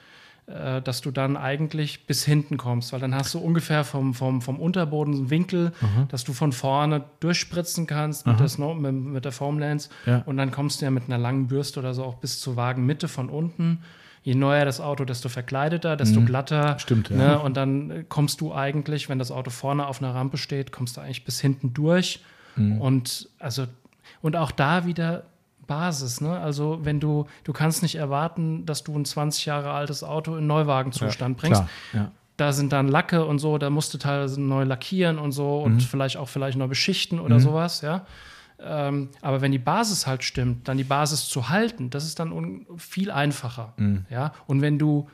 äh, dass du dann eigentlich bis hinten kommst, weil dann hast du ungefähr vom, vom, vom Unterboden einen Winkel, dass du von vorne durchspritzen kannst mit der, Snow, mit, mit der Foamlance Ja. und dann kommst du ja mit einer langen Bürste oder so auch bis zur Wagenmitte von unten. Je neuer das Auto, desto verkleideter, desto glatter. Stimmt, ja. Ne? Und dann kommst du eigentlich, wenn das Auto vorne auf einer Rampe steht, kommst du eigentlich bis hinten durch. Und also, und auch da wieder Basis, ne? Also, wenn du, du kannst nicht erwarten, dass du ein 20 Jahre altes Auto in Neuwagenzustand bringst. Klar. Ja. Da sind dann Lacke und so, da musst du teilweise neu lackieren und so Mhm. und vielleicht auch vielleicht neu beschichten oder sowas, ja. Ähm, aber wenn die Basis halt stimmt, dann die Basis zu halten, das ist dann viel einfacher. Mhm. Ja? Und wenn du,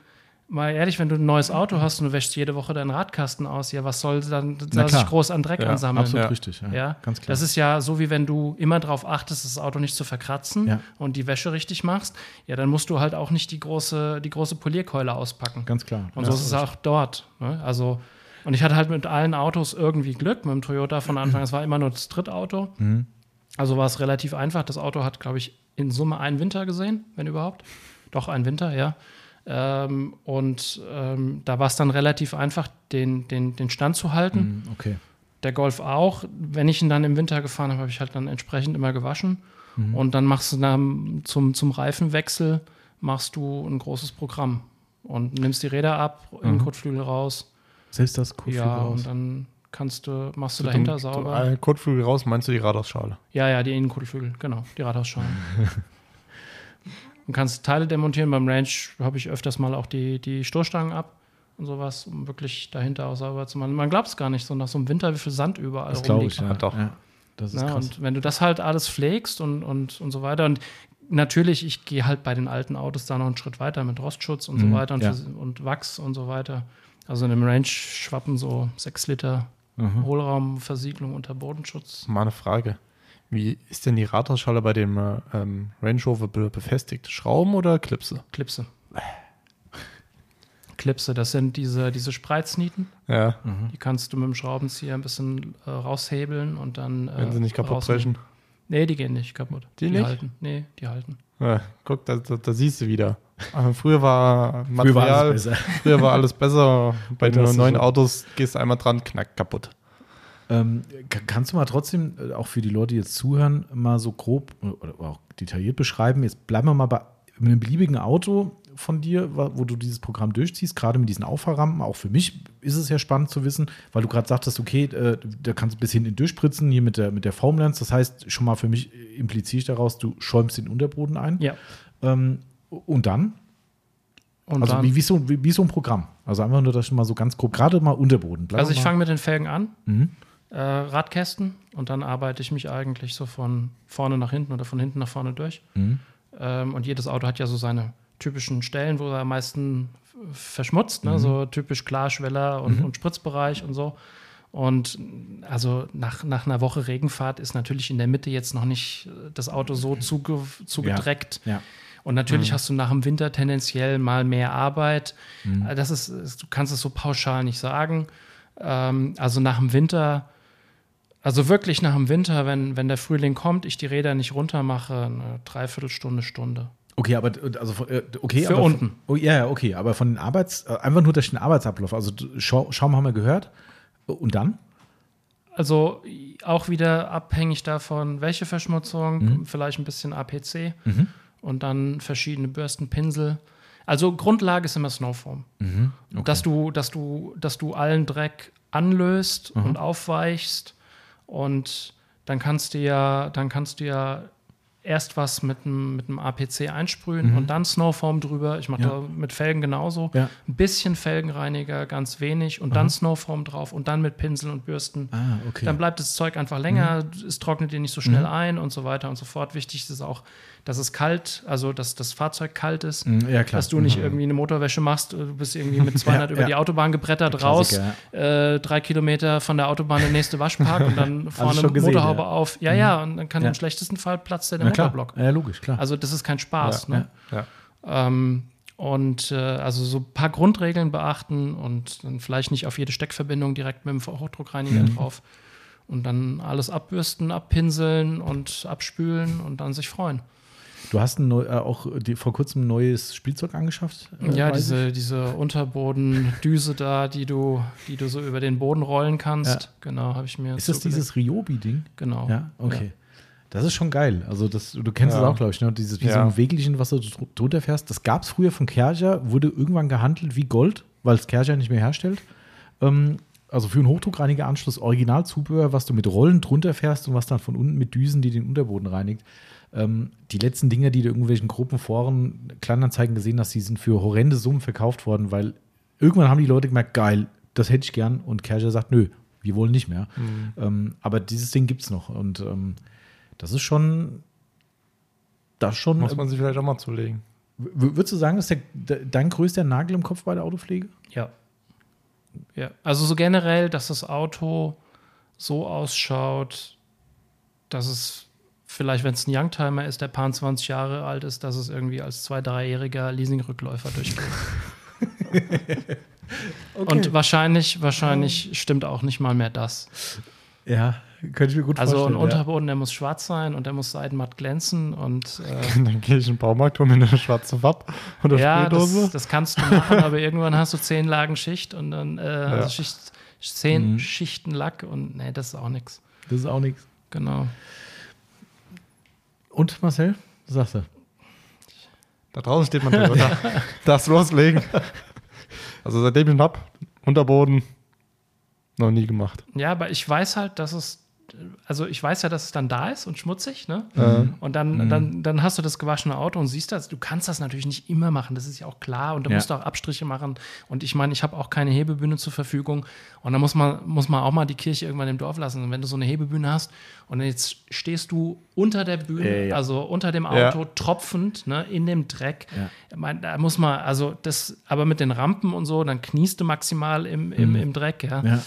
mal ehrlich, wenn du ein neues Auto hast und du wäschst jede Woche deinen Radkasten aus, ja, was soll dann da sich groß an Dreck Ja, ansammeln? Absolut Ja. richtig. Ja. Ja, Ganz klar. Das ist ja so, wie wenn du immer darauf achtest, das Auto nicht zu verkratzen und die Wäsche richtig machst. Ja, dann musst du halt auch nicht die große, die große Polierkeule auspacken. Ganz klar. Und so ist es auch dort. Ne? Also, und ich hatte halt mit allen Autos irgendwie Glück. Mit dem Toyota von *clears throat* Anfang, es war immer nur das Drittauto. Mhm. Also war es relativ einfach. Das Auto hat, glaube ich, in Summe einen Winter gesehen, wenn überhaupt. Doch, einen Winter, ja. Ähm, und ähm, da war es dann relativ einfach, den, den, den Stand zu halten. Mhm, Okay. Der Golf auch. Wenn ich ihn dann im Winter gefahren habe, habe ich halt dann entsprechend immer gewaschen. Und dann machst du dann zum, zum Reifenwechsel machst du ein großes Programm und nimmst die Räder ab, Innenkotflügel raus. Selbst das Kotflügel Ja, raus. und dann kannst du, machst du dahinter sauber. Äh, Kotflügel raus, meinst du die Radausschale? Ja, ja, die Innenkotflügel, genau, die Radhausschalen. *laughs* Du kannst Teile demontieren. Beim Range habe ich öfters mal auch die, die Stoßstangen ab und sowas, um wirklich dahinter auch sauber zu machen. Man glaubt es gar nicht, so nach so einem Winter, wie viel Sand überall Das glaube ich, rumliegt. ja. doch. Ja, das ist Ja, krass. und wenn du das halt alles pflegst und, und, und so weiter und natürlich, ich gehe halt bei den alten Autos da noch einen Schritt weiter mit Rostschutz und Mhm, so weiter und, ja. und Wachs und so weiter. Also in dem Range schwappen so sechs Liter Mhm. Hohlraumversiegelung unter Bodenschutz. Mal eine Frage. Wie ist denn die Radausschale bei dem äh, ähm, Range Rover be befestigt? Schrauben oder Klipse? Klipse. *laughs* Klipse, das sind diese, diese Spreiznieten. Ja, Die kannst du mit dem Schraubenzieher ein bisschen äh, raushebeln und dann. Äh, wenn sie nicht kaputt brechen. Nee, die gehen nicht kaputt. Die nicht? halten. Nee, die halten. Ja, guck, da, da, da siehst du wieder. Früher war Früher Material, war alles besser. früher war alles besser. *laughs* Bei den neuen so- Autos gehst du einmal dran, knackt kaputt. Ähm, ka- kannst du mal trotzdem, äh, auch für die Leute, die jetzt zuhören, mal so grob oder auch detailliert beschreiben? Jetzt bleiben wir mal bei einem beliebigen Auto von dir, wo du dieses Programm durchziehst, gerade mit diesen Auffahrrampen. Auch für mich ist es ja spannend zu wissen, weil du gerade sagtest, okay, äh, da kannst du bis hinten durchspritzen, hier mit der, mit der Foamlance. Das heißt, schon mal für mich äh, impliziere ich daraus, du schäumst den Unterboden ein. Ja. Ähm, und dann? Und also dann, wie, wie, so, wie, wie so ein Programm. Also einfach nur das schon mal so ganz grob, gerade mal Unterboden. Bleiben also ich fange mit den Felgen an. Mhm. Äh, Radkästen und dann arbeite ich mich eigentlich so von vorne nach hinten oder von hinten nach vorne durch. Mhm. Ähm, und jedes Auto hat ja so seine typischen Stellen, wo er am meisten verschmutzt, Mhm. ne? so typisch Klarschweller und, und Spritzbereich und so. Und also nach, nach einer Woche Regenfahrt ist natürlich in der Mitte jetzt noch nicht äh, das Auto so zuge, zugedreckt. Ja. Und natürlich hast du nach dem Winter tendenziell mal mehr Arbeit. Äh, Das ist, ist- du kannst es so pauschal nicht sagen. Ähm, also nach dem Winter, also wirklich nach dem Winter, wenn, wenn der Frühling kommt, ich die Räder nicht runter mache, eine Dreiviertelstunde, Stunde. Okay, aber also äh, okay, Für aber unten. Oh, ja, okay, aber von den Arbeits äh, einfach nur durch den Arbeitsablauf. Also Schaum haben wir gehört. Und dann? Also auch wieder abhängig davon, welche Verschmutzung, vielleicht ein bisschen APC und dann verschiedene Bürsten, Pinsel. Also Grundlage ist immer Snowform. Dass du, dass du, dass du allen Dreck anlöst und aufweichst und dann kannst du ja, dann kannst du ja erst was mit einem mit einem APC einsprühen und dann Snowform drüber. Ich mache Ja. da mit Felgen genauso. Ja. Ein bisschen Felgenreiniger, ganz wenig und dann Snowform drauf und dann mit Pinsel und Bürsten. Ah, okay. Dann bleibt das Zeug einfach länger, Mhm. es trocknet dir nicht so schnell ein und so weiter und so fort. Wichtig ist es auch, dass es kalt, also dass das Fahrzeug kalt ist, Mhm, ja, dass du nicht irgendwie eine Motorwäsche machst, du bist irgendwie mit 200 *laughs* Ja, über ja. die Autobahn gebrettert raus, äh, drei Kilometer von der Autobahn der nächste Waschpark und dann *laughs* vorne schon gesehen, Motorhaube. Mhm. auf. Ja, ja, und dann kann im schlechtesten Fall platzt der. Motorblock. Ja, logisch, klar. Also das ist kein Spaß. Ne? Ähm, und äh, also so ein paar Grundregeln beachten und dann vielleicht nicht auf jede Steckverbindung direkt mit dem Hochdruckreiniger Mhm. drauf. Und dann alles abbürsten, abpinseln und abspülen und dann sich freuen. Du hast ein neu, äh, auch die, vor kurzem ein neues Spielzeug angeschafft? äh, ja, ich? diese, diese Unterbodendüse da, die du, die du so über den Boden rollen kannst. Ja. Genau, habe ich mir. Ist das dieses Ryobi-Ding? Genau. Ja, okay. Das ist schon geil. Also das, du kennst Ja. das auch, glaube ich, ne? Dieses wie so Ja. ein Wägelchen, was du dr- drunter fährst. Das gab es früher von Kercher, wurde irgendwann gehandelt wie Gold, weil es Kercher nicht mehr herstellt. Ähm, also für einen Hochdruckreinigeranschluss Originalzubehör, was du mit Rollen drunter fährst und was dann von unten mit Düsen, die den Unterboden reinigt. Ähm, die letzten Dinger, die du in irgendwelchen Gruppen, Foren, Kleinanzeigen gesehen hast, die sind für horrende Summen verkauft worden, weil irgendwann haben die Leute gemerkt, geil, das hätte ich gern. Und Kercher sagt, nö, wir wollen nicht mehr. Ähm, aber dieses Ding gibt es noch. Und ähm, das ist schon. Das schon. Muss man sich vielleicht auch mal zulegen. Würdest du sagen, dass der, de- dein größter Nagel im Kopf bei der Autopflege? Ja. Ja, also so generell, dass das Auto so ausschaut, dass es vielleicht, wenn es ein Youngtimer ist, der paar 20 Jahre alt ist, dass es irgendwie als zwei-, dreijähriger Leasingrückläufer durchgeht. *laughs* Und wahrscheinlich, wahrscheinlich stimmt auch nicht mal mehr das. Ja, könnte ich mir gut Also ein vorstellen. Unterboden, der muss schwarz sein und der muss seidenmatt glänzen und äh, *laughs* Dann gehe ich in den Baumarkt, hol mir eine schwarze Wapp oder ja, Spraydose. das, das kannst du machen, aber irgendwann hast du zehn Lagen Schicht und dann äh, also Schicht, zehn Mhm. Schichten Lack und nee, das ist auch nichts. ja. Das ist auch nichts. Genau. Und Marcel, was sagst du? Da draußen steht man Toyota. *laughs* Darfst loslegen. Also seitdem ich ihn hab, Unterboden, noch nie gemacht. Ja, aber ich weiß halt, dass es, also ich weiß ja, dass es dann da ist und schmutzig, ne? Ähm, Und dann, dann, dann hast du das gewaschene Auto und siehst das. Du kannst das natürlich nicht immer machen, das ist ja auch klar. Und du Ja. musst auch Abstriche machen. Und ich meine, ich habe auch keine Hebebühne zur Verfügung. Und da muss man, muss man auch mal die Kirche irgendwann im Dorf lassen. Und wenn du so eine Hebebühne hast und jetzt stehst du unter der Bühne, Äh, ja. also unter dem Ja. Auto, tropfend, ne, in dem Dreck. Ja. Ich meine, da muss man, also das, aber mit den Rampen und so, dann kniest du maximal im, im, im Dreck, ja.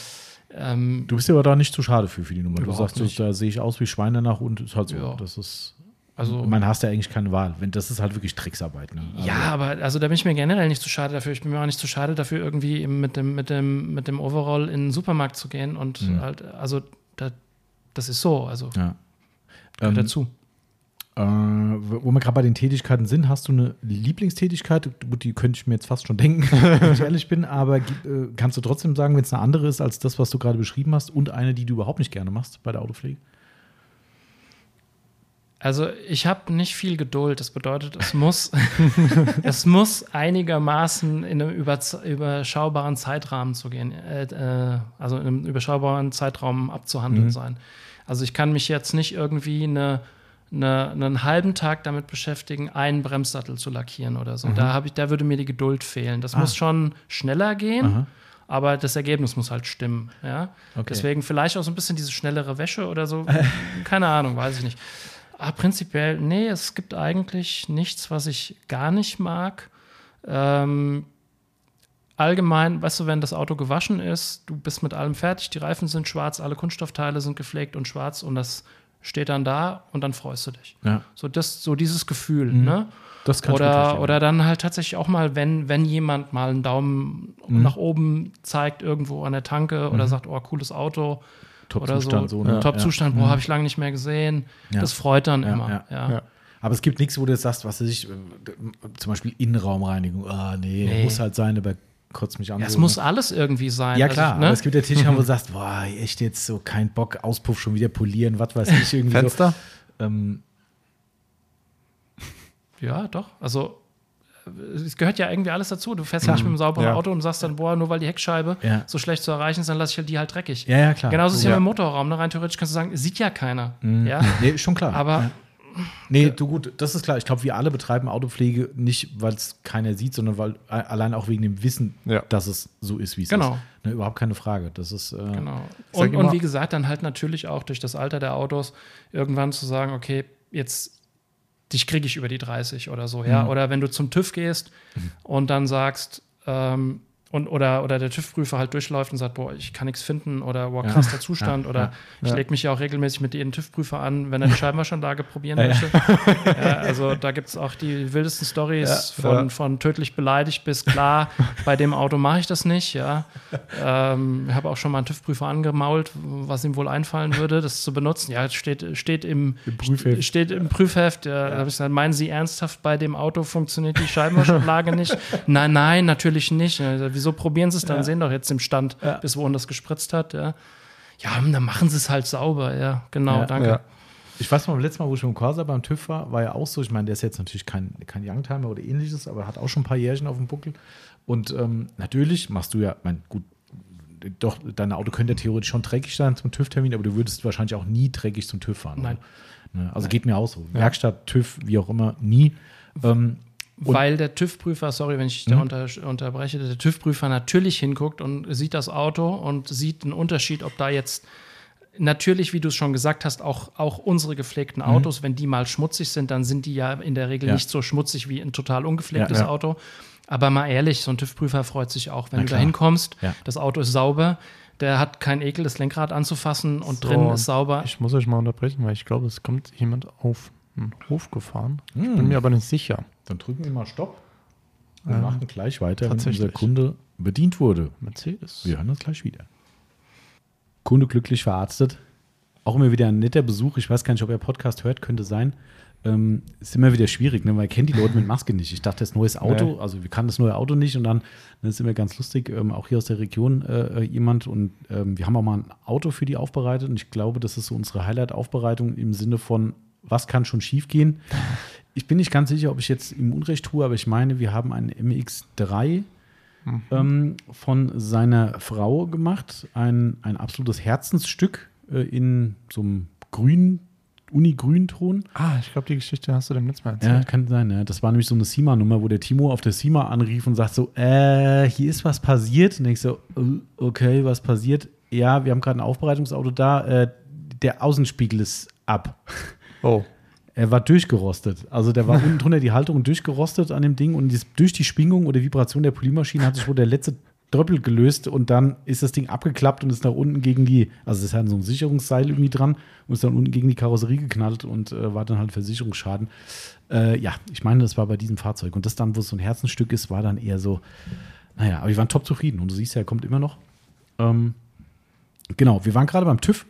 Mhm. Ähm, Du bist aber da nicht zu schade für, für die Nummer. Du sagst, nicht. da sehe ich aus wie Schwein danach und ist halt so. Ja. Das ist. also, Man hast ja eigentlich keine Wahl. Wenn, das ist halt wirklich Tricksarbeit. Ne? Ja, aber also da bin ich mir generell nicht zu schade dafür. Ich bin mir auch nicht zu schade dafür, irgendwie mit dem, mit dem, mit dem Overall in den Supermarkt zu gehen. Und halt, also da, das ist so, also Ja. gehört Ähm, dazu. Äh, wo wir gerade bei den Tätigkeiten sind, hast du eine Lieblingstätigkeit? Gut, Die könnte ich mir jetzt fast schon denken, *laughs* wenn ich ehrlich bin, aber äh, kannst du trotzdem sagen, wenn es eine andere ist als das, was du gerade beschrieben hast und eine, die du überhaupt nicht gerne machst bei der Autopflege? Also ich habe nicht viel Geduld. Das bedeutet, es muss, *laughs* es muss einigermaßen in einem überschaubaren Zeitrahmen zu gehen, äh, äh, also in einem überschaubaren Zeitraum abzuhandeln sein. Also ich kann mich jetzt nicht irgendwie eine, eine, einen halben Tag damit beschäftigen, einen Bremssattel zu lackieren oder so. Da, hab ich, da würde mir die Geduld fehlen. Das muss schon schneller gehen, Aha. aber das Ergebnis muss halt stimmen. Ja? Okay. Deswegen vielleicht auch so ein bisschen diese schnellere Wäsche oder so. *laughs* Keine Ahnung, weiß ich nicht. Aber prinzipiell, nee, es gibt eigentlich nichts, was ich gar nicht mag. Ähm, allgemein, weißt du, wenn das Auto gewaschen ist, du bist mit allem fertig, die Reifen sind schwarz, alle Kunststoffteile sind gepflegt und schwarz und das steht dann da und dann freust du dich. Ja. So, das, so dieses Gefühl, ne? Das kann Oder, oder dann halt tatsächlich auch mal, wenn, wenn jemand mal einen Daumen Mhm. nach oben zeigt irgendwo an der Tanke oder sagt, oh, cooles Auto. oder Top-Zustand so. so, ne? Top-Zustand, boah, habe ich lange nicht mehr gesehen. Ja. Das freut dann Ja, immer. ja, Ja, ja. Aber es gibt nichts, wo du jetzt sagst, was weiß ich, äh, zum Beispiel Innenraumreinigung. Ah, nee, Nee. muss halt sein, aber kotzt mich an. Ja, es muss alles irgendwie sein. Ja, Also, klar, ne? aber es gibt ja Tische, wo du *laughs* sagst, boah, echt jetzt so kein Bock, Auspuff schon wieder polieren, was weiß ich, irgendwie Fenster? so. Ähm, Ja, doch. Also äh, es gehört ja irgendwie alles dazu. Du fährst ja nicht mit einem sauberen Ja. Auto und sagst dann, boah, nur weil die Heckscheibe Ja. so schlecht zu erreichen ist, dann lasse ich halt die halt dreckig. ja, ja, klar. Genauso ist es ja Ja. mit dem Motorraum. Ne? Rein theoretisch kannst du sagen, sieht ja keiner. Mhm. Ja? Nee, schon klar. Aber Nee, du gut, das ist klar. Ich glaube, wir alle betreiben Autopflege nicht, weil es keiner sieht, sondern weil allein auch wegen dem Wissen, Ja. dass es so ist, wie es Genau. ist. Ne, überhaupt keine Frage. Das ist äh, Genau. Und, und wie gesagt, dann halt natürlich auch durch das Alter der Autos irgendwann zu sagen, okay, jetzt dich kriege ich über die 30 oder so, Mhm. ja. Oder wenn du zum TÜV gehst und dann sagst, ähm, und, oder, oder der TÜV-Prüfer halt durchläuft und sagt, boah, ich kann nichts finden oder boah, krass der Zustand Ja, oder ja, ich ja. lege mich ja auch regelmäßig mit jedem TÜV-Prüfer an, wenn er die *laughs* Scheibenwaschanlage probieren möchte. Also da gibt es auch die wildesten Stories von, von tödlich beleidigt bis klar, bei dem Auto mache ich das nicht, ja. Ähm, ich habe auch schon mal einen TÜV-Prüfer angemault, was ihm wohl einfallen würde, das zu benutzen. Ja, es steht, steht im, Im Prüfheft. Steht im Prüfheft. Ja, Da habe ich gesagt, meinen Sie ernsthaft, bei dem Auto funktioniert die Scheibenwaschanlage nicht? Nein, nein, natürlich nicht. Ja, Wieso probieren Sie es dann? Sehen doch jetzt im Stand, Ja. bis wohin das gespritzt hat. Ja, ja dann machen Sie es halt sauber. Ja, genau, Ja. danke. Ja. Ich weiß noch, beim letzten Mal, wo ich mit dem Corsa beim TÜV war, war ja auch so. Ich meine, der ist jetzt natürlich kein, kein Youngtimer oder ähnliches, aber hat auch schon ein paar Jährchen auf dem Buckel. Und ähm, natürlich machst du ja, mein, gut, doch, dein Auto könnte ja theoretisch schon dreckig sein zum TÜV-Termin, aber du würdest wahrscheinlich auch nie dreckig zum TÜV fahren. Nein. oder? Ne? Also geht mir auch so. Werkstatt, TÜV, wie auch immer, nie. Ähm, Und- Weil der TÜV-Prüfer, sorry, wenn ich da unter, unterbreche, der TÜV-Prüfer natürlich hinguckt und sieht das Auto und sieht einen Unterschied, ob da jetzt natürlich, wie du es schon gesagt hast, auch, auch unsere gepflegten Autos, wenn die mal schmutzig sind, dann sind die ja in der Regel Ja. nicht so schmutzig wie ein total ungepflegtes Ja, ja. Auto. Aber mal ehrlich, so ein TÜV-Prüfer freut sich auch, wenn Na du da hinkommst, Ja. das Auto ist sauber, der hat keinen Ekel, das Lenkrad anzufassen und So, drin ist sauber. Ich muss euch mal unterbrechen, weil ich glaube, es kommt jemand auf einen Hof gefahren. Ich Hm. bin mir aber nicht sicher. Dann drücken wir mal Stopp. Wir Ähm, machen gleich weiter, wenn tatsächlich. unser Kunde bedient wurde. Mercedes. Wir hören uns gleich wieder. Kunde glücklich verarztet. Auch immer wieder ein netter Besuch. Ich weiß gar nicht, ob er Podcast hört, könnte sein. Ähm, ist immer wieder schwierig, ne? weil kennt die Leute mit Maske nicht. Ich dachte, das neues Auto, Nee. also wir kannten das neue Auto nicht und dann das ist immer ganz lustig, ähm, auch hier aus der Region äh, jemand und ähm, wir haben auch mal ein Auto für die aufbereitet und ich glaube, das ist so unsere Highlight-Aufbereitung im Sinne von, was kann schon schief gehen. Ich bin nicht ganz sicher, ob ich jetzt ihm Unrecht tue, aber ich meine, wir haben einen MX3 ähm, von seiner Frau gemacht. Ein, ein absolutes Herzensstück äh, in so einem grün, Uni-Grünton. Ah, ich glaube, die Geschichte hast du dem letzten Mal Ja, erzählt. kann sein. Ja. Das war nämlich so eine SIMA-Nummer, wo der Timo auf der SIMA anrief und sagt so, äh, hier ist was passiert. Und ich so, äh, okay, was passiert? Ja, wir haben gerade ein Aufbereitungsauto da. Äh, der Außenspiegel ist ab. Oh. Er war durchgerostet. Also der war *laughs* unten drunter die Halterung durchgerostet an dem Ding und durch die Schwingung oder Vibration der Polymaschine hat sich wohl der letzte Dröppel gelöst und dann ist das Ding abgeklappt und ist nach unten gegen die, also es hat so ein Sicherungsseil irgendwie dran und ist dann unten gegen die Karosserie geknallt und äh, war dann halt Versicherungsschaden. Äh, ja, ich meine, das war bei diesem Fahrzeug und das dann, wo es so ein Herzensstück ist, war dann eher so, naja, aber wir waren top zufrieden und du siehst ja, er kommt immer noch. Ähm, genau, wir waren gerade beim TÜV,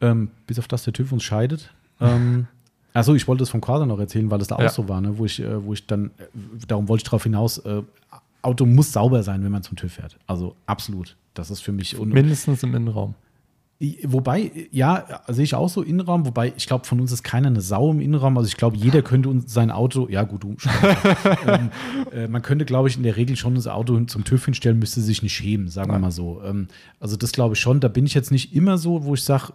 ähm, bis auf das der TÜV uns scheidet. Ähm, *laughs* Achso, ich wollte es vom Quasar noch erzählen, weil es da auch Ja. so war, ne? wo, ich, äh, wo ich dann, äh, darum wollte ich darauf hinaus, äh, Auto muss sauber sein, wenn man zum TÜV fährt. Also absolut. Das ist für mich. Mindestens im Innenraum. wobei, ja, sehe ich auch so Innenraum, wobei ich glaube, von uns ist keiner eine Sau im Innenraum. Also ich glaube, jeder könnte uns sein Auto, ja gut, du, *laughs* ähm, äh, man könnte, glaube ich, in der Regel schon unser Auto zum TÜV hinstellen, müsste sich nicht schämen, sagen wir Nein. mal so. Ähm, also das glaube ich schon. Da bin ich jetzt nicht immer so, wo ich sage,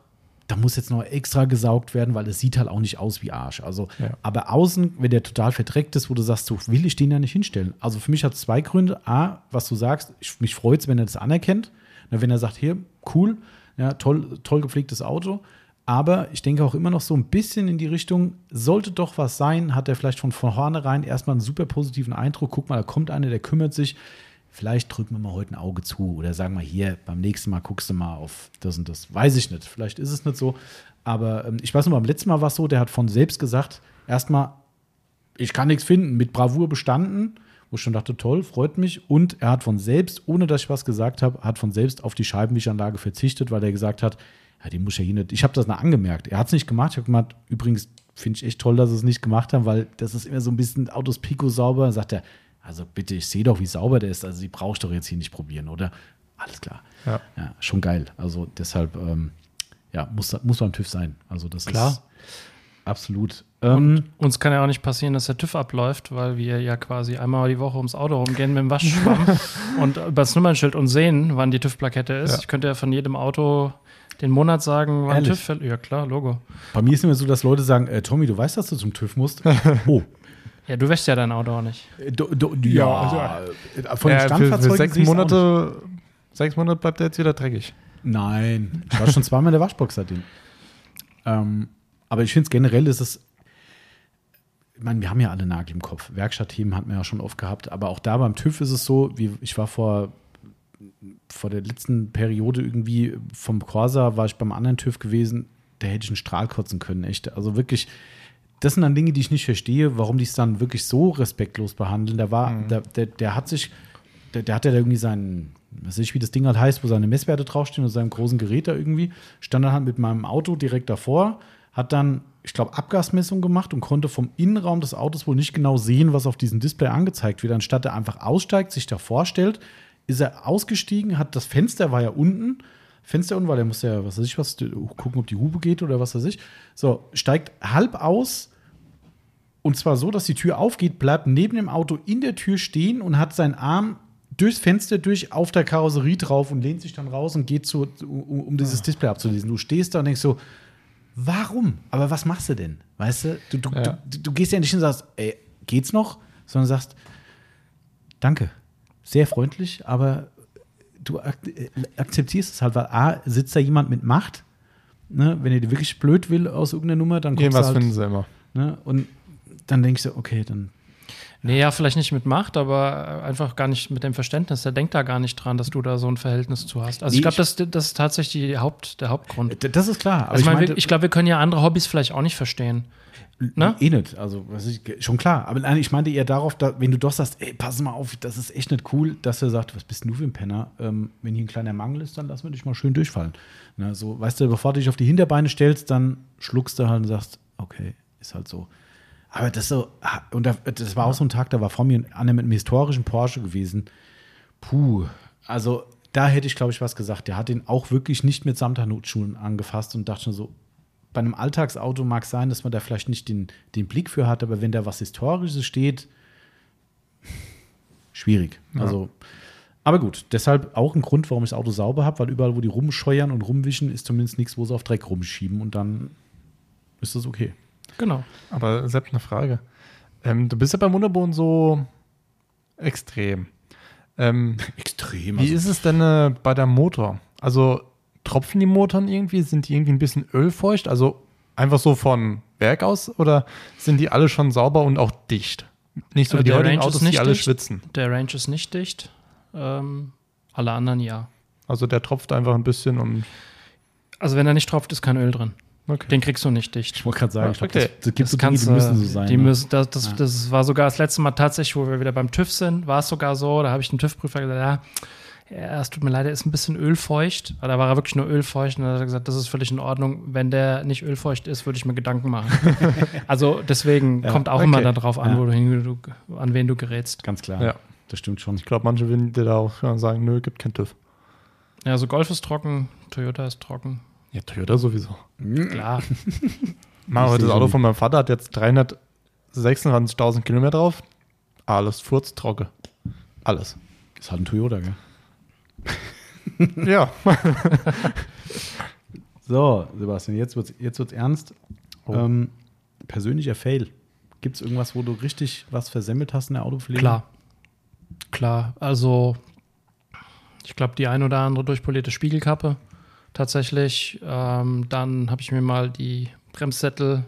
da muss jetzt noch extra gesaugt werden, weil es sieht halt auch nicht aus wie Arsch. Also, Ja. aber außen, wenn der total verdreckt ist, wo du sagst, so will ich den ja nicht hinstellen. Also für mich hat es zwei Gründe. A, was du sagst, ich, mich freut es, wenn er das anerkennt. Na, wenn er sagt, hier, cool, ja, toll, toll gepflegtes Auto. Aber ich denke auch immer noch so ein bisschen in die Richtung, sollte doch was sein, hat er vielleicht von vornherein erstmal einen super positiven Eindruck. Guck mal, da kommt einer, der kümmert sich. Vielleicht drücken wir mal heute ein Auge zu oder sagen wir hier, beim nächsten Mal guckst du mal auf das und das. Weiß ich nicht. Vielleicht ist es nicht so. Aber ähm, ich weiß nur, beim letzten Mal war es so, der hat von selbst gesagt, erstmal, ich kann nichts finden, mit Bravour bestanden, wo ich schon dachte, toll, freut mich. Und er hat von selbst, ohne dass ich was gesagt habe, hat von selbst auf die Scheibenwischanlage verzichtet, weil er gesagt hat, ja, die muss ja hier nicht. Ich habe das noch angemerkt. Er hat es nicht gemacht. Ich habe gemacht, übrigens finde ich echt toll, dass sie es nicht gemacht haben, weil das ist immer so ein bisschen Autos Pico sauber. Dann sagt er, also bitte, ich sehe doch, wie sauber der ist. Also die brauche ich doch jetzt hier nicht probieren, oder? Alles klar. Ja. Ja, schon geil. Also deshalb, ähm, ja, muss, muss beim TÜV sein. Also das Klar. ist absolut. Ähm, Uns kann ja auch nicht passieren, dass der TÜV abläuft, weil wir ja quasi einmal die Woche ums Auto rumgehen mit dem Waschschwamm *laughs* und über das Nummernschild und sehen, wann die TÜV-Plakette ist. Ja. Ich könnte ja von jedem Auto den Monat sagen, wann Ehrlich? TÜV fällt. Ja, klar, Logo. Bei mir ist es immer so, dass Leute sagen, äh, Tommy, du weißt, dass du zum TÜV musst. *laughs* oh. Ja, du wäschst ja dein Auto auch nicht. Äh, Do, do, ja, äh, von den Ja, für, für Standfahrzeugen sechs. Monate, sechs Monate bleibt er jetzt wieder dreckig. Nein, ich war schon zweimal in der Waschbox seitdem. Ähm, aber ich finde es generell ist es, ich meine, wir haben ja alle Nagel im Kopf. Werkstattthemen hatten wir ja schon oft gehabt, aber auch da beim TÜV ist es so, wie ich war vor, vor der letzten Periode irgendwie vom Corsa, war ich beim anderen TÜV gewesen, da hätte ich einen Strahl kotzen können, echt. Also wirklich, das sind dann Dinge, die ich nicht verstehe, warum die es dann wirklich so respektlos behandeln. Der war, der, der, der hat sich, der, der hat ja da irgendwie seinen, weiß ich, wie das Ding halt heißt, wo seine Messwerte draufstehen und seinem großen Gerät da irgendwie, stand dann halt mit meinem Auto direkt davor, hat dann, ich glaube, Abgasmessung gemacht und konnte vom Innenraum des Autos wohl nicht genau sehen, was auf diesem Display angezeigt wird. Anstatt er einfach aussteigt, sich davor stellt, ist er ausgestiegen, hat das Fenster war ja unten, Fenster unten, weil er muss ja, was weiß ich, was, gucken, ob die Hupe geht oder was weiß ich. So, steigt halb aus, und zwar so, dass die Tür aufgeht, bleibt neben dem Auto in der Tür stehen und hat seinen Arm durchs Fenster durch auf der Karosserie drauf und lehnt sich dann raus und geht zu, um, um dieses Display abzulesen. Du stehst da und denkst so, warum? Aber was machst du denn? Weißt du, du, du, Ja. du, du gehst ja nicht hin und sagst, ey, geht's noch? Sondern sagst, danke, sehr freundlich, aber du ak äh, akzeptierst es halt, weil A, sitzt da jemand mit Macht, ne? wenn er dir wirklich blöd will aus irgendeiner Nummer, dann kommst Irgendwas du halt, finden sie immer. Ne? Und dann denkst du, okay, dann. Nee, ja, vielleicht nicht mit Macht, aber einfach gar nicht mit dem Verständnis. Der denkt da gar nicht dran, dass du da so ein Verhältnis zu hast. Also Nee, ich glaube, das, das ist tatsächlich Haupt, der Hauptgrund. Das ist klar. Also ich, wir- ich glaube, wir können ja andere Hobbys vielleicht auch nicht verstehen. ne? Eh nicht. Also, ich, schon klar. Aber nein, ich meinte eher darauf, da, wenn du doch sagst, ey, pass mal auf, das ist echt nicht cool, dass er sagt, was bist denn du für ein Penner? Ähm, wenn hier ein kleiner Mangel ist, dann lass mir dich mal schön durchfallen. Ne, so, weißt du, bevor du dich auf die Hinterbeine stellst, dann schluckst du halt und sagst, okay, ist halt so. Aber das so, und da, das war auch so ein Tag, da war vor mir einer mit einem historischen Porsche gewesen. Puh, also da hätte ich, glaube ich, was gesagt. Der hat den auch wirklich nicht mit Samthandschuhen angefasst und dachte schon so, bei einem Alltagsauto mag sein, dass man da vielleicht nicht den, den Blick für hat, aber wenn da was Historisches steht, schwierig. Also, aber gut, deshalb auch ein Grund, warum ich das Auto sauber habe, weil überall, wo die rumscheuern und rumwischen, ist zumindest nichts, wo sie auf Dreck rumschieben und dann ist das okay. Genau. Aber selbst eine Frage. Ähm, du bist ja beim Wunderboden so extrem. Ähm, *laughs* Extrem. wie ist es denn äh, bei der Motor? Also tropfen die Motoren irgendwie? Sind die irgendwie ein bisschen ölfeucht? Also einfach so von Werk aus? Oder sind die alle schon sauber und auch dicht? Nicht so Äh, wie die der heutigen Range Autos, die nicht alle dicht. schwitzen. Der Range ist nicht dicht. Ähm, alle anderen ja. Also der tropft einfach ein bisschen und Also wenn er nicht tropft, ist kein Öl drin. Okay. Den kriegst du nicht dicht. ich wollte gerade sagen, Ja, ich glaub, okay. das, das gibt so Dinge, die müssen so sein. Die ne? müssen, das, das, Ja. das war sogar das letzte Mal tatsächlich, wo wir wieder beim TÜV sind, war es sogar so, da habe ich den TÜV-Prüfer gesagt, ja, ja, es tut mir leid, er ist ein bisschen ölfeucht, weil da war er wirklich nur ölfeucht und dann hat er gesagt, das ist völlig in Ordnung. Wenn der nicht ölfeucht ist, würde ich mir Gedanken machen. *laughs* also deswegen Ja, kommt auch okay. immer darauf an, Ja. wo du, hin, du an wen du gerätst. Ganz klar. Ja. Das stimmt schon. Ich glaube, manche würden dir da auch sagen, nö, gibt kein TÜV. Ja, also Golf ist trocken, Toyota ist trocken. Ja, Toyota sowieso. Klar. *laughs* Mal das Auto von meinem Vater hat jetzt 326.000 Kilometer drauf. Alles furztrocken. Alles. Ist halt ein Toyota, gell? *laughs* ja. *laughs* So, Sebastian, jetzt wird es jetzt wird's ernst. Oh. Ähm, persönlicher Fail. Gibt es irgendwas, wo du richtig was versemmelt hast in der Autopflege? Klar. Klar. Also, ich glaube, die ein oder andere durchpolierte Spiegelkappe. Tatsächlich. Ähm, dann habe ich mir mal die Bremssättel,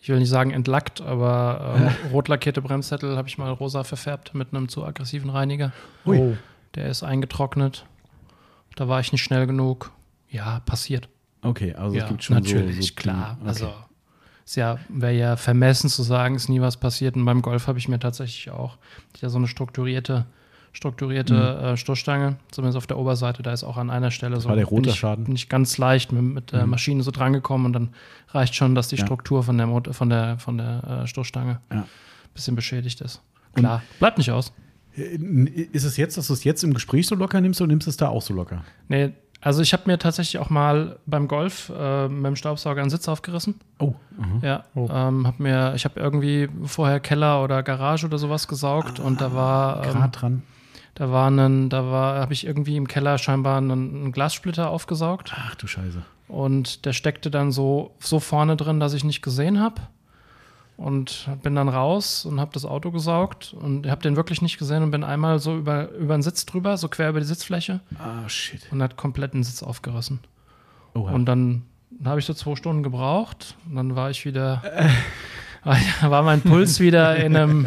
ich will nicht sagen entlackt, aber ähm, *laughs* rot lackierte Bremssättel habe ich mal rosa verfärbt mit einem zu aggressiven Reiniger. Ui. Oh. Der ist eingetrocknet. Da war ich nicht schnell genug. Ja, passiert. Okay, also ja, es gibt schon natürlich, so, so klar. Okay. Also ist ja, wäre ja vermessen zu sagen, ist nie was passiert. Und beim Golf habe ich mir tatsächlich auch ja so eine strukturierte, strukturierte Mhm. äh, Stoßstange, zumindest auf der Oberseite, da ist auch an einer Stelle so war der rote bin ich, Schaden? bin ich ganz leicht mit, mit der Mhm. Maschine so drangekommen und dann reicht schon, dass die Ja. Struktur von der Mot von der von der äh, Stoßstange Ja. ein bisschen beschädigt ist. Klar, bleibt nicht aus. Äh, Ist es jetzt, dass du es jetzt im Gespräch so locker nimmst oder nimmst du es da auch so locker? Nee, also ich habe mir tatsächlich auch mal beim Golf äh, mit dem Staubsauger einen Sitz aufgerissen. Oh, aha. Ja, Oh. ähm, hab mir, ich habe irgendwie vorher Keller oder Garage oder sowas gesaugt und da war, ähm, Grad dran. Da war ein, da war, habe ich irgendwie im Keller scheinbar einen, einen Glassplitter aufgesaugt Ach du Scheiße. und der steckte dann so, so vorne drin, dass ich nicht gesehen habe und bin dann raus und habe das Auto gesaugt und habe den wirklich nicht gesehen und bin einmal so über, über den Sitz drüber, so quer über die Sitzfläche Ah, shit. und hat komplett den Sitz aufgerissen. Oha. Und dann habe ich so zwei Stunden gebraucht und dann war ich wieder, *laughs* war mein Puls wieder in einem.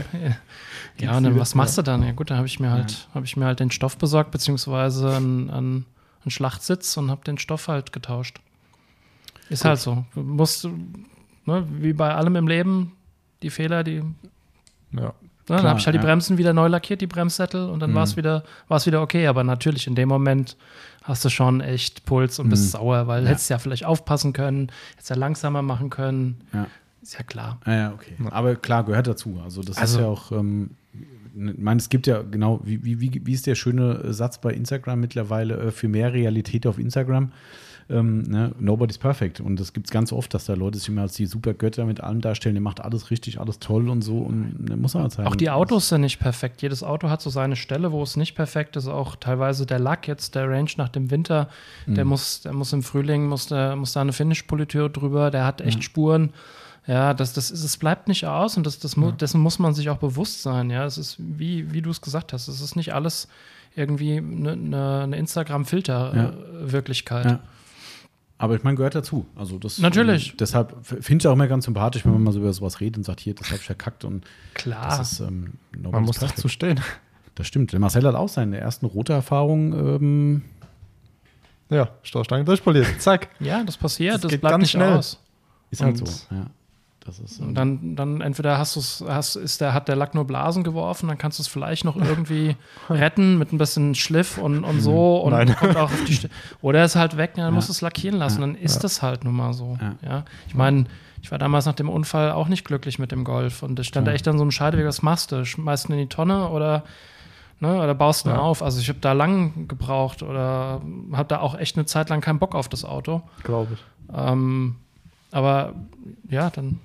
Ja, und dann, was machst du dann? Ja gut, dann habe ich mir halt, habe ich mir halt den Stoff besorgt, beziehungsweise einen, einen, einen Schlachtsitz und habe den Stoff halt getauscht. Ist halt so. Du musst, ne, wie bei allem im Leben, die Fehler, die. Ja. Ne, dann habe ich halt ja. die Bremsen wieder neu lackiert, die Bremssättel, und dann Mhm. war es wieder, war's wieder okay. Aber natürlich, in dem Moment hast du schon echt Puls und bist Mhm. sauer, weil Ja. hättest ja vielleicht aufpassen können, hättest ja langsamer machen können. Ja. Ist ja klar. Ah, ja, okay. Aber klar, gehört dazu. Also das Also- ist ja auch, ähm, ich meine, es gibt ja genau, wie, wie, wie, ist der schöne Satz bei Instagram mittlerweile, äh, für mehr Realität auf Instagram. Ähm, ne? Nobody's perfect. Und das gibt es ganz oft, dass da Leute sich immer als die super Götter mit allem darstellen, der macht alles richtig, alles toll und so. Und da muss man halt sagen. Auch die Autos sind nicht perfekt. Jedes Auto hat so seine Stelle, wo es nicht perfekt ist. Auch teilweise der Lack jetzt, der Range nach dem Winter, Mhm. der muss, der muss im Frühling, muss, der, muss da eine Finish-Politur drüber, der hat echt Spuren. Ja, das, das ist, es bleibt nicht aus und das, das mu dessen muss man sich auch bewusst sein. Ja, es ist, wie, wie du es gesagt hast, es ist nicht alles irgendwie eine, eine, eine Instagram-Filter-Wirklichkeit. Ja. Aber ich meine, gehört dazu. Also das, Natürlich. ähm, deshalb finde ich es auch immer ganz sympathisch, wenn man mal so über sowas redet und sagt, hier, das habe ich verkackt und Klar. das ist ähm, Man muss perfect. dazu stehen. Das stimmt. Der Marcel hat auch seine ersten rote Erfahrungen. Ähm, Ja, Stoßstange durchpoliert. Zack. ja, das passiert, Das das, geht bleibt ganz nicht schnell. aus. ist halt Und- so. Ja. Das ist, ähm, Und dann, dann entweder hast du hast, ist der, hat der Lack nur Blasen geworfen, dann kannst du es vielleicht noch irgendwie *laughs* retten mit ein bisschen Schliff und, und so und Nein. kommt auch auf die St Oder ist halt weg, dann Ja. musst du es lackieren lassen, Ja. dann ist das halt nun mal so. Ja. Ja. Ich meine, ich war damals nach dem Unfall auch nicht glücklich mit dem Golf und ich stand da Ja. echt an so einem Scheideweg, was machst du? Schmeißt ihn in die Tonne oder, ne, oder baust ihn Ja. auf? Also ich habe da lang gebraucht oder habe da auch echt eine Zeit lang keinen Bock auf das Auto. Glaube ich. Ähm, aber ja, dann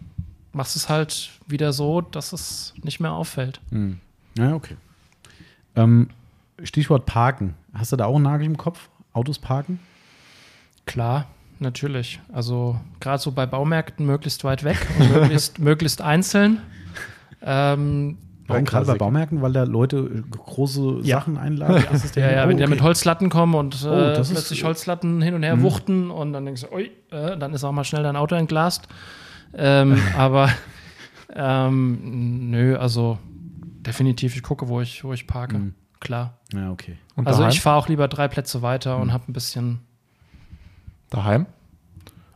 machst du es halt wieder so, dass es nicht mehr auffällt. Hm. Ja, okay. Ähm, Stichwort Parken. Hast du da auch einen Nagel im Kopf? Autos parken? Klar, natürlich. Also gerade so bei Baumärkten möglichst weit weg und möglichst, *laughs* möglichst einzeln. Ähm, Warum gerade bei. Baumärkten? Weil da Leute äh, große Ja. Sachen einladen? *laughs* ja, ja, Oh, wenn die mit. Holzlatten kommen und äh, Oh, das ist- plötzlich Holzlatten hin und her Mhm. wuchten und dann denkst du, ui, äh, dann ist auch mal schnell dein Auto entglast. Ähm, *laughs* aber ähm, nö, also definitiv, ich gucke, wo ich, wo ich parke. Mhm. Klar. Ja, okay. Und Also daheim? ich fahre auch lieber drei Plätze weiter Mhm. und habe ein bisschen daheim?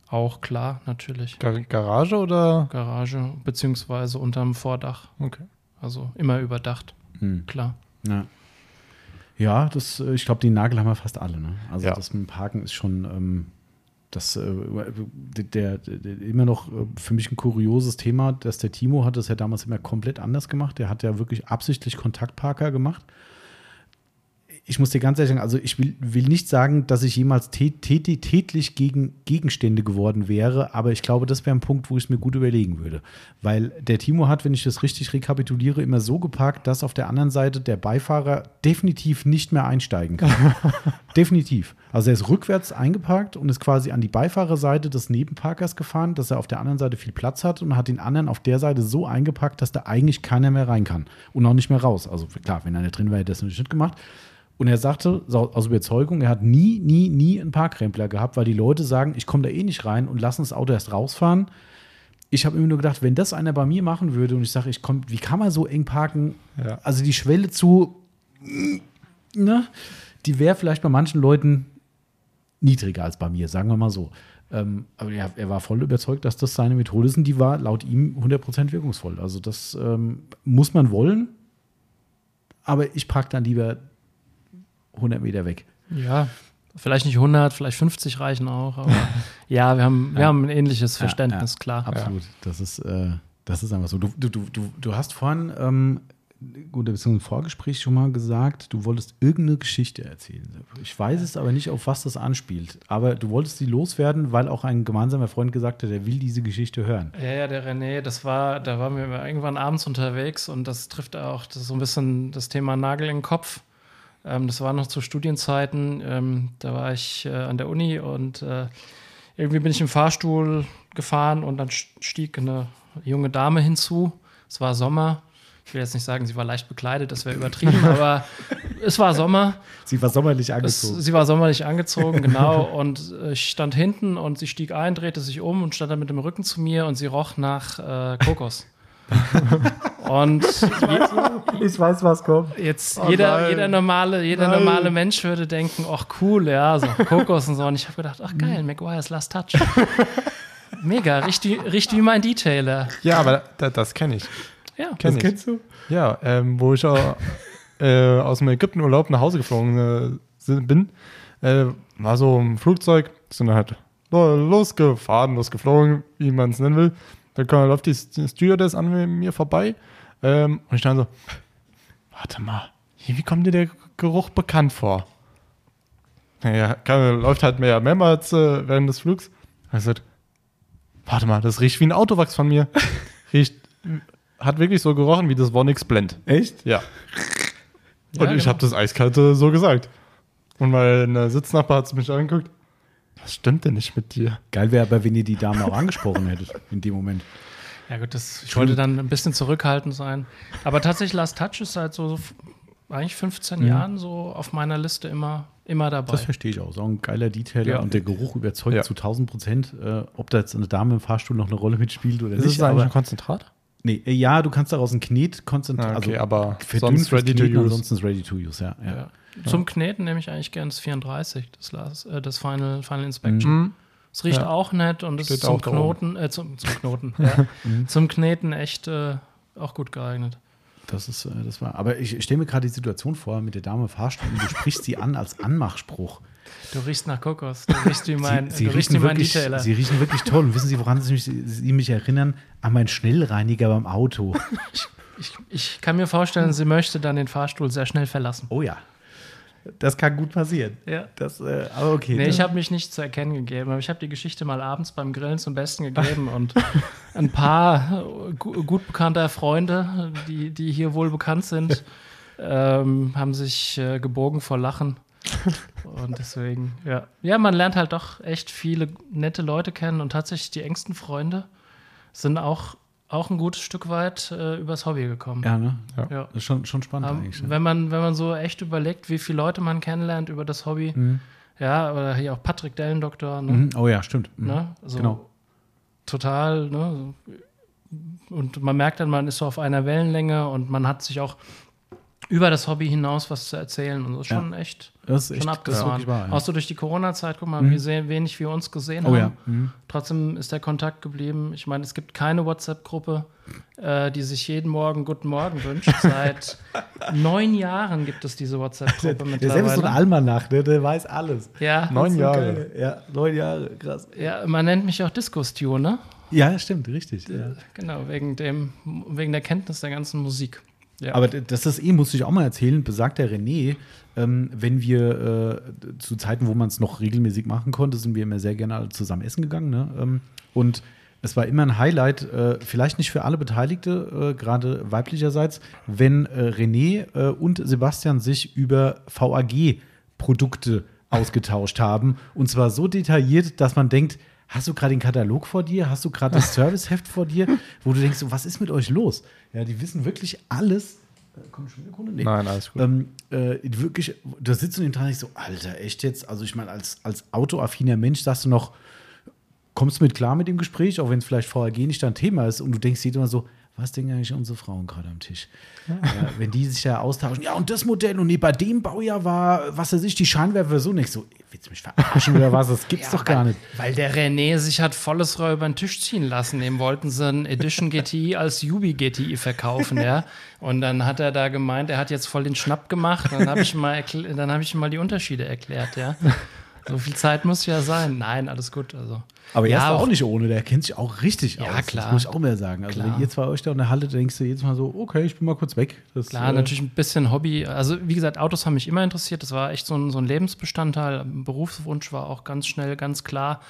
auch klar, natürlich. Gar Garage oder? Garage, beziehungsweise unterm Vordach. Okay. Also immer überdacht, Hm. klar. Ja. Ja, das, äh, ich glaube, die Nagel haben wir fast alle. Ne? Also Ja. das mit dem Parken ist schon ähm, das äh, der, der, immer noch äh, für mich ein kurioses Thema, dass der Timo hat das ja damals immer komplett anders gemacht. Der hat ja wirklich absichtlich Kontaktparker gemacht. Ich muss dir ganz ehrlich sagen, also ich will, will nicht sagen, dass ich jemals tät, tät, tätlich gegen Gegenstände geworden wäre, aber ich glaube, das wäre ein Punkt, wo ich es mir gut überlegen würde. Weil der Timo hat, wenn ich das richtig rekapituliere, immer so geparkt, dass auf der anderen Seite der Beifahrer definitiv nicht mehr einsteigen kann. *laughs* definitiv. Also er ist rückwärts eingeparkt und ist quasi an die Beifahrerseite des Nebenparkers gefahren, dass er auf der anderen Seite viel Platz hat und hat den anderen auf der Seite so eingepackt, dass da eigentlich keiner mehr rein kann und auch nicht mehr raus. Also klar, wenn einer drin wäre, hätte er das natürlich nicht gemacht. Und er sagte aus Überzeugung, er hat nie, nie, nie einen Parkrempler gehabt, weil die Leute sagen, ich komme da eh nicht rein und lassen das Auto erst rausfahren. Ich habe immer nur gedacht, wenn das einer bei mir machen würde und ich sage, ich komm, wie kann man so eng parken? Ja. Also die Schwelle zu, ne, die wäre vielleicht bei manchen Leuten niedriger als bei mir, sagen wir mal so. Ähm, aber ja, er war voll überzeugt, dass das seine Methode ist und die war laut ihm 100% wirkungsvoll. Also das ähm, muss man wollen, aber ich parke dann lieber 100 Meter weg. Ja, vielleicht nicht 100, vielleicht 50 reichen auch. Aber *laughs* ja, wir haben, wir Ja. haben ein ähnliches Ja, Verständnis, ja, klar. Absolut. Das ist, äh, das ist einfach so. Du, du, du, du, hast vorhin, ähm, gut, beziehungsweise im Vorgespräch schon mal gesagt, du wolltest irgendeine Geschichte erzählen. Ich weiß es aber nicht, auf was das anspielt. Aber du wolltest sie loswerden, weil auch ein gemeinsamer Freund gesagt hat, er will diese Geschichte hören. Ja, ja, der René, das war, da waren wir irgendwann abends unterwegs und das trifft auch das ist so ein bisschen das Thema Nagel den Kopf. Ähm, das war noch zu Studienzeiten. Ähm, da war ich äh, an der Uni und äh, irgendwie bin ich im Fahrstuhl gefahren und dann stieg eine junge Dame hinzu. Es war Sommer. Ich will jetzt nicht sagen, sie war leicht bekleidet, das wäre übertrieben, *laughs* aber es war Sommer. Sie war sommerlich Es, angezogen. sie war sommerlich angezogen, genau. Und äh, ich stand hinten und sie stieg ein, drehte sich um und stand dann mit dem Rücken zu mir und sie roch nach äh, Kokos. *laughs* und *laughs* ich weiß, was kommt. jetzt Oh jeder, nein. jeder, normale, jeder Nein. normale Mensch würde denken, ach cool, ja, so Kokos und so. Und ich habe gedacht, ach geil, Maguire's Last Touch. Mega, riecht wie, riecht wie mein Detailer. Ja, aber da, das kenne ich. Ja, Kenn ich. kennst du? Ja, ähm, wo ich auch, äh, aus dem Ägyptenurlaub nach Hause geflogen äh, bin, äh, war so im Flugzeug, sind dann halt lo- losgefahren, losgeflogen, wie man es nennen will. Dann kam- läuft die St- Stewardess an mir vorbei ähm, und ich dann so, warte mal, wie kommt dir der Geruch bekannt vor? Naja, kann, läuft halt mehr mehrmals äh, während des Flugs. Er sagt, warte mal, das riecht wie ein Autowachs von mir. *laughs* riecht, hat wirklich so gerochen wie das Vonix Blend. Echt? Ja. Ja, Und ich genau. habe das eiskalt äh, so gesagt. Und mein Sitznachbar hat mich angeguckt. Was stimmt denn nicht mit dir? Geil wäre aber, wenn ihr die Dame auch angesprochen hättet in dem Moment. Ja gut, das, ich wollte dann ein bisschen zurückhaltend sein. Aber tatsächlich, Last Touch ist seit so eigentlich 15 Jahren so auf meiner Liste immer, immer dabei. Das verstehe ich auch. So ein geiler Detailer Ja. und der Geruch überzeugt Ja. zu 1000 Prozent. Äh, ob da jetzt eine Dame im Fahrstuhl noch eine Rolle mitspielt oder Ist nicht. es eigentlich aber, ein Konzentrat? nee, äh, ja, du kannst daraus ein Knet konzentrieren. Ah, okay, aber verdünnt sonst ready to Kneten, use. Ansonsten ist ready to use, ja. ja. ja. Zum Kneten nehme ich eigentlich gerne das 34, das, Last, äh, das Final, Final Inspection. Mhm. Es riecht Ja. auch nett und es ist zum. Knoten, äh, zum, zum Knoten, *laughs* ja. zum Kneten echt äh, auch gut geeignet. Das ist, äh, das war. Aber ich stelle mir gerade die Situation vor mit der Dame im Fahrstuhl und du sprichst sie an als Anmachspruch. Du riechst nach Kokos, du riechst wie mein, sie, sie, du riechst wie riechen mein wirklich, Detailer. sie riechen wirklich toll. Und wissen Sie, woran sie mich, sie mich erinnern? An meinen Schnellreiniger beim Auto. Ich, ich kann mir vorstellen, sie möchte dann den Fahrstuhl sehr schnell verlassen. Oh ja. Das kann gut passieren. Ja. Das, äh, aber okay. Nee, ich habe mich nicht zu erkennen gegeben, aber ich habe die Geschichte mal abends beim Grillen zum Besten gegeben und *laughs* ein paar äh, gu gut bekannter Freunde, die, die hier wohl bekannt sind, ähm, haben sich äh, gebogen vor Lachen. Und deswegen, ja. Ja, man lernt halt doch echt viele nette Leute kennen und tatsächlich die engsten Freunde sind auch, auch ein gutes Stück weit äh, übers Hobby gekommen. ja, ne? Ja. Das ist schon, schon spannend Ähm, eigentlich. Ja. wenn, man, wenn man so echt überlegt, wie viele Leute man kennenlernt über das Hobby, ja, oder hier auch Patrick Dellendoktor, ne? Mhm. Oh ja, stimmt. Mhm. ne? So Genau. total, ne? Und man merkt dann, man ist so auf einer Wellenlänge und man hat sich auch über das Hobby hinaus was zu erzählen und so. Ist Ja. schon echt, Das ist echt schon abgefahren. wahr. Ja. Auch so durch die Corona-Zeit, guck mal, wie sehr wenig wir uns gesehen Oh haben. ja. Mhm. Trotzdem ist der Kontakt geblieben. Ich meine, es gibt keine WhatsApp-Gruppe, äh, die sich jeden Morgen Guten Morgen wünscht. Seit *laughs* neun Jahren gibt es diese WhatsApp-Gruppe Der selbst so ein mittlerweile. Almanach, ne? der weiß alles. Ja, Neun Jahre. geil. Ja, neun Jahre, krass. ja, man nennt mich auch Disco-Stew, ne? Ja, stimmt, richtig. Ja. Genau, wegen, dem, wegen der Kenntnis der ganzen Musik. Ja. Aber das ist eh, muss ich auch mal erzählen, besagt der René, ähm, wenn wir äh, zu Zeiten, wo man es noch regelmäßig machen konnte, sind wir immer sehr gerne alle zusammen essen gegangen. Ne? Ähm, und es war immer ein Highlight, äh, vielleicht nicht für alle Beteiligte, äh, gerade weiblicherseits, wenn äh, René äh, und Sebastian sich über VAG-Produkte ausgetauscht haben. Und zwar so detailliert, dass man denkt, hast du gerade den Katalog vor dir? Hast du gerade das *laughs* Serviceheft vor dir? Wo du denkst, was ist mit euch los? Ja, die wissen wirklich alles. Äh, Komm schon wieder Kunde? Nee. Nein, alles gut. Ähm, äh, wirklich, da sitzt du in den dran und so, Alter, echt jetzt? Also ich meine, als, als autoaffiner Mensch sagst du noch, kommst du mit klar mit dem Gespräch, auch wenn es vielleicht VAG nicht dein Thema ist und du denkst dir immer so, was denken eigentlich unsere Frauen gerade am Tisch? Ja, wenn die sich ja austauschen, ja, und das Modell und nee, bei dem Baujahr war, was weiß ich, die Scheinwerfer so nicht so, willst du mich verarschen oder was? Das gibt's doch gar nicht. Weil der René sich hat volles Rohr über den Tisch ziehen lassen. Dem wollten sie ein Edition *laughs* GTI als Yubi GTI verkaufen, ja. Und dann hat er da gemeint, er hat jetzt voll den Schnapp gemacht. Dann habe ich, mal dann hab ich ihm mal die Unterschiede erklärt, ja. So viel Zeit muss ja sein. Nein, alles gut. Also. Aber er ja, ist da auch nicht ohne, der kennt sich auch richtig Ja, aus. klar. Das muss ich auch mehr sagen. Also Klar. wenn ihr zwei euch da unterhaltet, denkst du jedes Mal so, okay, ich bin mal kurz weg. Das, Klar, äh, natürlich ein bisschen Hobby. Also, wie gesagt, Autos haben mich immer interessiert. Das war echt so ein, so ein Lebensbestandteil. Berufswunsch war auch ganz schnell, ganz klar.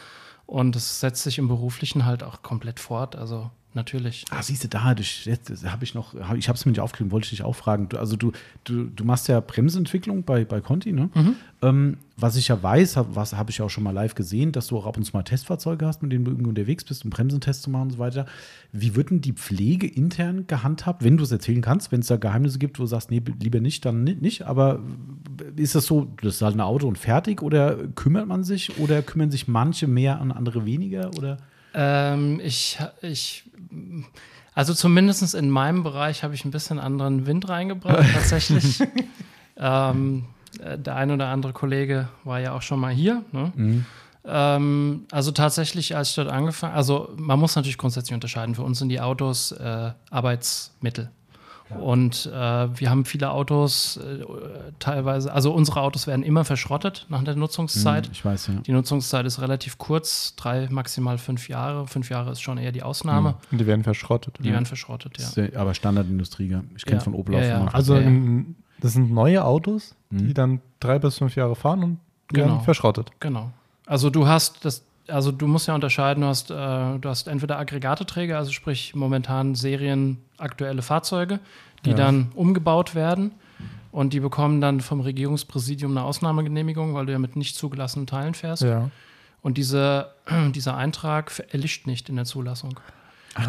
Und es setzt sich im Beruflichen halt auch komplett fort. Also, natürlich. Ah, siehst du, da ich, jetzt habe ich noch, hab- ich habe es mir nicht aufgeschrieben, wollte ich dich auch fragen. Du, also du, du, du machst ja Bremsentwicklung bei, bei Conti, ne? Ähm, was ich ja weiß, hab, was habe ich ja auch schon mal live gesehen, dass du auch ab und zu mal Testfahrzeuge hast, mit denen du irgendwie unterwegs bist, um Bremsentests zu machen und so weiter. Wie wird denn die Pflege intern gehandhabt, wenn du es erzählen kannst, wenn es da Geheimnisse gibt, wo du sagst, nee, lieber nicht, dann ni- nicht. Aber ist das so, das ist halt ein Auto und fertig oder kümmert man sich oder kümmern sich manche mehr an andere weniger oder? Ähm, ich, ich, also zumindest in meinem Bereich habe ich ein bisschen anderen Wind reingebracht, *laughs* tatsächlich. ähm, äh, der ein oder andere Kollege war ja auch schon mal hier. Ne? Ähm, also tatsächlich, als ich dort angefangen, also man muss natürlich grundsätzlich unterscheiden. Für uns sind die Autos äh, Arbeitsmittel. Und äh, wir haben viele Autos, äh, teilweise, also unsere Autos werden immer verschrottet nach der Nutzungszeit. Ich weiß, ja. Die Nutzungszeit ist relativ kurz, drei, maximal fünf Jahre. Fünf Jahre ist schon eher die Ausnahme. Und die werden verschrottet. Die werden verschrottet, ja. Ja aber Standardindustrie, gell? Ich kenne Ja. von Opel Ja, auch ja. Also Ja, ja. das sind neue Autos, Mhm. die dann drei bis fünf Jahre fahren und werden Genau. verschrottet. Genau. Also du hast das, also du musst ja unterscheiden, du hast, äh, du hast entweder Aggregateträger, also sprich momentan serienaktuelle Fahrzeuge, die Ja. dann umgebaut werden und die bekommen dann vom Regierungspräsidium eine Ausnahmegenehmigung, weil du ja mit nicht zugelassenen Teilen fährst. Ja. Und diese, *clears throat* dieser Eintrag erlischt nicht in der Zulassung.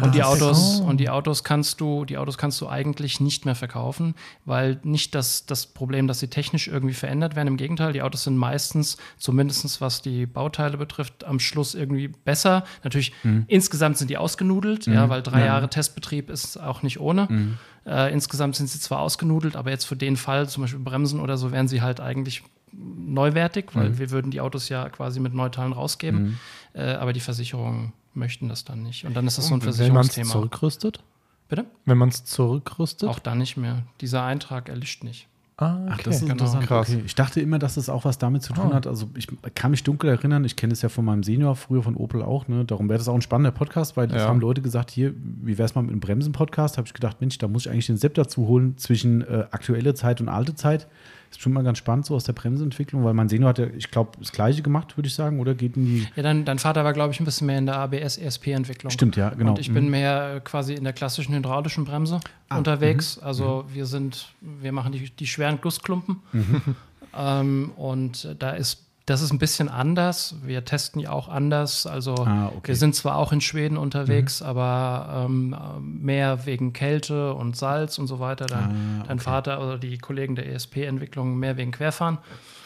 Und die Autos und die Autos kannst du die Autos kannst du eigentlich nicht mehr verkaufen, weil nicht das, das Problem, dass sie technisch irgendwie verändert werden. Im Gegenteil, die Autos sind meistens, zumindest was die Bauteile betrifft, am Schluss irgendwie besser. Natürlich insgesamt sind die ausgenudelt, ja, weil drei Jahre Testbetrieb ist auch nicht ohne. Äh, insgesamt sind sie zwar ausgenudelt, aber jetzt für den Fall, zum Beispiel Bremsen oder so, wären sie halt eigentlich neuwertig, weil wir würden die Autos ja quasi mit Neuteilen rausgeben. Äh, aber die Versicherungen möchten das dann nicht. Und dann ist das so ein Wenn man es Versicherungsthema. zurückrüstet? Bitte? Wenn man es zurückrüstet? Auch da nicht mehr. Dieser Eintrag erlischt nicht. Ah, okay. Ach, das ist genau. interessant. Krass. Okay. Ich dachte immer, dass es auch was damit zu tun Ah. hat. Also ich kann mich dunkel erinnern, ich kenne es ja von meinem Senior, früher von Opel auch. Ne? Darum wäre das auch ein spannender Podcast, weil das Ja. haben Leute gesagt, hier, wie wäre es mal mit einem Bremsen-Podcast? Habe ich gedacht, Mensch, da muss ich eigentlich den Sepp dazu holen zwischen äh, aktuelle Zeit und alte Zeit. Ist schon mal ganz spannend so aus der Bremsenentwicklung, weil mein Senior hat ja, ich glaube, das Gleiche gemacht, würde ich sagen, oder geht in die. Ja, dein, dein Vater war, glaube ich, ein bisschen mehr in der ABS-ESP-Entwicklung. Stimmt, ja, genau. Und ich bin mehr äh, quasi in der klassischen hydraulischen Bremse Ah, unterwegs. Also wir sind, wir machen die, die schweren Gussklumpen. *laughs* ähm, und da ist, das ist ein bisschen anders. Wir testen ja auch anders. Also Ah, okay. wir sind zwar auch in Schweden unterwegs, aber ähm, äh, mehr wegen Kälte und Salz und so weiter. Dein, Ah, dein okay. Vater oder die Kollegen der ESP-Entwicklung mehr wegen Querfahren.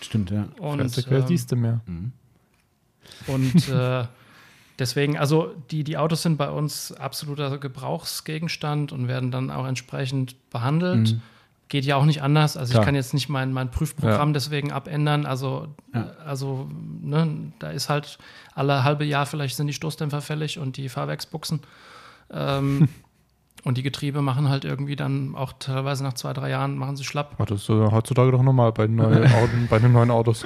Stimmt, ja. Und, Fresse, quer ähm, siehst du mehr. und *laughs* äh, deswegen, also die, die Autos sind bei uns absoluter Gebrauchsgegenstand und werden dann auch entsprechend behandelt. Geht ja auch nicht anders. Also Klar. ich kann jetzt nicht mein, mein Prüfprogramm Ja. deswegen abändern. Also, Ja. also ne, da ist halt alle halbe Jahr vielleicht sind die Stoßdämpfer fällig und die Fahrwerksbuchsen. Ähm, *laughs* und die Getriebe machen halt irgendwie dann auch teilweise nach zwei, drei Jahren machen sie schlapp. Ach, das ist äh, heutzutage doch normal bei den neuen, *laughs* Autos, bei den neuen Autos.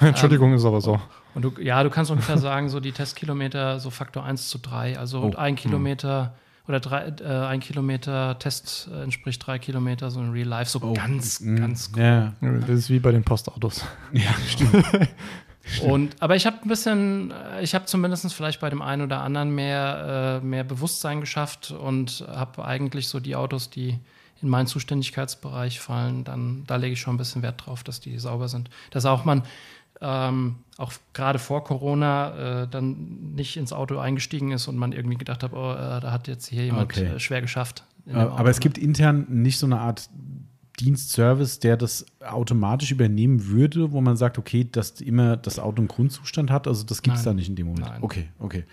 Entschuldigung, ist aber so. Und du, ja, du kannst ungefähr sagen, so die Testkilometer so Faktor 1 zu 3. Also Oh, ein Kilometer oder drei, äh, ein Kilometer Test äh, entspricht drei Kilometer, so in Real Life, so Oh, ganz, mm, ganz Ja, Das ist wie bei den Postautos. *laughs* ja stimmt. Und, aber ich habe ein bisschen, äh, ich habe zumindest vielleicht bei dem einen oder anderen mehr, äh, mehr Bewusstsein geschafft und habe eigentlich so die Autos, die in meinen Zuständigkeitsbereich fallen, dann da lege ich schon ein bisschen Wert drauf, dass die sauber sind. Dass auch man ähm, auch gerade vor Corona äh, dann nicht ins Auto eingestiegen ist und man irgendwie gedacht hat, oh, äh, da hat jetzt hier jemand Okay. äh, schwer geschafft. dem Aber es gibt intern nicht so eine Art Dienstservice, der das automatisch übernehmen würde, wo man sagt, okay, dass immer das Auto einen Grundzustand hat. Also das gibt es da nicht in dem Moment. Nein. Okay, okay.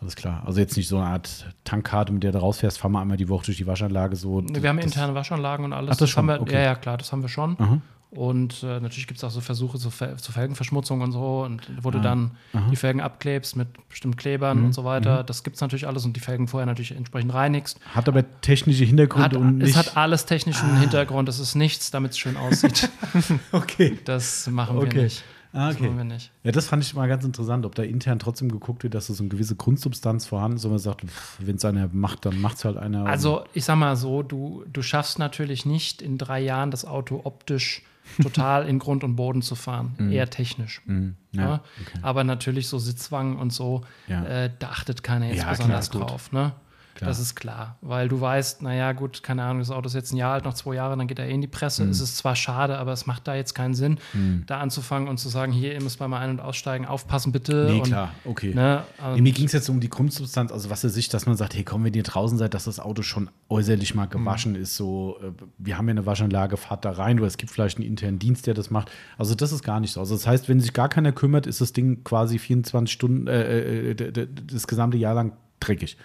Alles klar. Also jetzt nicht so eine Art Tankkarte, mit der du rausfährst, fahr mal einmal die Woche durch die Waschanlage so. Wir haben das- interne Waschanlagen und alles. Ach, das haben schon, wir, okay. Ja, ja, klar, das haben wir schon. Aha. Und äh, natürlich gibt es auch so Versuche zur, Fel zur Felgenverschmutzung und so, und wo du Ah, dann aha. die Felgen abklebst mit bestimmten Klebern Mhm, und so weiter. Das gibt es natürlich alles und die Felgen vorher natürlich entsprechend reinigst. Hat aber technische Hintergründe Hat, und nicht. es hat alles technischen Hintergrund, es ist nichts, damit es schön aussieht. *laughs* okay. Das machen Okay. wir nicht. Ah, Das okay. machen wir nicht. Ja, das fand ich mal ganz interessant, ob da intern trotzdem geguckt wird, dass so eine gewisse Grundsubstanz vorhanden ist, wo man sagt, wenn es einer macht, dann macht es halt einer. Also, ich sag mal so, du, du schaffst natürlich nicht in drei Jahren das Auto optisch total in Grund und Boden zu fahren. *laughs* Eher technisch. Mhm. Ja, ja, okay. Aber natürlich so Sitzwangen und so, äh, da achtet keiner jetzt Ja, besonders klar, drauf. Ne? Klar. Das ist klar. Weil du weißt, naja, gut, keine Ahnung, das Auto ist jetzt ein Jahr alt, noch zwei Jahre, dann geht er eh in die Presse. Mhm. Es ist zwar schade, aber es macht da jetzt keinen Sinn, da anzufangen und zu sagen, hier, ihr müsst bei mal ein- und aussteigen, aufpassen bitte. Nee, und, klar, okay. Ne, Nee, mir ging es jetzt um die Grundsubstanz, also was er sich, dass man sagt, hey, komm, wenn ihr draußen seid, dass das Auto schon äußerlich mal gewaschen ist, so, äh, wir haben ja eine Waschanlage, fahrt da rein, oder es gibt vielleicht einen internen Dienst, der das macht. Also das ist gar nicht so. Also das heißt, wenn sich gar keiner kümmert, ist das Ding quasi 24 Stunden, äh, äh, d- das gesamte Jahr lang dreckig.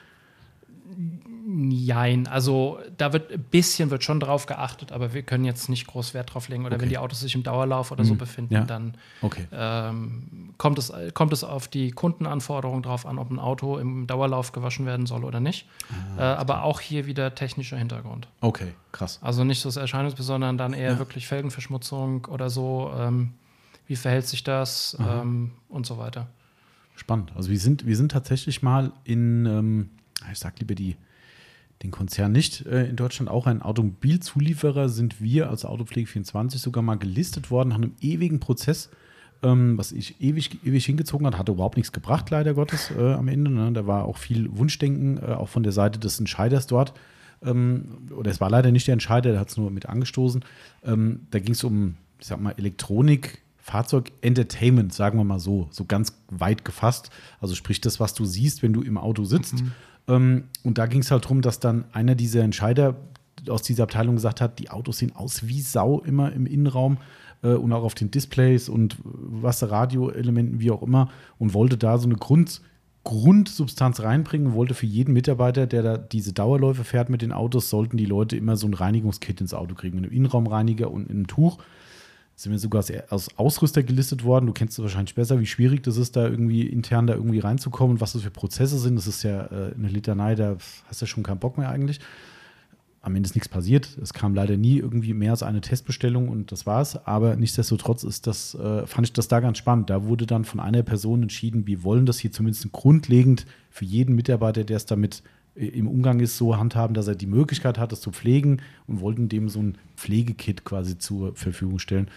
Jein, also da wird ein bisschen wird schon drauf geachtet, aber wir können jetzt nicht groß Wert drauf legen. Oder Okay. Mhm. wenn die Autos sich im Dauerlauf oder so befinden, Ja. dann Okay. ähm, kommt, es, kommt es auf die Kundenanforderungen drauf an, ob ein Auto im Dauerlauf gewaschen werden soll oder nicht. Ah, äh, aber auch hier wieder technischer Hintergrund. Okay, krass. Also nicht so das Erscheinungsbild, sondern dann eher Ja. wirklich Felgenverschmutzung oder so. Ähm, wie verhält sich das ähm, und so weiter. Spannend. Also wir sind, wir sind tatsächlich mal in, ähm, ich sag lieber die, den Konzern nicht, äh, in Deutschland auch ein Automobilzulieferer sind wir als Autopflege24 sogar mal gelistet worden nach einem ewigen Prozess, ähm, was ich ewig, ewig hingezogen hat, hatte überhaupt nichts gebracht, leider Gottes, äh, am Ende. Ne? Da war auch viel Wunschdenken, äh, auch von der Seite des Entscheiders dort. Ähm, oder es war leider nicht der Entscheider, der hat es nur mit angestoßen. Ähm, da ging es um, ich sag mal, Elektronik, Fahrzeug, Entertainment, sagen wir mal so, so ganz weit gefasst. Also sprich das, was du siehst, wenn du im Auto sitzt. Ähm, und da ging es halt darum, dass dann einer dieser Entscheider aus dieser Abteilung gesagt hat, die Autos sehen aus wie Sau immer im Innenraum äh, und auch auf den Displays und was Radioelementen, wie auch immer, und wollte da so eine Grund, Grundsubstanz reinbringen, wollte für jeden Mitarbeiter, der da diese Dauerläufe fährt mit den Autos, sollten die Leute immer so ein Reinigungskit ins Auto kriegen, einen Innenraumreiniger und ein Tuch. Sind wir sogar als, Ausrüster gelistet worden. Du kennst es wahrscheinlich besser, wie schwierig das ist, da irgendwie intern da irgendwie reinzukommen, was das für Prozesse sind. Das ist ja äh, eine Litanei, da hast du schon keinen Bock mehr eigentlich. Am Ende ist nichts passiert. Es kam leider nie irgendwie mehr als eine Testbestellung und das war's. Aber nichtsdestotrotz ist das, äh, fand ich das da ganz spannend. Da wurde dann von einer Person entschieden, wir wollen das hier zumindest grundlegend für jeden Mitarbeiter, der es damit im Umgang ist, so handhaben, dass er die Möglichkeit hat, das zu pflegen und wollten dem so ein Pflegekit quasi zur Verfügung stellen.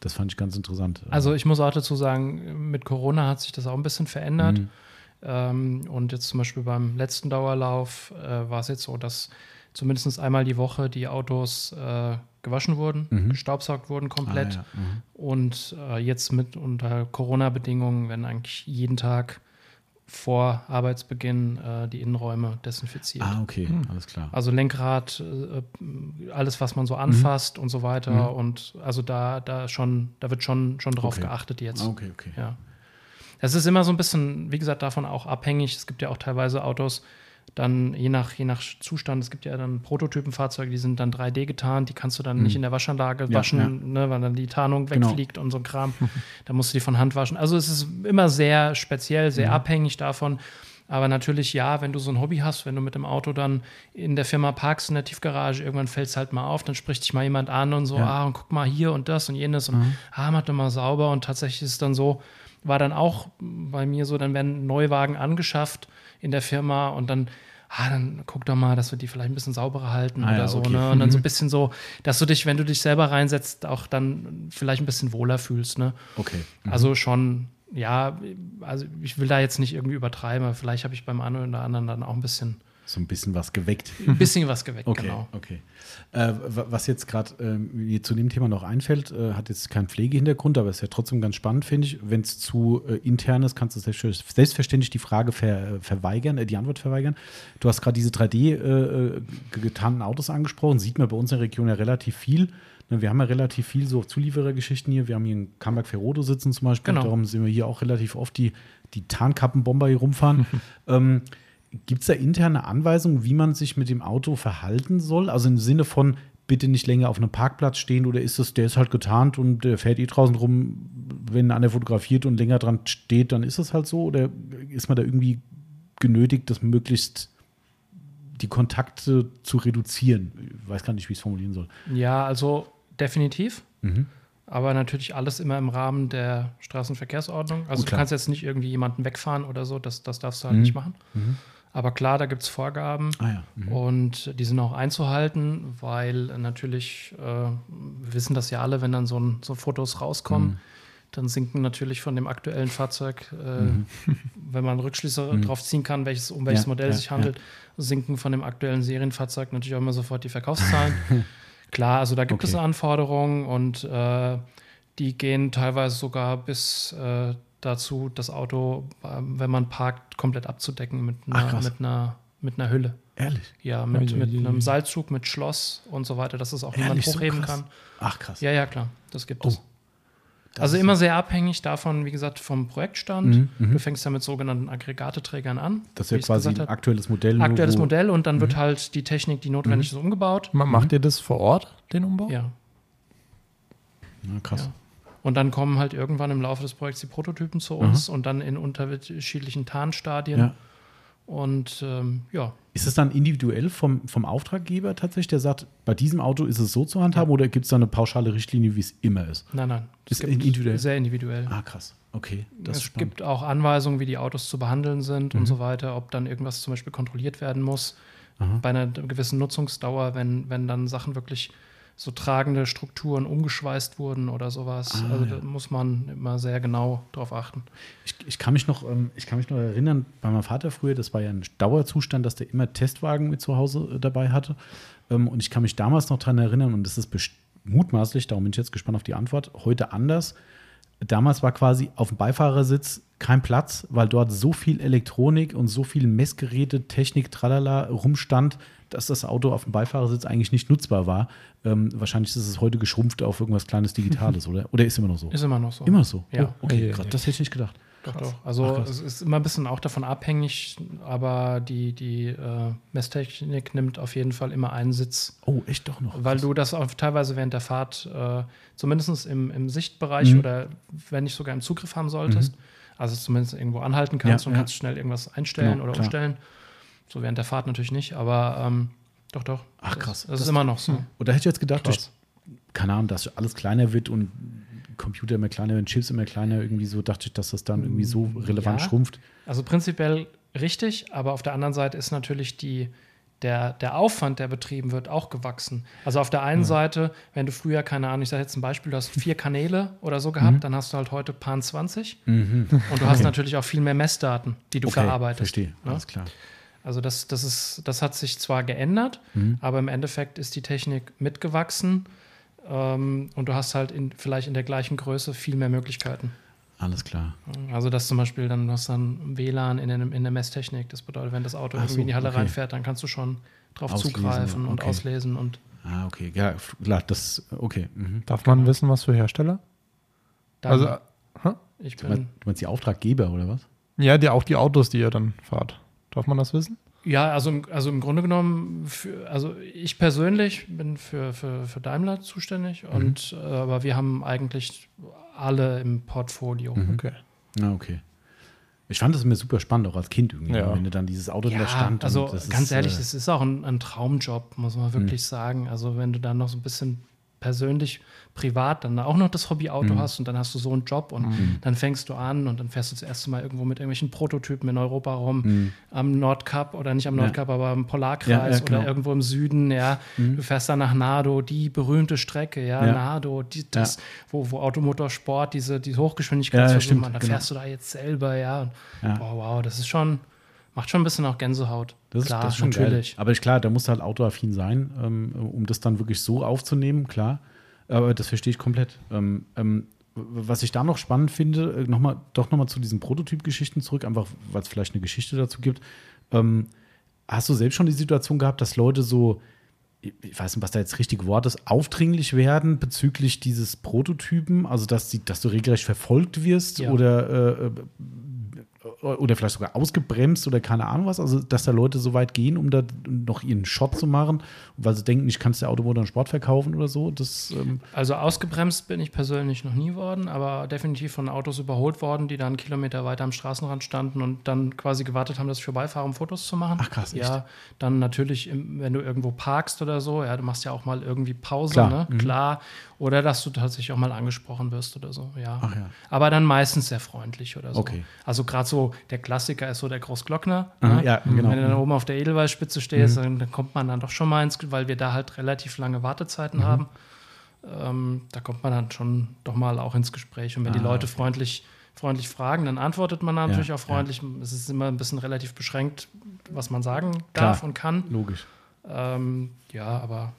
Das fand ich ganz interessant. Also ich muss auch dazu sagen, mit Corona hat sich das auch ein bisschen verändert. Mhm. Ähm, und jetzt zum Beispiel beim letzten Dauerlauf äh, war es jetzt so, dass zumindest einmal die Woche die Autos äh, gewaschen wurden, gestaubsaugt wurden komplett. Mhm. Ah, ja. Mhm. Und äh, jetzt mit unter Corona-Bedingungen werden eigentlich jeden Tag vor Arbeitsbeginn äh, die Innenräume desinfiziert. Ah, okay, alles klar. Also Lenkrad, äh, alles, was Mhm. man so anfasst und so weiter. Und also da, da schon, da wird schon, schon drauf Okay. geachtet jetzt. Ah, okay, okay. Ja. Es ist immer so ein bisschen, wie gesagt, davon auch abhängig. Es gibt ja auch teilweise Autos, dann je nach, je nach Zustand, es gibt ja dann Prototypenfahrzeuge, die sind dann 3D getarnt, die kannst du dann nicht in der Waschanlage Mhm. Ja, waschen, ja. Ne, weil dann die Tarnung Genau. wegfliegt und so ein Kram. *laughs* da musst du die von Hand waschen. Also es ist immer sehr speziell, sehr Mhm. abhängig davon. Aber natürlich, ja, wenn du so ein Hobby hast, wenn du mit dem Auto dann in der Firma parkst, in der Tiefgarage, irgendwann fällt es halt mal auf, dann spricht dich mal jemand an und so, Ja. ah, und guck mal hier und das und jenes und ah, mach doch mal sauber. Und tatsächlich ist es dann so, war dann auch bei mir so, dann werden Neuwagen angeschafft in der Firma und dann ah, dann guck doch mal, dass wir die vielleicht ein bisschen sauberer halten Ah, oder ja, so. okay. Ne? Und dann so ein Mhm. bisschen so, dass du dich, wenn du dich selber reinsetzt, auch dann vielleicht ein bisschen wohler fühlst. Ne? Okay. Mhm. Also schon, ja, also ich will da jetzt nicht irgendwie übertreiben, aber vielleicht habe ich beim einen oder anderen dann auch ein bisschen, so ein bisschen was geweckt. ein bisschen was geweckt, Okay, genau. okay. Äh, wa- was jetzt gerade mir zu dem Thema noch einfällt, äh, hat jetzt keinen Pflegehintergrund, aber ist ja trotzdem ganz spannend, finde ich. Wenn es zu äh, intern ist, kannst du selbst- selbstverständlich die Frage ver, verweigern, äh, die Antwort verweigern. Du hast gerade diese 3D äh, ge- getarnten Autos angesprochen, sieht man bei uns in der Region ja relativ viel. Ne, Wir haben ja relativ viel so Zulieferergeschichten hier. Wir haben hier in Camberg-Ferrodo sitzen zum Beispiel. Genau. Darum sehen wir hier auch relativ oft die, die Tarnkappenbomber hier rumfahren. *laughs* ähm, Gibt es da interne Anweisungen, wie man sich mit dem Auto verhalten soll? Also im Sinne von, bitte nicht länger auf einem Parkplatz stehen oder ist es, der ist halt getarnt und der fährt eh draußen rum, wenn einer fotografiert und länger dran steht, dann ist es halt so? Oder ist man da irgendwie genötigt, das möglichst die Kontakte zu reduzieren? Ich weiß gar nicht, wie ich es formulieren soll. Ja, also definitiv. Mhm. Aber natürlich alles immer im Rahmen der Straßenverkehrsordnung. Also Gut, du kannst jetzt nicht irgendwie jemanden wegfahren oder so, das, das darfst du halt Mhm. nicht machen. Aber klar, da gibt es Vorgaben Ah ja. Mhm. und die sind auch einzuhalten, weil natürlich, äh, wir wissen das ja alle, wenn dann so, ein, so Fotos rauskommen, Mhm. dann sinken natürlich von dem aktuellen Fahrzeug, äh, wenn man Rückschlüsse drauf ziehen kann, welches, um welches Mhm. Ja, Modell ja, es sich handelt, sinken von dem aktuellen Serienfahrzeug natürlich auch immer sofort die Verkaufszahlen. *laughs* Klar, also da gibt es Okay. Anforderungen und äh, die gehen teilweise sogar bis äh, dazu, das Auto, ähm, wenn man parkt, komplett abzudecken mit Ach, einer, krass. mit einer, mit einer Hülle. Ehrlich? Ja, mit, mit einem Seilzug, mit Schloss und so weiter, dass es auch niemand Ehrlich, so hochheben krass? kann. Ach krass. Ja, ja, klar, das gibt Oh, es. Das Also immer sehr abhängig davon, wie gesagt, vom Projektstand. Mhm, mhm. Du fängst ja mit sogenannten Aggregateträgern an. Das ist ja quasi ein aktuelles Modell. aktuelles Modell und dann Mhm. wird halt die Technik, die notwendig ist, umgebaut. Ma- Macht ihr das vor Ort, den Umbau? Ja. Ja, krass. Ja. Und dann kommen halt irgendwann im Laufe des Projekts die Prototypen zu uns und dann in unterschiedlichen Tarnstadien. Ja. Und ähm, ja, Ist es dann individuell vom, vom Auftraggeber tatsächlich, der sagt, bei diesem Auto ist es so zu handhaben oder gibt es da eine pauschale Richtlinie, wie es immer ist? nein, nein. Ist Es gibt individuell? Sehr individuell. Ah, krass. Okay, das ist es gibt auch Anweisungen, wie die Autos zu behandeln sind Mhm. und so weiter, ob dann irgendwas zum Beispiel kontrolliert werden muss. Aha. Bei einer gewissen Nutzungsdauer, wenn, wenn dann Sachen wirklich so tragende Strukturen umgeschweißt wurden oder sowas. Ah, also ja. da muss man immer sehr genau drauf achten. Ich, ich, kann mich noch, ähm, ich kann mich noch erinnern, bei meinem Vater früher, das war ja ein Dauerzustand, dass der immer Testwagen mit zu Hause äh, dabei hatte. Ähm, und ich kann mich damals noch daran erinnern, und das ist mutmaßlich, darum bin ich jetzt gespannt auf die Antwort, heute anders. Damals war quasi auf dem Beifahrersitz kein Platz, weil dort so viel Elektronik und so viel Messgeräte, Technik, tralala rumstand, dass das Auto auf dem Beifahrersitz eigentlich nicht nutzbar war. Ähm, wahrscheinlich ist es heute geschrumpft auf irgendwas kleines *laughs* Digitales, oder? Oder ist immer noch so? Ist immer noch so. Immer so. Ja. Oh, okay, ja. das hätte ich nicht gedacht. Doch, doch. Also Ach, es ist immer ein bisschen auch davon abhängig, aber die, die äh, Messtechnik nimmt auf jeden Fall immer einen Sitz, Oh, echt doch noch. weil Krass. du das auch teilweise während der Fahrt äh, zumindest im, im Sichtbereich Mhm. oder wenn nicht sogar im Zugriff haben solltest. Also zumindest irgendwo anhalten kannst Ja, und ja. kannst schnell irgendwas einstellen Genau, oder klar. umstellen. So während der Fahrt natürlich nicht, aber ähm, doch, doch. Ach, Das- krass. Das, ist Das- immer noch so. Und da hätte ich jetzt gedacht, durch, keine Ahnung, dass alles kleiner wird und Computer immer kleiner werden, Chips immer kleiner, irgendwie so dachte ich, dass das dann irgendwie so relevant Ja. schrumpft. Also prinzipiell richtig, aber auf der anderen Seite ist natürlich die, der, der Aufwand, der betrieben wird, auch gewachsen. Also auf der einen Seite, wenn du früher, keine Ahnung, ich sage jetzt ein Beispiel, du hast vier Kanäle oder so gehabt, Mhm. dann hast du halt heute Pan 20 und du hast natürlich auch viel mehr Messdaten, die du verarbeitest. Verstehe, ne? alles klar. Also das, das, ist, das hat sich zwar geändert, Mhm. aber im Endeffekt ist die Technik mitgewachsen ähm, und du hast halt in, vielleicht in der gleichen Größe viel mehr Möglichkeiten. Alles klar. Also dass zum Beispiel dann du hast dann WLAN in, der- in der Messtechnik. Das bedeutet, wenn das Auto Ach irgendwie so, in die Halle okay. reinfährt, dann kannst du schon drauf Auslesen, zugreifen und okay. auslesen und Ah, okay. Ja, klar, das, okay. Mhm. Darf man wissen, was für Hersteller? dann, Also, hä? ich Du, meinst, bin, du meinst die Auftraggeber oder was? ja, die, auch die Autos, die ihr dann fahrt. Darf man das wissen? ja, also, im- also im Grunde genommen, für, also ich persönlich bin für, für, für Daimler zuständig Mhm. und äh, aber wir haben eigentlich alle im Portfolio. Mhm. Okay. Ah, okay. Ich fand das immer super spannend, auch als Kind irgendwie, Ja. wenn du dann dieses Auto da Ja, stand. also und das ganz ist, ehrlich, äh, das ist auch ein, ein Traumjob, muss man wirklich sagen. Also wenn du dann noch so ein bisschen persönlich privat dann auch noch das Hobbyauto Mhm. hast und dann hast du so einen Job und dann fängst du an und dann fährst du das erste Mal irgendwo mit irgendwelchen Prototypen in Europa rum, am Nordkap oder nicht am Mhm. Ja. Nordkap, aber am Polarkreis Ja, ja, genau. oder irgendwo im Süden, ja. Du fährst dann nach Nardo, die berühmte Strecke, ja. Nardo, die, das, wo, wo Automotorsport diese, diese Ja, ja, stimmt, machen, da genau. fährst du da jetzt selber, ja. Und. Boah, wow, das ist schon, macht schon ein bisschen auch Gänsehaut. Das ist, Klar, das ist schon natürlich. Geil. Aber ich, klar, da musst du halt autoaffin sein, ähm, um das dann wirklich so aufzunehmen, klar. Aber das verstehe ich komplett. Ähm, ähm, was ich da noch spannend finde, äh, noch mal, doch nochmal zu diesen Prototyp-Geschichten zurück, einfach weil es vielleicht eine Geschichte dazu gibt. Ähm, hast du selbst schon die Situation gehabt, dass Leute so, ich ich weiß nicht, was da jetzt richtig Wort ist, aufdringlich werden bezüglich dieses Prototypen? Also, dass, die, dass du regelrecht verfolgt wirst Ja. oder äh, oder vielleicht sogar ausgebremst oder keine Ahnung was, also dass da Leute so weit gehen, um da noch ihren Shot zu machen, weil sie denken, ich kann es der Automotor und Sport verkaufen oder so. Das, ähm, Also ausgebremst bin ich persönlich noch nie worden, aber definitiv von Autos überholt worden, die dann einen Kilometer weiter am Straßenrand standen und dann quasi gewartet haben, dass ich vorbeifahre, um Fotos zu machen. Ach, krass, echt? Ja, dann natürlich, wenn du irgendwo parkst oder so, ja, du machst ja auch mal irgendwie Pause, Klar, ne? mhm. Klar. Oder dass du tatsächlich auch mal angesprochen wirst oder so, ja. Ach ja. Aber dann meistens sehr freundlich oder so. Okay. Also gerade so, der Klassiker ist so der Großglockner. Aha, ne? ja, genau. Wenn du dann oben auf der Edelweißspitze stehst, Mhm. dann, dann kommt man dann doch schon mal ins, weil wir da halt relativ lange Wartezeiten Mhm. haben. Ähm, da kommt man dann schon doch mal auch ins Gespräch. Und wenn die Ah, Leute okay. freundlich, freundlich fragen, dann antwortet man natürlich Ja, auch freundlich. Es ist immer ein bisschen relativ beschränkt, was man sagen Klar. darf und kann. logisch. Ähm, ja, aber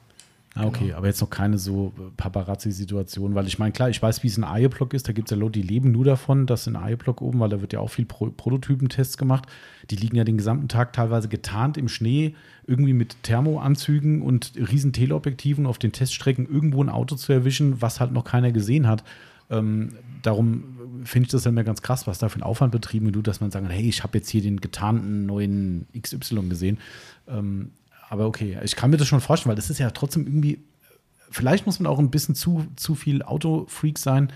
Ah, okay, aber jetzt noch keine so äh, Paparazzi-Situation, weil ich meine, klar, ich weiß, wie es in Eie-Block ist. Da gibt es ja Leute, die leben nur davon, dass in Eie-Block oben, weil da wird ja auch viel Pro Prototypentests gemacht. Die liegen ja den gesamten Tag teilweise getarnt im Schnee, irgendwie mit Thermoanzügen und riesen Teleobjektiven auf den Teststrecken irgendwo ein Auto zu erwischen, was halt noch keiner gesehen hat. Ähm, darum finde ich das dann immer ganz krass, was da für ein Aufwand betrieben wird, dass man sagt, hey, ich habe jetzt hier den getarnten neuen XY gesehen. Ähm, aber okay, ich kann mir das schon vorstellen, weil das ist ja trotzdem irgendwie, vielleicht muss man auch ein bisschen zu, zu viel Autofreak sein,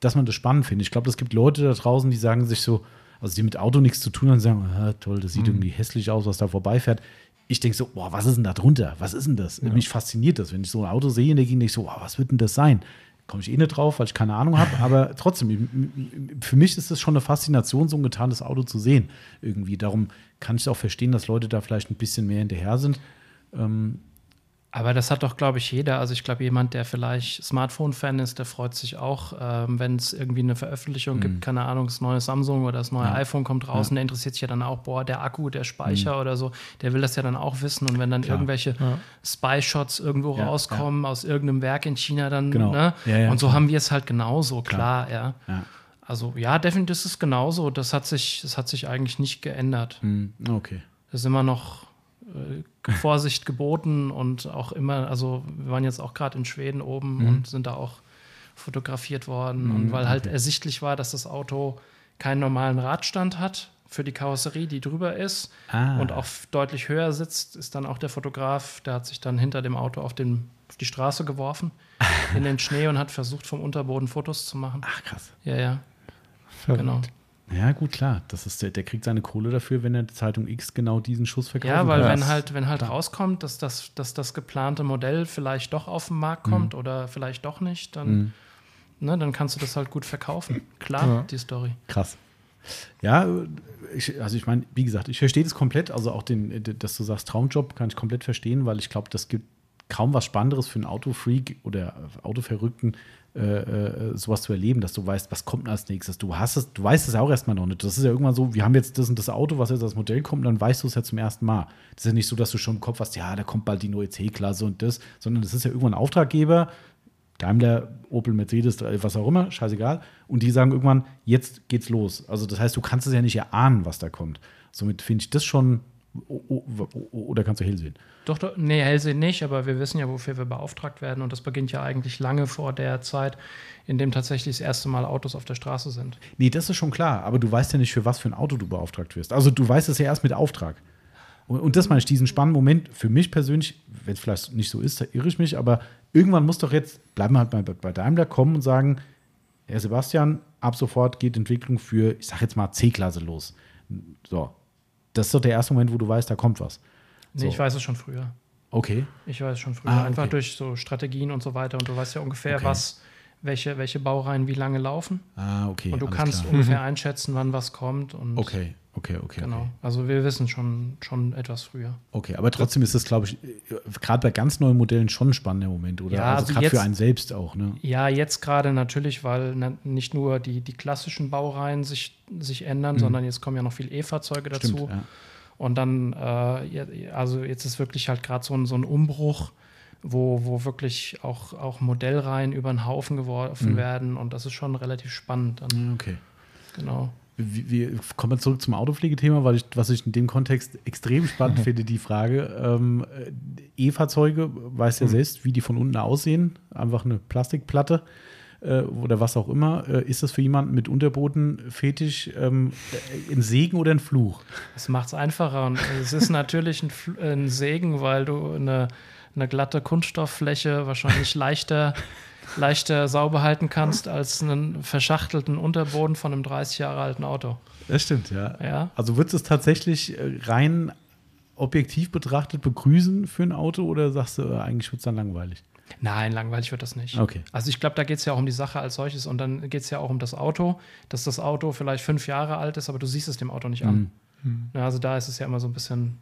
dass man das spannend findet. Ich glaube, es gibt Leute da draußen, die sagen sich so, also die mit Auto nichts zu tun haben, und sagen, ah, toll, das sieht irgendwie hässlich aus, was da vorbeifährt. Ich denke so, boah, was ist denn da drunter? Was ist denn das? Mich fasziniert das. Wenn ich so ein Auto sehe, denke ich so, boah, was wird denn das sein? Komme ich eh nicht drauf, weil ich keine Ahnung habe, aber trotzdem, für mich ist es schon eine Faszination, so ein getanes Auto zu sehen. Irgendwie. Darum kann ich auch verstehen, dass Leute da vielleicht ein bisschen mehr hinterher sind. Ähm, Aber das hat doch, glaube ich, jeder. Also ich glaube, jemand, der vielleicht Smartphone-Fan ist, der freut sich auch, ähm, wenn es irgendwie eine Veröffentlichung gibt, keine Ahnung, das neue Samsung oder das neue Mhm. Ja. iPhone kommt raus und der interessiert sich ja dann auch, boah, der Akku, der Speicher oder so, der will das ja dann auch wissen. Und wenn dann Mhm. Klar. irgendwelche Spy-Shots irgendwo Ja, rauskommen aus irgendeinem Werk in China, dann, Genau. ne? Ja, ja, und so klar. haben wir es halt genauso, klar, ja. ja. Also ja, definitiv ist es genauso. Das hat sich, das hat sich eigentlich nicht geändert. Hm, okay. Es ist immer noch Vorsicht geboten und auch immer, also wir waren jetzt auch gerade in Schweden oben Mhm. und sind da auch fotografiert worden. und weil halt okay. ersichtlich war, dass das Auto keinen normalen Radstand hat für die Karosserie, die drüber ist Ah. und auch deutlich höher sitzt, ist dann auch der Fotograf, der hat sich dann hinter dem Auto auf, den, auf die Straße geworfen, *laughs* in den Schnee und hat versucht, vom Unterboden Fotos zu machen. Ach, krass. Ja, ja, Verrückt. genau. Ja, gut, klar. Das ist der, der kriegt seine Kohle dafür, wenn er die Zeitung X genau diesen Schuss verkauft. Ja, weil wenn halt, wenn halt rauskommt, dass das, dass das geplante Modell vielleicht doch auf den Markt kommt oder vielleicht doch nicht, dann, Mhm. ne, dann kannst du das halt gut verkaufen. Klar, Ja. die Story. Krass. Ja, ich, also ich meine, wie gesagt, ich verstehe das komplett. Also auch den, dass du sagst Traumjob, kann ich komplett verstehen, weil ich glaube, das gibt kaum was Spannenderes für einen Autofreak oder Autoverrückten, äh, äh, sowas zu erleben, dass du weißt, was kommt als nächstes. Du hast es, du weißt es ja auch erstmal noch nicht. Das ist ja irgendwann so, wir haben jetzt das und das Auto, was jetzt als Modell kommt, dann weißt du es ja zum ersten Mal. Das ist ja nicht so, dass du schon im Kopf hast, ja, da kommt bald die neue C-Klasse und das, sondern das ist ja irgendwann ein Auftraggeber, Daimler, Opel, Mercedes, was auch immer, scheißegal. Und die sagen irgendwann, jetzt geht's los. Also das heißt, du kannst es ja nicht erahnen, was da kommt. Somit finde ich das schon, oder kannst du hell sehen? Doch, doch, nee, Hellsehen nicht, aber wir wissen ja, wofür wir beauftragt werden und das beginnt ja eigentlich lange vor der Zeit, in dem tatsächlich das erste Mal Autos auf der Straße sind. Nee, das ist schon klar, aber du weißt ja nicht, für was für ein Auto du beauftragt wirst. Also du weißt es ja erst mit Auftrag. Und, und das meine ich, diesen spannenden Moment, für mich persönlich, wenn es vielleicht nicht so ist, da irre ich mich, aber irgendwann muss doch jetzt, bleiben wir halt bei, bei Daimler kommen und sagen, Herr Sebastian, ab sofort geht Entwicklung für, ich sag jetzt mal, C-Klasse los. So. Das ist doch der erste Moment, wo du weißt, da kommt was. Nee, So. ich weiß es schon früher. Okay. Ich weiß schon früher. Ah, Einfach okay. durch so Strategien und so weiter. Und du weißt ja ungefähr, Okay. was, welche, welche Baureihen wie lange laufen. Ah, okay. und du kannst klar. ungefähr einschätzen, wann was kommt. Und Okay, okay, okay. Genau. Okay. Also wir wissen schon, schon etwas früher. okay, aber trotzdem ist das, glaube ich, gerade bei ganz neuen Modellen schon ein spannender Moment, oder? Ja, also also gerade für einen selbst auch, ne? Ja, jetzt gerade natürlich, weil nicht nur die, die klassischen Baureihen sich, sich ändern, sondern jetzt kommen ja noch viel E-Fahrzeuge dazu. Mhm. Stimmt, ja. Und dann, äh, also jetzt ist wirklich halt gerade so ein, so ein Umbruch, wo, wo wirklich auch, auch Modellreihen über den Haufen geworfen werden. Und das ist schon relativ spannend. Dann, Ja, Okay. genau. Wir, wir kommen zurück zum Autopflegethema, weil ich, was ich in dem Kontext extrem spannend *laughs* finde, die Frage. Ähm, äh, E-Fahrzeuge, weiß ja selbst, wie die von unten aussehen. Einfach eine Plastikplatte äh, oder was auch immer. Äh, ist das für jemanden mit Unterboden-Fetisch ähm, äh, ein Segen oder ein Fluch? Das macht es einfacher. Und es ist natürlich ein, Fl- ein Segen, weil du eine, eine glatte Kunststofffläche wahrscheinlich leichter, *laughs* leichter sauber halten kannst als einen verschachtelten Unterboden von einem 30 Jahre alten Auto. Das stimmt, ja. Ja. Also würdest du es tatsächlich äh, rein objektiv betrachtet begrüßen für ein Auto oder sagst du, äh, eigentlich wird es dann langweilig? Nein, langweilig wird das nicht. Okay. Also ich glaube, da geht es ja auch um die Sache als solches und dann geht es ja auch um das Auto, dass das Auto vielleicht fünf Jahre alt ist, aber du siehst es dem Auto nicht an. Ja, also da ist es ja immer so ein bisschen.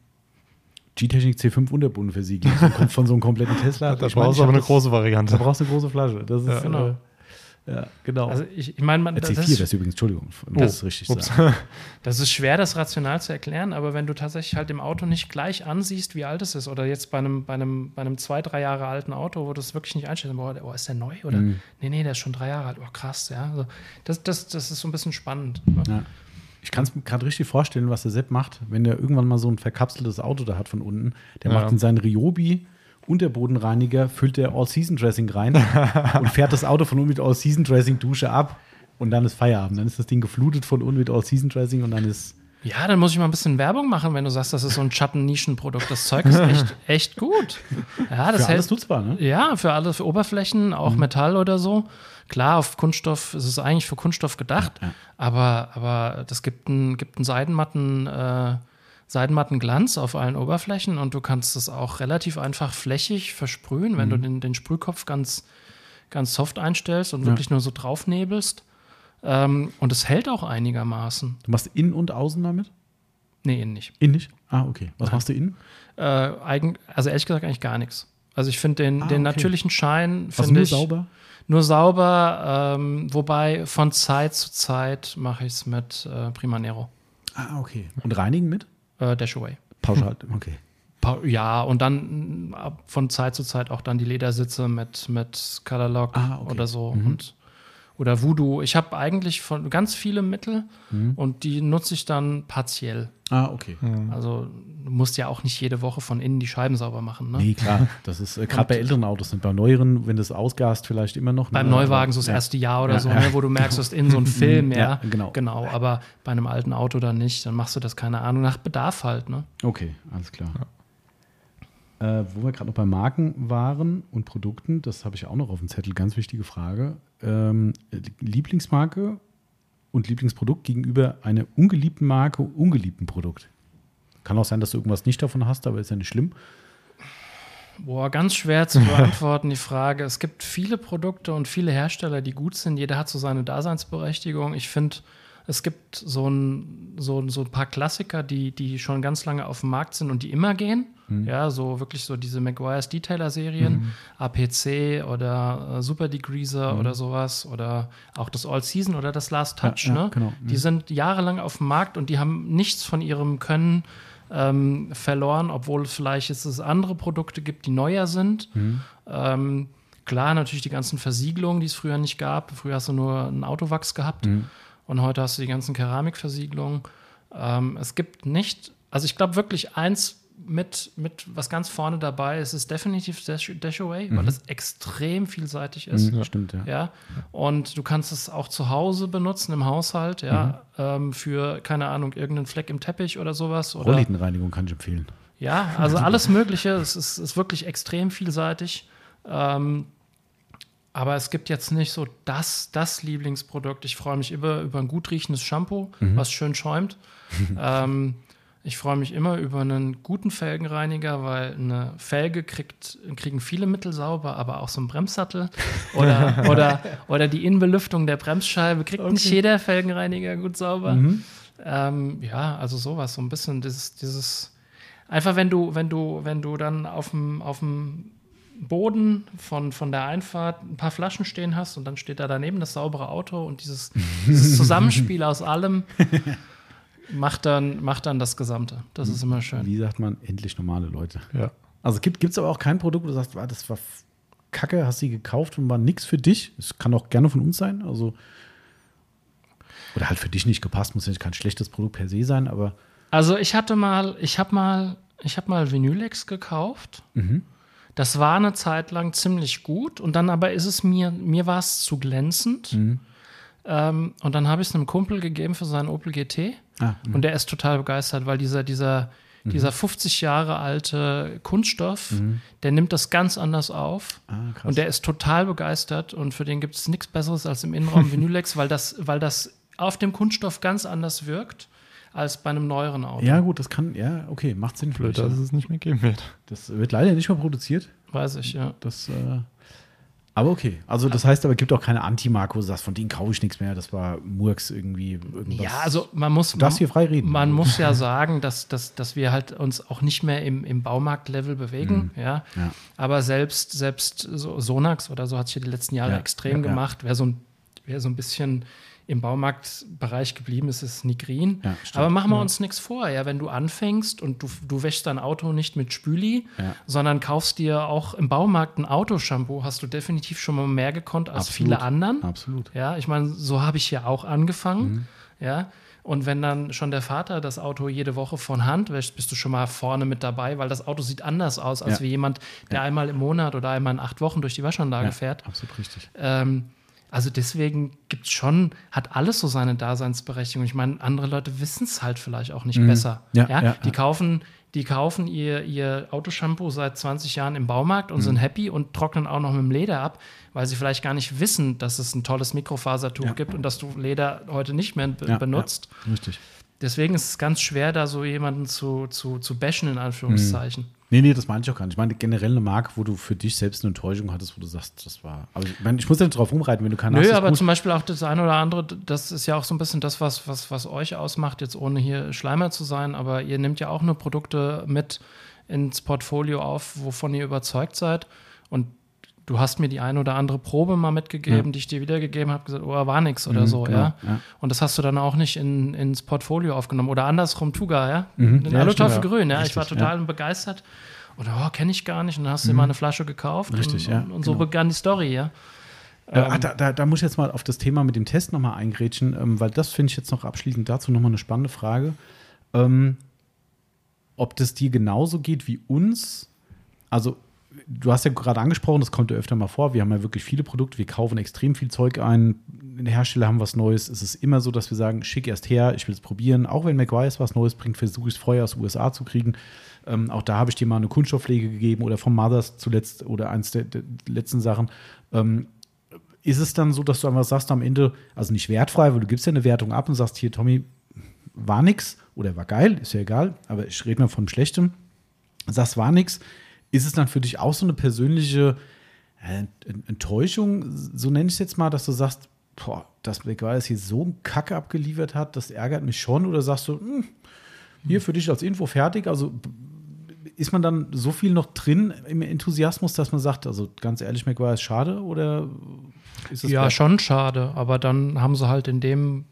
G-Technik C5 Unterbodenversiegelung von, kom- von so einem kompletten *laughs* Tesla. Da Ich brauchst du aber eine große Variante. Da brauchst du eine große Flasche. Das ist, Ja. Genau. Äh, ja, genau. Also ich, ich meine, man- Äh, das, C4, das ist, übrigens, Entschuldigung, das Oh, ist richtig. ups. sagen. *laughs* das ist schwer, das rational zu erklären, aber wenn du tatsächlich halt dem Auto nicht gleich ansiehst, wie alt es ist, oder jetzt bei einem, bei einem, bei einem zwei, drei Jahre alten Auto, wo du es wirklich nicht einstellst, boah, oh, ist der neu? Oder Mhm. nee, nee, der ist schon drei Jahre alt. Oh, krass, ja. Also das, das, das ist so ein bisschen spannend. Ne? Ja. Ich kann es mir gerade richtig vorstellen, was der Sepp macht, wenn der irgendwann mal so ein verkapseltes Auto da hat von unten. Der Ja. macht in seinen Ryobi Unterbodenreiniger, füllt der All-Season-Dressing rein *laughs* und fährt das Auto von unten mit All-Season-Dressing-Dusche ab und dann ist Feierabend. Dann ist das Ding geflutet von unten mit All-Season-Dressing und dann ist. Ja, dann muss ich mal ein bisschen Werbung machen, wenn du sagst, das ist so ein Schatten-Nischenprodukt. Das Zeug ist echt, *laughs* echt gut. Ja, das Für alles hält, nutzbar, ne? Ja, für alle, für Oberflächen, auch Mhm. Metall oder so. Klar, auf Kunststoff ist es eigentlich für Kunststoff gedacht, aber, aber das gibt einen, gibt einen Seidenmatten, äh, Seidenmattenglanz auf allen Oberflächen und du kannst es auch relativ einfach flächig versprühen, wenn Mhm. du den, den Sprühkopf ganz, ganz soft einstellst und wirklich nur so draufnebelst. Ähm, und es hält auch einigermaßen. Du machst innen und außen damit? Nee, innen nicht. Innen nicht? Ah, okay. Was machst du innen? Äh, eigen, also ehrlich gesagt eigentlich gar nichts. Also ich finde den, Ah, den okay. natürlichen Schein finde ich sauber? Nur sauber, ähm, wobei von Zeit zu Zeit mache ich es mit äh, Prima Nero, Ah, okay. Und reinigen mit? äh, Dashaway. Pauschal, okay. Pa- Ja, und dann ab- von Zeit zu Zeit auch dann die Ledersitze mit, mit Colorlock Ah, okay. oder so. Und, oder Voodoo. Ich habe eigentlich von ganz viele Mittel und die nutze ich dann partiell. Ah, okay. Also du musst ja auch nicht jede Woche von innen die Scheiben sauber machen. Ne? Nee, klar. Das ist äh, gerade bei älteren Autos. Bei neueren, wenn das ausgast, vielleicht immer noch. Beim ne? Neuwagen so das Ja. erste Jahr oder Ja, so, ja. ne, wo du merkst, du hast in so einem *laughs* Film, ja. Ja, genau. Genau, aber bei einem alten Auto dann nicht, dann machst du das, keine Ahnung, nach Bedarf halt, ne? Okay, alles klar. Äh, wo wir gerade noch bei Marken waren und Produkten, das habe ich auch noch auf dem Zettel, ganz wichtige Frage. Ähm, Lieblingsmarke und Lieblingsprodukt gegenüber einer ungeliebten Marke, ungeliebten Produkt. Kann auch sein, dass du irgendwas nicht davon hast, aber ist ja nicht schlimm. Boah, ganz schwer zu beantworten, die Frage. Es gibt viele Produkte und viele Hersteller, die gut sind. Jeder hat so seine Daseinsberechtigung. Ich finde, es gibt so ein, so, so ein paar Klassiker, die, die schon ganz lange auf dem Markt sind und die immer gehen. Ja, so wirklich so diese Maguire's Detailer-Serien, APC oder äh, Super Degreaser oder sowas oder auch das All Season oder das Last Touch. Ja, ja, ne? genau. Die sind jahrelang auf dem Markt und die haben nichts von ihrem Können ähm, verloren, obwohl es vielleicht jetzt es andere Produkte gibt, die neuer sind. Ähm, klar, natürlich die ganzen Versiegelungen, die es früher nicht gab. Früher hast du nur einen Autowachs gehabt und heute hast du die ganzen Keramikversiegelungen. Ähm, es gibt nicht, also ich glaube wirklich eins mit, mit was ganz vorne dabei ist, ist definitiv Dash, Dashaway, weil es extrem vielseitig ist. Ja. Stimmt, ja. Ja, und du kannst es auch zu Hause benutzen, im Haushalt, ja, ähm, für, keine Ahnung, irgendeinen Fleck im Teppich oder sowas. Oder, Rolllädenreinigung kann ich empfehlen. ja, also alles Mögliche. Es ist, ist wirklich extrem vielseitig. Ähm, aber es gibt jetzt nicht so das, das Lieblingsprodukt. Ich freue mich über, über ein gut riechendes Shampoo, was schön schäumt. *laughs* ähm, Ich freue mich immer über einen guten Felgenreiniger, weil eine Felge kriegt, kriegen viele Mittel sauber, aber auch so ein Bremssattel oder, *laughs* oder, oder die Innenbelüftung der Bremsscheibe kriegt okay. nicht jeder Felgenreiniger gut sauber. Mhm. Ähm, ja, also sowas, so ein bisschen dieses, dieses einfach wenn du, wenn du, wenn du dann auf dem, auf dem Boden von, von der Einfahrt ein paar Flaschen stehen hast und dann steht da daneben das saubere Auto und dieses, dieses Zusammenspiel aus allem *laughs* macht dann, macht dann das Gesamte. Das ist immer schön. Wie sagt man, endlich normale Leute. Ja. Also gibt es aber auch kein Produkt, wo du sagst, ah, das war kacke, hast sie gekauft und war nichts für dich. Es kann auch gerne von uns sein. Also, oder halt für dich nicht gepasst, muss ja kein schlechtes Produkt per se sein, aber. Also ich hatte mal, ich habe mal, ich habe mal Vinylex gekauft. Mhm. Das war eine Zeit lang ziemlich gut und dann aber ist es mir, mir war es zu glänzend. Mhm. Ähm, und dann habe ich es einem Kumpel gegeben für seinen Opel GT. Ah, und der ist total begeistert, weil dieser, dieser, mhm. dieser 50 Jahre alte Kunststoff, mhm. der nimmt das ganz anders auf. Ah, und der ist total begeistert. Und für den gibt es nichts Besseres als im Innenraum *laughs* Vinylex, weil das, weil das auf dem Kunststoff ganz anders wirkt als bei einem neueren Auto. Ja, gut, das kann, ja, okay, macht Sinn. Blöd, dass es nicht mehr geben wird. Das wird leider nicht mehr produziert. Weiß ich, ja. Das, äh, aber okay. Also das heißt aber, es gibt auch keine du sagst, von denen kaufe ich nichts mehr. Das war Murks irgendwie irgendwas. Ja, also man muss. Du darfst hier frei reden. Man muss ja sagen, dass, dass, dass wir halt uns auch nicht mehr im, im Baumarkt-Level bewegen. Mhm. Ja? ja? Aber selbst, selbst so Sonax oder so hat sich die letzten Jahre ja. extrem ja, gemacht. Wer so, ein, wer so ein bisschen im Baumarktbereich geblieben ist, ist Nigrin. Ja, Aber machen wir ja. uns nichts vor, ja, wenn du anfängst und du, du wäschst dein Auto nicht mit Spüli, ja. sondern kaufst dir auch im Baumarkt ein Autoshampoo, hast du definitiv schon mal mehr gekonnt als Absolut. viele anderen. Absolut. Ja, ich meine, so habe ich ja auch angefangen. Mhm. Ja. Und wenn dann schon der Vater das Auto jede Woche von Hand wäscht, bist du schon mal vorne mit dabei, weil das Auto sieht anders aus als wie jemand, der einmal im Monat oder einmal in acht Wochen durch die Waschanlage fährt. Absolut richtig. Ähm, also deswegen gibt es schon, hat alles so seine Daseinsberechtigung. Ich meine, andere Leute wissen es halt vielleicht auch nicht mhm. besser. Ja, ja? ja, die kaufen, die kaufen ihr, ihr Autoshampoo seit 20 Jahren im Baumarkt und mhm. sind happy und trocknen auch noch mit dem Leder ab, weil sie vielleicht gar nicht wissen, dass es ein tolles Mikrofasertuch ja. gibt und dass du Leder heute nicht mehr benutzt. richtig. Deswegen ist es ganz schwer, da so jemanden zu, zu, zu bashen, in Anführungszeichen. Mhm. Nee, nee, das meine ich auch gar nicht. Ich meine generell eine Marke, wo du für dich selbst eine Enttäuschung hattest, wo du sagst, das war. Aber ich, meine, ich muss ja nicht drauf rumreiten, wenn du keine Nö, hast. Nö, aber zum Beispiel auch das eine oder andere, das ist ja auch so ein bisschen das, was, was, was euch ausmacht, jetzt ohne hier Schleimer zu sein, aber ihr nehmt ja auch nur Produkte mit ins Portfolio auf, wovon ihr überzeugt seid. Und du hast mir die eine oder andere Probe mal mitgegeben, ja. die ich dir wiedergegeben habe, gesagt, oh, war nix oder mhm, so, genau, ja? ja? Und das hast du dann auch nicht in, ins Portfolio aufgenommen. Oder andersrum, Tuga, ja? Mhm, Den ja, Alutoffel grün, ja. Richtig, ich war total begeistert. Oder, oh, kenne ich gar nicht. Und dann hast du mhm. dir mal eine Flasche gekauft. Richtig, und, ja. Und, und so genau. begann die Story, ja. Äh, ähm, da, da, da, muss ich jetzt mal auf das Thema mit dem Test nochmal eingrätschen, ähm, weil das finde ich jetzt noch abschließend dazu nochmal eine spannende Frage. Ähm, ob das dir genauso geht wie uns, also du hast ja gerade angesprochen, das kommt ja öfter mal vor. Wir haben ja wirklich viele Produkte, wir kaufen extrem viel Zeug ein. Der Hersteller haben was Neues. Es ist immer so, dass wir sagen, schick erst her, ich will es probieren. Auch wenn McGuire's was Neues bringt, versuche ich es vorher aus den USA zu kriegen. Ähm, auch da habe ich dir mal eine Kunststoffpflege gegeben oder vom Mothers zuletzt oder eins der, der letzten Sachen. Ähm, ist es dann so, dass du einfach sagst am Ende, also nicht wertfrei, weil du gibst ja eine Wertung ab und sagst, hier, Tommy, war nix oder war geil, ist ja egal, aber ich rede mal von Schlechtem. Sagst, war nix ist es dann für dich auch so eine persönliche äh, Enttäuschung, so nenne ich es jetzt mal, dass du sagst, boah, dass McGuire hier so ein Kacke abgeliefert hat, das ärgert mich schon? Oder sagst du, hm, hier für dich als Info fertig? Also ist man dann so viel noch drin im Enthusiasmus, dass man sagt, also ganz ehrlich, McGuire ist schade? Oder ist es Ja, schon schade, aber dann haben sie halt in dem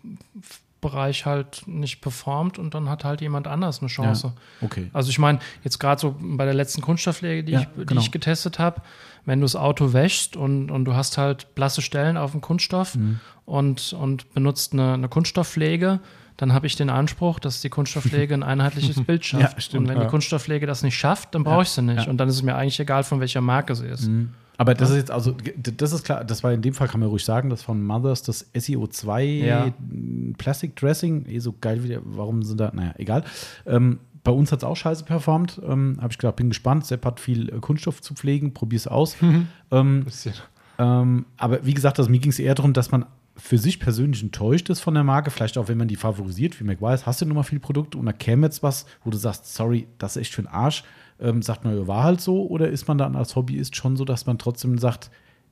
Bereich halt nicht performt und dann hat halt jemand anders eine Chance. Ja, okay. Also ich meine, jetzt gerade so bei der letzten Kunststoffpflege, die, ja, ich, die genau. ich getestet habe, wenn du das Auto wäschst und, und du hast halt blasse Stellen auf dem Kunststoff mhm. und, und benutzt eine, eine Kunststoffpflege, dann habe ich den Anspruch, dass die Kunststoffpflege ein einheitliches *laughs* Bild schafft. Ja, stimmt, und wenn die Kunststoffpflege das nicht schafft, dann brauche ich sie nicht. Und dann ist es mir eigentlich egal, von welcher Marke sie ist. Mhm. Aber das ist jetzt, also, das ist klar, das war in dem Fall, kann man ruhig sagen, das von Mothers, das SEO2 ja. Plastic Dressing, eh so geil wie, warum sind da, naja, egal. Ähm, bei uns hat es auch scheiße performt. Ähm, Habe ich gedacht, bin gespannt. Sepp hat viel äh, Kunststoff zu pflegen, probier es aus. *laughs* Mhm. Ähm, ähm, aber wie gesagt, also mir ging es eher darum, dass man für sich persönlich enttäuscht ist von der Marke, vielleicht auch wenn man die favorisiert, wie McWise, hast du nun mal viele Produkte und da käme jetzt was, wo du sagst, sorry, das ist echt für den Arsch, ähm, sagt man, war halt so, oder ist man dann als Hobbyist schon so, dass man trotzdem sagt,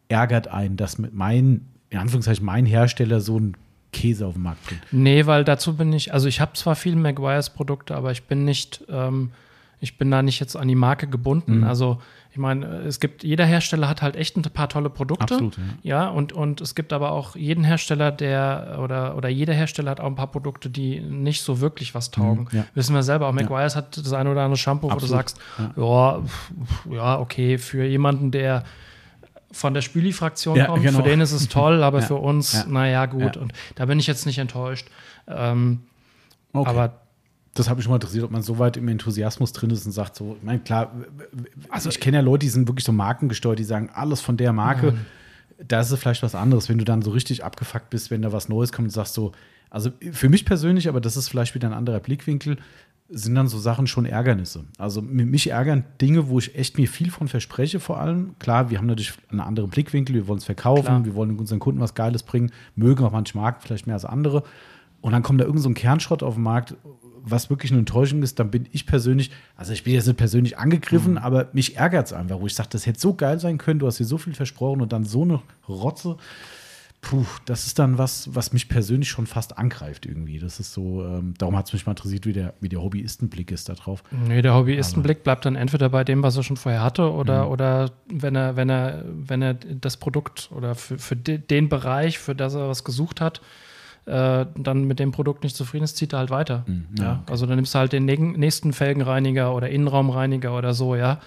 ärgert einen, dass mit mein, in Anführungszeichen, mein Hersteller so ein Käse auf den Markt bringt? Nee, weil dazu bin ich, also ich habe zwar viele McGuire's Produkte, aber ich bin nicht, ähm, ich bin da nicht jetzt an die Marke gebunden. Mhm. Also ich meine, es gibt, jeder Hersteller hat halt echt ein paar tolle Produkte. Absolut, ja. Ja, und, und es gibt aber auch jeden Hersteller, der oder, oder jeder Hersteller hat auch ein paar Produkte, die nicht so wirklich was taugen. Mhm, ja. Wissen wir selber, auch McGuire's hat das eine oder andere Shampoo, wo du Absolut, sagst, ja, ja, okay, für jemanden, der von der Spüli-Fraktion Ja, kommt, genau. für den ist es toll, aber *laughs* Ja, für uns, ja. naja, gut. Ja. Und da bin ich jetzt nicht enttäuscht. Ähm, Okay. Aber das habe ich schon mal interessiert, ob man so weit im Enthusiasmus drin ist und sagt so, ich meine, klar, also ich kenne ja Leute, die sind wirklich so markengesteuert, die sagen, alles von der Marke, da ist es vielleicht was anderes, wenn du dann so richtig abgefuckt bist, wenn da was Neues kommt und sagst so, also für mich persönlich, aber das ist vielleicht wieder ein anderer Blickwinkel, sind dann so Sachen schon Ärgernisse. Also mi- mich ärgern Dinge, wo ich echt mir viel von verspreche, vor allem. Klar, wir haben natürlich einen anderen Blickwinkel, wir wollen es verkaufen, Klar. wir wollen unseren Kunden was Geiles bringen, mögen auch manche Marken vielleicht mehr als andere. Und dann kommt da irgend so ein Kernschrott auf den Markt, was wirklich eine Enttäuschung ist, dann bin ich persönlich, also ich bin jetzt nicht persönlich angegriffen, aber mich ärgert es einfach, wo ich sage, das hätte so geil sein können, du hast dir so viel versprochen und dann so eine Rotze. Puh, das ist dann was, was mich persönlich schon fast angreift irgendwie. Das ist so, ähm, darum hat es mich mal interessiert, wie der, wie der Hobbyistenblick ist da drauf. Nee, der Hobbyistenblick bleibt dann entweder bei dem, was er schon vorher hatte, oder, oder wenn er, wenn er, wenn er das Produkt oder für, für de, den Bereich, für das er was gesucht hat, äh, dann mit dem Produkt nicht zufrieden ist, zieht er halt weiter. ja, ja, Also dann nimmst du halt den nächsten Felgenreiniger oder Innenraumreiniger oder so, ja.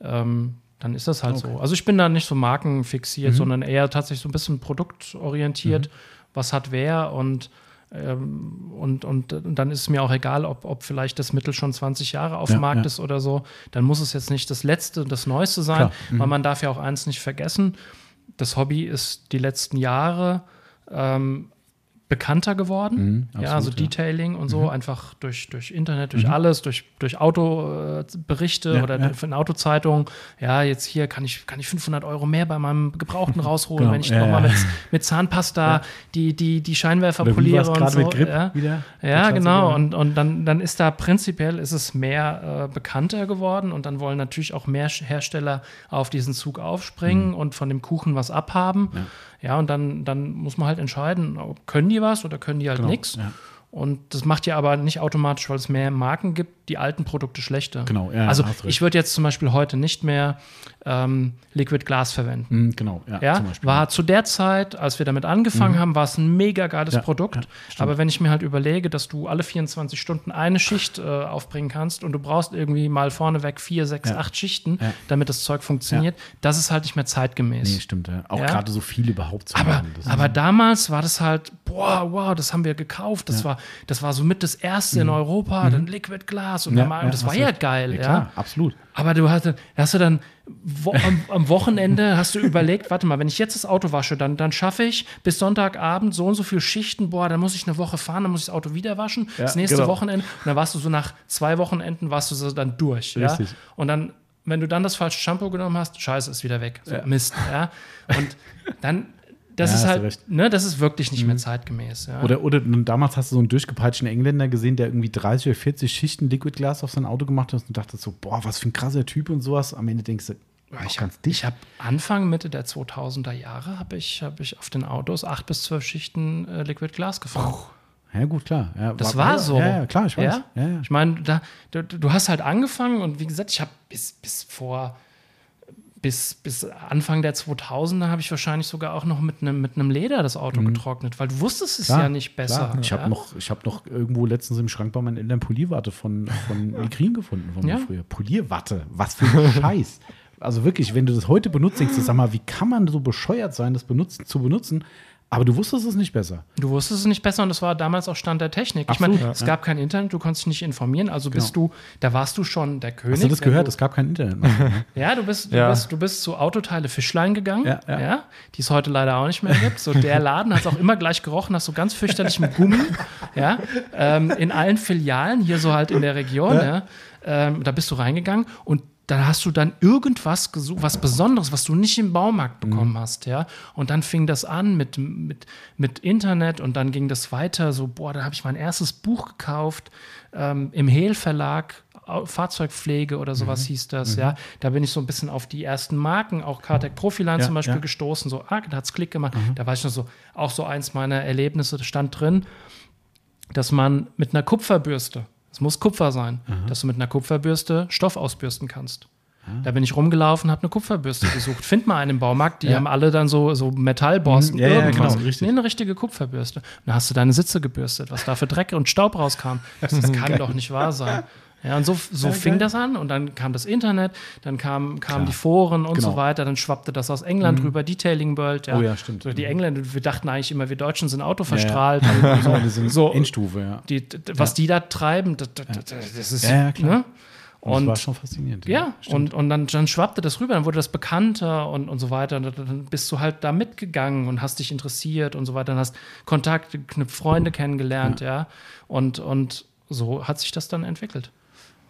Ähm, dann ist das halt so. Also ich bin da nicht so markenfixiert, sondern eher tatsächlich so ein bisschen produktorientiert, was hat wer und ähm, und, und, und dann ist es mir auch egal, ob, ob vielleicht das Mittel schon 20 Jahre auf Ja, dem Markt ja. ist oder so. Dann muss es jetzt nicht das Letzte, das Neueste sein, Klar. weil man darf ja auch eins nicht vergessen. Das Hobby ist die letzten Jahre ähm, bekannter geworden. Mhm, ja, also absolut, ja. Detailing und so, einfach durch, durch Internet, durch alles, durch, durch Autoberichte Ja, oder ja. von Autozeitungen. Ja, jetzt hier kann ich, kann ich 500 Euro mehr bei meinem Gebrauchten *laughs* rausholen, Genau, wenn ich ja, nochmal ja. mit, mit Zahnpasta die, die, die Scheinwerfer Oder poliere und so. mit Grip ja. wieder? Der Ja, genau. Und, und dann, dann ist da prinzipiell ist es mehr äh, bekannter geworden und dann wollen natürlich auch mehr Hersteller auf diesen Zug aufspringen und von dem Kuchen was abhaben. Ja, und dann, dann muss man halt entscheiden, können die was oder können die halt Genau, nichts. ja. Und das macht ja aber nicht automatisch, weil es mehr Marken gibt, die alten Produkte schlechter. Genau, ja, also ich würde jetzt zum Beispiel heute nicht mehr ähm, Liquid Glass verwenden. Mhm, genau, ja, Ja, zum Beispiel. war zu der Zeit, als wir damit angefangen haben, war es ein mega geiles Ja, Produkt. Aber wenn ich mir halt überlege, dass du alle 24 Stunden eine Schicht äh, aufbringen kannst und du brauchst irgendwie mal vorneweg vier, sechs, acht Schichten, damit das Zeug funktioniert, das ist halt nicht mehr zeitgemäß. Nee, stimmt, ja. Auch gerade so viel überhaupt zu Aber, machen. aber damals war das halt, boah, wow, das haben wir gekauft. Das, war, das war so mit das erste in Europa, dann Liquid Glass. Und, Mhm. Ja, dann mal, ja, und das war ja geil. Ja, Ja, klar, absolut. Aber du hast, hast du dann wo, am, am Wochenende hast du überlegt, warte mal, wenn ich jetzt das Auto wasche, dann, dann schaffe ich bis Sonntagabend so und so viele Schichten, boah, dann muss ich eine Woche fahren, dann muss ich das Auto wieder waschen. das nächste genau. Wochenende, und dann warst du so nach zwei Wochenenden, warst du so dann durch. Ja? Richtig. Und dann, wenn du dann das falsche Shampoo genommen hast, scheiße, ist wieder weg. So, Mist. Ja? Und dann, das Ja, ist halt, ne, das ist wirklich nicht mehr zeitgemäß. Ja? Oder, oder damals hast du so einen durchgepeitschten Engländer gesehen, der irgendwie 30 oder 40 Schichten Liquid Glass auf sein Auto gemacht hat und dachtest so, boah, was für ein krasser Typ und sowas. Am Ende denkst du, ich ganz habe ich hab Anfang, Mitte der 2000er Jahre habe ich, hab ich auf den Autos acht bis zwölf Schichten äh, Liquid Glass gefahren. Ja, gut, klar. Ja, Das war, so. Ja, ja, klar, ich weiß. Ja? Ich meine, du, du hast halt angefangen und wie gesagt, ich habe bis, bis vor bis, bis Anfang der 2000er habe ich wahrscheinlich sogar auch noch mit einem mit Leder das Auto getrocknet, weil du wusstest es Mhm. Klar, ja nicht besser. Klar. Ich ja? habe noch, ich hab noch irgendwo letztens im Schrank bei meinen Eltern Polierwatte von, von *laughs* Migrin gefunden von mir Ja. früher. Polierwatte, was für ein *laughs* Scheiß. Also wirklich, wenn du das heute benutzt, denkst du, sag mal, wie kann man so bescheuert sein, das benutzen, zu benutzen? Aber du wusstest es nicht besser. Du wusstest es nicht besser und das war damals auch Stand der Technik. Absolut, ich meine, ja. es gab kein Internet, du konntest dich nicht informieren, also bist du, da warst du schon der König. Hast du das gehört? Du, Es gab kein Internet. mehr. *laughs* ja, du bist, du, Ja. Bist, du bist zu Autoteile Fischlein gegangen, Ja, ja, ja. die es heute leider auch nicht mehr gibt. So der Laden hat es auch immer gleich gerochen, nach so ganz fürchterlichem Gummi, ja, ähm, in allen Filialen, hier so halt in der Region, ja. Ähm, da bist du reingegangen und da hast du dann irgendwas gesucht, was Besonderes, was du nicht im Baumarkt bekommen hast, ja. Und dann fing das an mit, mit, mit Internet und dann ging das weiter. So, boah, da habe ich mein erstes Buch gekauft ähm, im Hehl Verlag, Fahrzeugpflege oder sowas hieß das, ja. Da bin ich so ein bisschen auf die ersten Marken, auch Kartek Profiline Ja, zum Beispiel ja. gestoßen. So, ah, da hat's Klick gemacht. Da war ich noch so, auch so eins meiner Erlebnisse, da stand drin, dass man mit einer Kupferbürste, es muss Kupfer sein, dass du mit einer Kupferbürste Stoff ausbürsten kannst. Da bin ich rumgelaufen, habe eine Kupferbürste gesucht. Find mal einen im Baumarkt, die Ja. haben alle dann so, so Metallborsten, ja, ja, irgendwas. genau, richtig. Nee, eine richtige Kupferbürste. Und dann hast du deine Sitze gebürstet, was da für Dreck und Staub rauskam. Das, das *laughs* kann doch nicht wahr sein. Ja, und so, so Ja, fing das an und dann kam das Internet, dann kamen, kamen Klar. die Foren und Genau. so weiter, dann schwappte das aus England rüber, Detailing World. Ja. Oh ja, stimmt. So, die Engländer, wir dachten eigentlich immer, wir Deutschen sind autoverstrahlt. Ja, Und *laughs* so, Das sind so, Endstufe, ja. die, was die da treiben, das, das, ist. Ja, ja, klar. Ne? Und, das war schon faszinierend. ja, stimmt. und, und dann, dann schwappte das rüber, dann wurde das bekannter und, und so weiter. Und dann bist du halt da mitgegangen und hast dich interessiert und so weiter. Dann hast Kontakte geknüpft, Freunde kennengelernt, ja. Und, und so hat sich das dann entwickelt.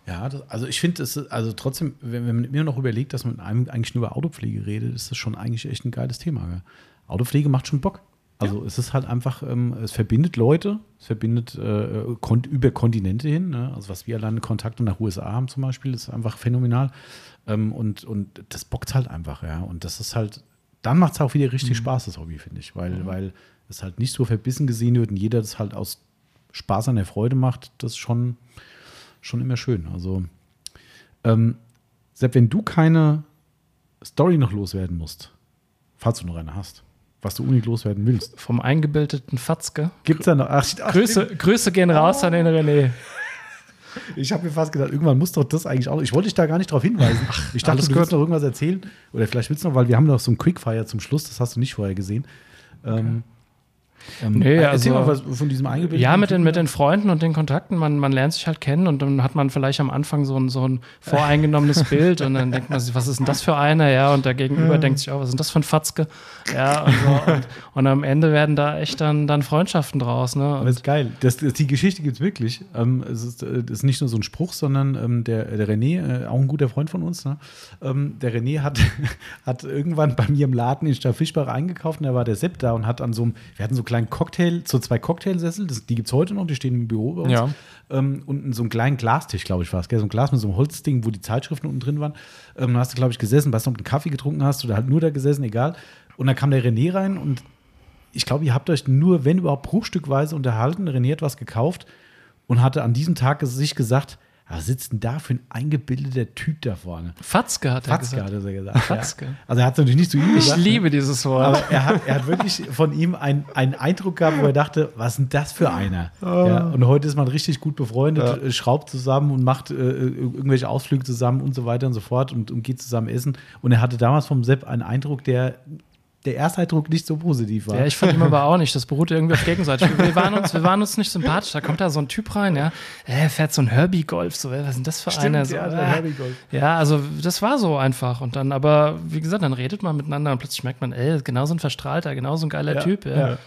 Ja, das, also ich finde, also trotzdem, wenn, wenn man mir noch überlegt, dass man einem eigentlich nur über Autopflege redet, ist das schon eigentlich echt ein geiles Thema. Gell? Autopflege macht schon Bock. Also es ist halt einfach, ähm, es verbindet Leute, es verbindet äh, kon über Kontinente hin. Ne? Also was wir alleine Kontakte nach USA haben zum Beispiel, ist einfach phänomenal. Ähm, und, und das bockt halt einfach, ja. Und das ist halt, dann macht es auch wieder richtig Spaß, das Hobby, finde ich. Weil, weil es halt nicht so verbissen gesehen wird und jeder das halt aus Spaß an der Freude macht, das schon, schon immer schön. Also, ähm, Sepp, wenn du keine Story noch loswerden musst, falls du noch eine hast, was du unbedingt loswerden willst, Vom eingebildeten Fatzke. gibt es da noch. Ach, ach, Grüße, Grüße gehen raus an den René. Ich habe mir fast gedacht, irgendwann muss doch das eigentlich auch. Ich wollte dich da gar nicht darauf hinweisen. ich dachte, du willst noch irgendwas erzählen. Oder vielleicht willst du noch, weil wir haben noch so ein Quickfire zum Schluss, das hast du nicht vorher gesehen. Ähm, ähm, Nee, erzähl also- mal was von diesem eingebildeten. Ja, mit den, mit den Freunden und den Kontakten, man, man lernt sich halt kennen und dann hat man vielleicht am Anfang so ein, so ein voreingenommenes *laughs* Bild und dann denkt man sich, was ist denn das für einer? Ja, und der Gegenüber denkt sich auch, was ist denn das für ein Fatzke? Ja, und, so. und, und am Ende werden da echt dann, dann Freundschaften draus. Ne? Aber Und, das ist geil. Das, das, die Geschichte gibt es wirklich. Ähm, es ist, äh, das ist nicht nur so ein Spruch, sondern ähm, der, der René, äh, auch ein guter Freund von uns, ne? ähm, der René hat, *laughs* hat irgendwann bei mir im Laden in Stadt-Fischbach eingekauft und da war der Sepp da und hat an so einem, wir hatten so kleinen Cocktail, so zwei Cocktailsessel, das, die gibt es heute noch, die stehen im Büro bei uns. Ja. Ähm, und so einen kleinen Glastisch, glaube ich, war es, so ein Glas mit so einem Holzding, wo die Zeitschriften unten drin waren. Ähm, da hast du, glaube ich, gesessen, weißt du, ob du einen Kaffee getrunken hast oder halt nur da gesessen, egal. Und dann kam der René rein und ich glaube, ihr habt euch nur, wenn überhaupt, bruchstückweise unterhalten. René hat was gekauft und hatte an diesem Tag sich gesagt, was sitzt denn da für ein eingebildeter Typ da vorne? Fatzke hat er Fatzke gesagt. hat er gesagt. Fatzke. Ja. Also er hat es natürlich nicht zu ihm Ich gesagt. ne? liebe dieses Wort. Aber er hat, er hat wirklich von ihm ein- einen Eindruck gehabt, wo er dachte, was ist denn das für einer? Ja, und heute ist man richtig gut befreundet, Ja. äh, schraubt zusammen und macht äh, irgendwelche Ausflüge zusammen und so weiter und so fort und, und geht zusammen essen. Und er hatte damals vom Sepp einen Eindruck, der der erste Eindruck nicht so positiv war. Ja, ich fand ihn aber auch nicht. Das beruhte irgendwie auf gegenseitig. Wir waren uns, wir waren uns nicht sympathisch. Da kommt da so ein Typ rein, ja. Er fährt so ein Herbie-Golf. So, was ist denn das für einer? So, ja, ah. Herbie-Golf. Ja, also das war so einfach. Und dann, aber wie gesagt, dann redet man miteinander und plötzlich merkt man, ey, genau so ein Verstrahlter, genau so ein geiler Ja, Typ. Ja.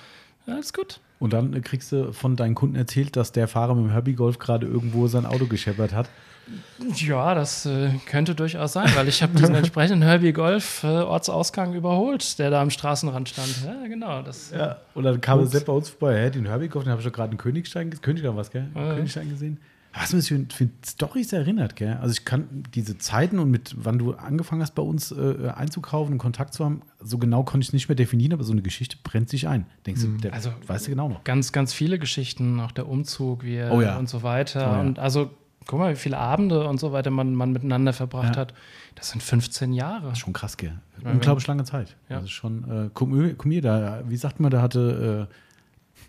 ja. Ist gut. Und dann kriegst du von deinen Kunden erzählt, dass der Fahrer mit dem Herbie-Golf gerade irgendwo sein Auto gescheppert hat. Ja, das äh, könnte durchaus sein, weil ich habe diesen *laughs* entsprechenden Herbie Golf äh, Ortsausgang überholt, der da am Straßenrand stand. Ja, genau. Das, Ja. Und dann kam. Sepp bei uns vorbei, hä, den Herbie-Golf, den habe ich doch gerade einen Königstein, gesehen. Königstein was, gell? Ja. Königstein gesehen. Was mich für, für Storys erinnert, gell? Also ich kann diese Zeiten und mit wann du angefangen hast, bei uns äh, einzukaufen und Kontakt zu haben, so genau konnte ich es nicht mehr definieren, aber so eine Geschichte brennt sich ein. Denkst du, der, Also- weißt du genau noch? ganz, ganz viele Geschichten, auch der Umzug wie er Oh ja. und so weiter. Oh ja. Und also, guck mal, wie viele Abende und so weiter man, man miteinander verbracht Ja. hat. Das sind 15 Jahre. Das ist schon krass, gell? Unglaublich lange Zeit. Ja. Das ist schon, äh, guck, mir- guck mir da, wie sagt man, da hatte äh,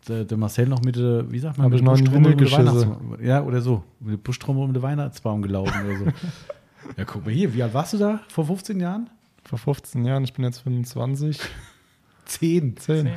der, der Marcel noch mit, der, wie sagt man, Hab mit ich noch einen Buschtrommel um. Weihnachtsbaum- Ja, oder so. Mit der Buschtrommel um den Weihnachtsbaum gelaufen oder so. *laughs* ja, guck mal hier, wie alt warst du da? Vor 15 Jahren? Vor 15 Jahren, ich bin jetzt 25. 10. 10.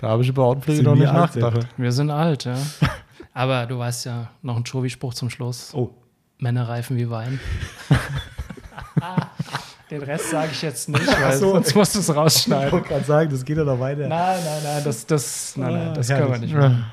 Da habe ich über Autopflege Sind noch nicht nachgedacht. Wir sind alt, ja. *laughs* Aber du weißt ja, noch ein Chovi-Spruch zum Schluss. Oh. Männer reifen wie Wein. *laughs* Den Rest sage ich jetzt nicht, *laughs* weil so. sonst musst du es Ich rausschneiden. wollte gerade sagen, das geht ja noch weiter. Nein, nein, nein, das, das, nein, nein, Ah, das können wir nicht machen.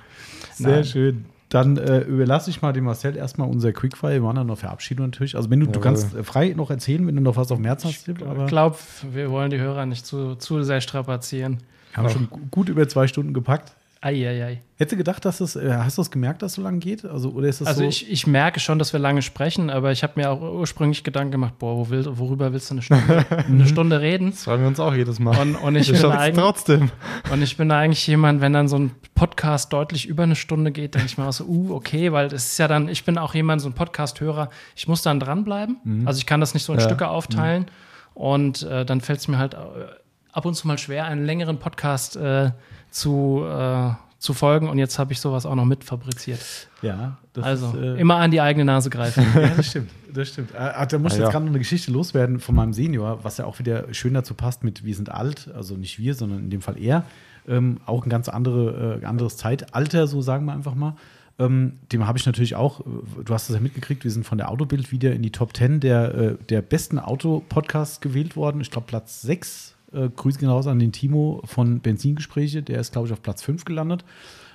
Sehr Nein. schön. Dann äh, überlasse ich mal dem Marcel erstmal unser Quickfire. Wir waren dann noch Verabschiedung natürlich. Also, wenn du, du Jawohl. kannst äh, frei noch erzählen, wenn du noch was auf dem Herzen hast. Ich glaube, wir wollen die Hörer nicht zu, zu sehr strapazieren. haben wir schon gu- gut über zwei Stunden gepackt. Eieiei. Hättest du gedacht, dass das, äh, hast du das gemerkt, dass es so lange geht? Also, oder ist das Also so? ich, ich merke schon, dass wir lange sprechen, aber ich habe mir auch ursprünglich Gedanken gemacht, boah, wo will, worüber willst du eine Stunde, *laughs* eine Stunde reden? Das fragen wir uns auch jedes Mal. Und, und, ich ich bin eigentlich, trotzdem. und ich bin eigentlich jemand, wenn dann so ein Podcast deutlich über eine Stunde geht, denke ich mir auch so, uh, okay, weil es ist ja dann, ich bin auch jemand, so ein Podcast-Hörer, ich muss dann dranbleiben. Also ich kann das nicht so in Ja. Stücke aufteilen. Und äh, dann fällt es mir halt äh, ab und zu mal schwer, einen längeren Podcast äh, zu, äh, zu folgen. Und jetzt habe ich sowas auch noch mit fabriziert. ja, das Also ist, äh, immer an die eigene Nase greifen. *laughs* Ja, das stimmt. Das stimmt. Äh, da muss ich Ah, jetzt ja. gerade noch eine Geschichte loswerden von meinem Senior, was ja auch wieder schön dazu passt mit Wir sind alt, also nicht wir, sondern in dem Fall er. Ähm, auch ein ganz andere, äh, anderes Zeitalter, so sagen wir einfach mal. Ähm, dem habe ich natürlich auch, äh, du hast es ja mitgekriegt, wir sind von der Autobild wieder in die Top 10 der, äh, der besten Autopodcasts gewählt worden. Ich glaube, Platz 6. Äh, Grüße gehen raus an den Timo von Benzingespräche, der ist, glaube ich, auf Platz 5 gelandet.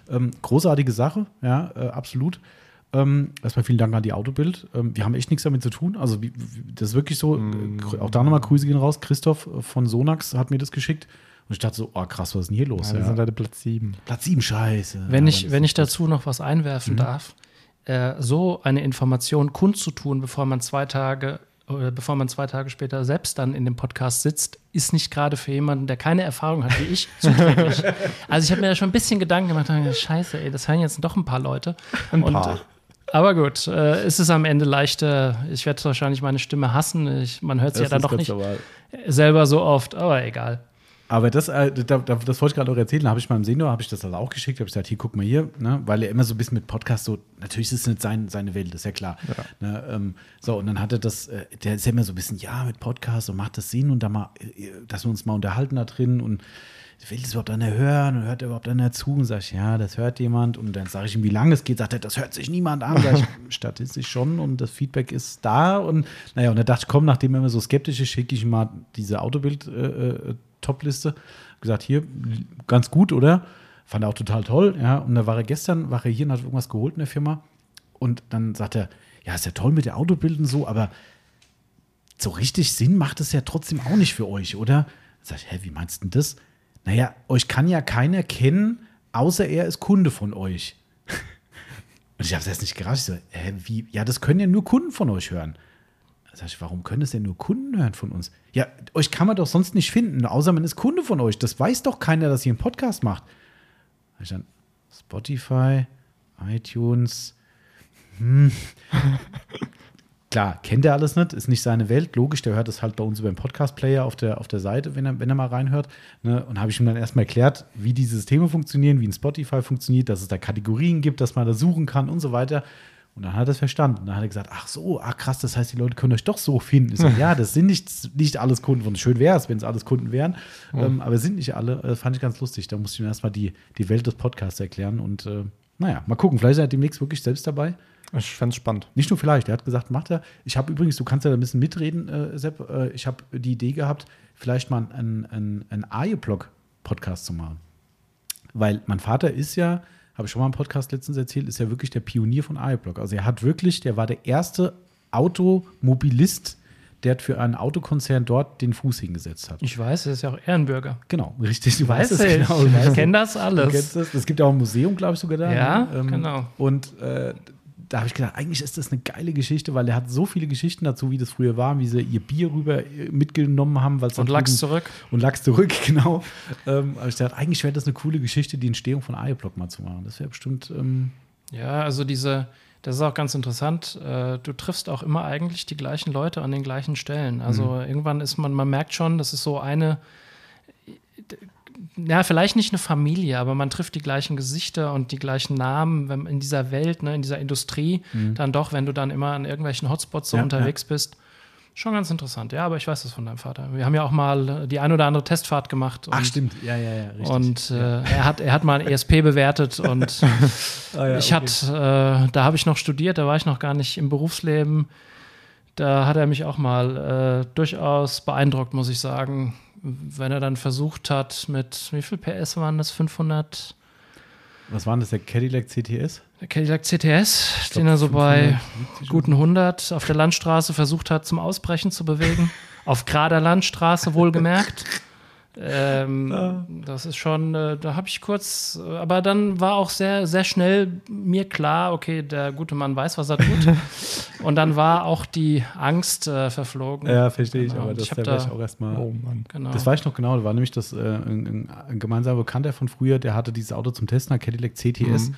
Ähm, großartige Sache, ja, äh, absolut. Ähm, erstmal vielen Dank an die Autobild. Ähm, wir haben echt nichts damit zu tun. Also, wie, wie, das ist wirklich so. Mm. Äh, grü- auch da nochmal Grüße gehen raus. Christoph äh, von Sonax hat mir das geschickt. Und ich dachte so, oh krass, was ist denn hier los? Ja, wir Ja. sind leider Platz 7. Platz 7, scheiße. Wenn Ja, ich, wenn ich dazu noch was einwerfen darf, äh, so eine Information kundzutun, bevor man zwei Tage, äh, bevor man zwei Tage später selbst dann in dem Podcast sitzt, ist nicht gerade für jemanden, der keine Erfahrung hat wie ich, *laughs* zuträglich. also ich habe mir da schon ein bisschen Gedanken gemacht, dachte, scheiße, ey, das hören jetzt doch ein paar Leute. Ein Und, paar. äh, aber gut, äh, es ist am Ende leichter. Ich werde wahrscheinlich meine Stimme hassen. Ich, man hört sie ja dann ist doch nicht selber so oft, aber egal. Aber das, äh, da, da, das wollte ich gerade auch erzählen. Da habe ich meinem Senior, habe ich das also auch geschickt, habe ich gesagt, hier, guck mal hier, ne? weil er immer so ein bisschen mit Podcast so, natürlich ist es nicht sein, seine Welt, ist ja klar. Ne? Ähm, so, und dann hat er das, äh, der ist ja immer so ein bisschen, ja, mit Podcast und macht das Sinn und da mal, äh, dass wir uns mal unterhalten da drin und will das überhaupt einer hören und hört überhaupt einer zu und sag ich, ja, das hört jemand und dann sage ich ihm, wie lange es geht, sagt er, das hört sich niemand an, sag ich, *laughs* statistisch schon und das Feedback ist da und naja, und da dachte komm, nachdem er immer so skeptisch ist, schicke ich ihm mal diese Autobild äh, äh, Top-Liste, gesagt, hier, ganz gut, oder? Fand er auch total toll, ja, und da war er gestern, war er hier und hat irgendwas geholt in der Firma und dann sagt er, ja, ist ja toll mit der Autobild und so, aber so richtig Sinn macht es ja trotzdem auch nicht für euch, oder? Sag ich, hä, wie meinst du denn das? Naja, euch kann ja keiner kennen, außer er ist Kunde von euch. *laughs* Und ich habe das nicht gerafft. Ich so, hä, wie? Ja, das können ja nur Kunden von euch hören. Sag ich, warum können das denn nur Kunden hören von uns? Ja, euch kann man doch sonst nicht finden, außer man ist Kunde von euch. Das weiß doch keiner, dass ihr einen Podcast macht. Da ich dann Spotify, iTunes, hm. *laughs* Klar, kennt er alles nicht, ist nicht seine Welt. Logisch, der hört es halt bei uns über den Podcast-Player auf der, auf der Seite, wenn er, wenn er mal reinhört. Ne? Und habe ich ihm dann erstmal erklärt, wie diese Systeme funktionieren, wie ein Spotify funktioniert, dass es da Kategorien gibt, dass man da suchen kann und so weiter. Und dann hat er es verstanden. Dann hat er gesagt, ach so, ach krass, das heißt, die Leute können euch doch so finden. Ich so, *laughs* ja, das sind nicht, nicht alles Kunden. Und schön wäre es, wenn es alles Kunden wären. Ähm, aber es sind nicht alle. Das fand ich ganz lustig. Da musste ich ihm erstmal die, die Welt des Podcasts erklären. Und äh, naja, mal gucken. Vielleicht ist er demnächst wirklich selbst dabei. Ich fände es spannend. Nicht nur vielleicht, er hat gesagt, macht er. Ich habe übrigens, du kannst ja da ein bisschen mitreden, äh, Sepp. Äh, ich habe die Idee gehabt, vielleicht mal einen, einen, einen Aje-Blog-Podcast zu machen. Weil mein Vater ist ja, habe ich schon mal im Podcast letztens erzählt, ist ja wirklich der Pionier von Aje-Blog. Also er hat wirklich, der war der erste Automobilist, der für einen Autokonzern dort den Fuß hingesetzt hat. Ich weiß, er ist ja auch Ehrenbürger. Genau, richtig. Du Weiß es ich. genau. Du Ich weißt kenne das Du alles. kennst das? Es gibt ja auch ein Museum, glaube ich, sogar da. Ja, ne? genau. Und äh, da habe ich gedacht, eigentlich ist das eine geile Geschichte, weil er hat so viele Geschichten dazu, wie das früher war, wie sie ihr Bier rüber äh, mitgenommen haben. weil's Und Lachs zurück. Und Lachs zurück, *laughs* genau. ähm, aber ich dachte, eigentlich wäre das eine coole Geschichte, die Entstehung von Aeoblock mal zu machen. Das wäre bestimmt. Ähm, Ja, also diese, das ist auch ganz interessant. Äh, du triffst auch immer eigentlich die gleichen Leute an den gleichen Stellen. Also irgendwann ist man, man merkt schon, das ist so eine, ja, vielleicht nicht eine Familie, aber man trifft die gleichen Gesichter und die gleichen Namen wenn, in dieser Welt, ne, in dieser Industrie, dann doch, wenn du dann immer an irgendwelchen Hotspots so Ja, unterwegs bist. Schon ganz interessant, ja, aber ich weiß das von deinem Vater. Wir haben ja auch mal äh, die ein oder andere Testfahrt gemacht. und- stimmt. Ja, ja, ja. Richtig. und äh, er, hat, er hat mal ein ESP bewertet *laughs* und Ah, ja, ich okay. hatte, äh, da habe ich noch studiert, da war ich noch gar nicht im Berufsleben. Da hat er mich auch mal äh, durchaus beeindruckt, muss ich sagen, wenn er dann versucht hat, mit wie viel PS waren das? 500? Was war denn das, der Cadillac CTS? Der Cadillac CTS, glaub, den er so bei 570 guten 100 auf der Landstraße versucht hat, zum Ausbrechen zu bewegen. *laughs* auf gerader Landstraße wohlgemerkt. Ähm, Das ist schon, äh, da habe ich kurz, äh, aber dann war auch sehr, sehr schnell mir klar, okay, der gute Mann weiß, was er tut. *laughs* Und dann war auch die Angst äh, verflogen. Ja, verstehe ich, Genau, aber und das ich da wäre ich auch erstmal. Oh Mann. Genau. Das weiß ich noch genau, da war nämlich das, äh, ein, ein, ein gemeinsamer Bekannter von früher, der hatte dieses Auto zum Testen, ein Cadillac CTS.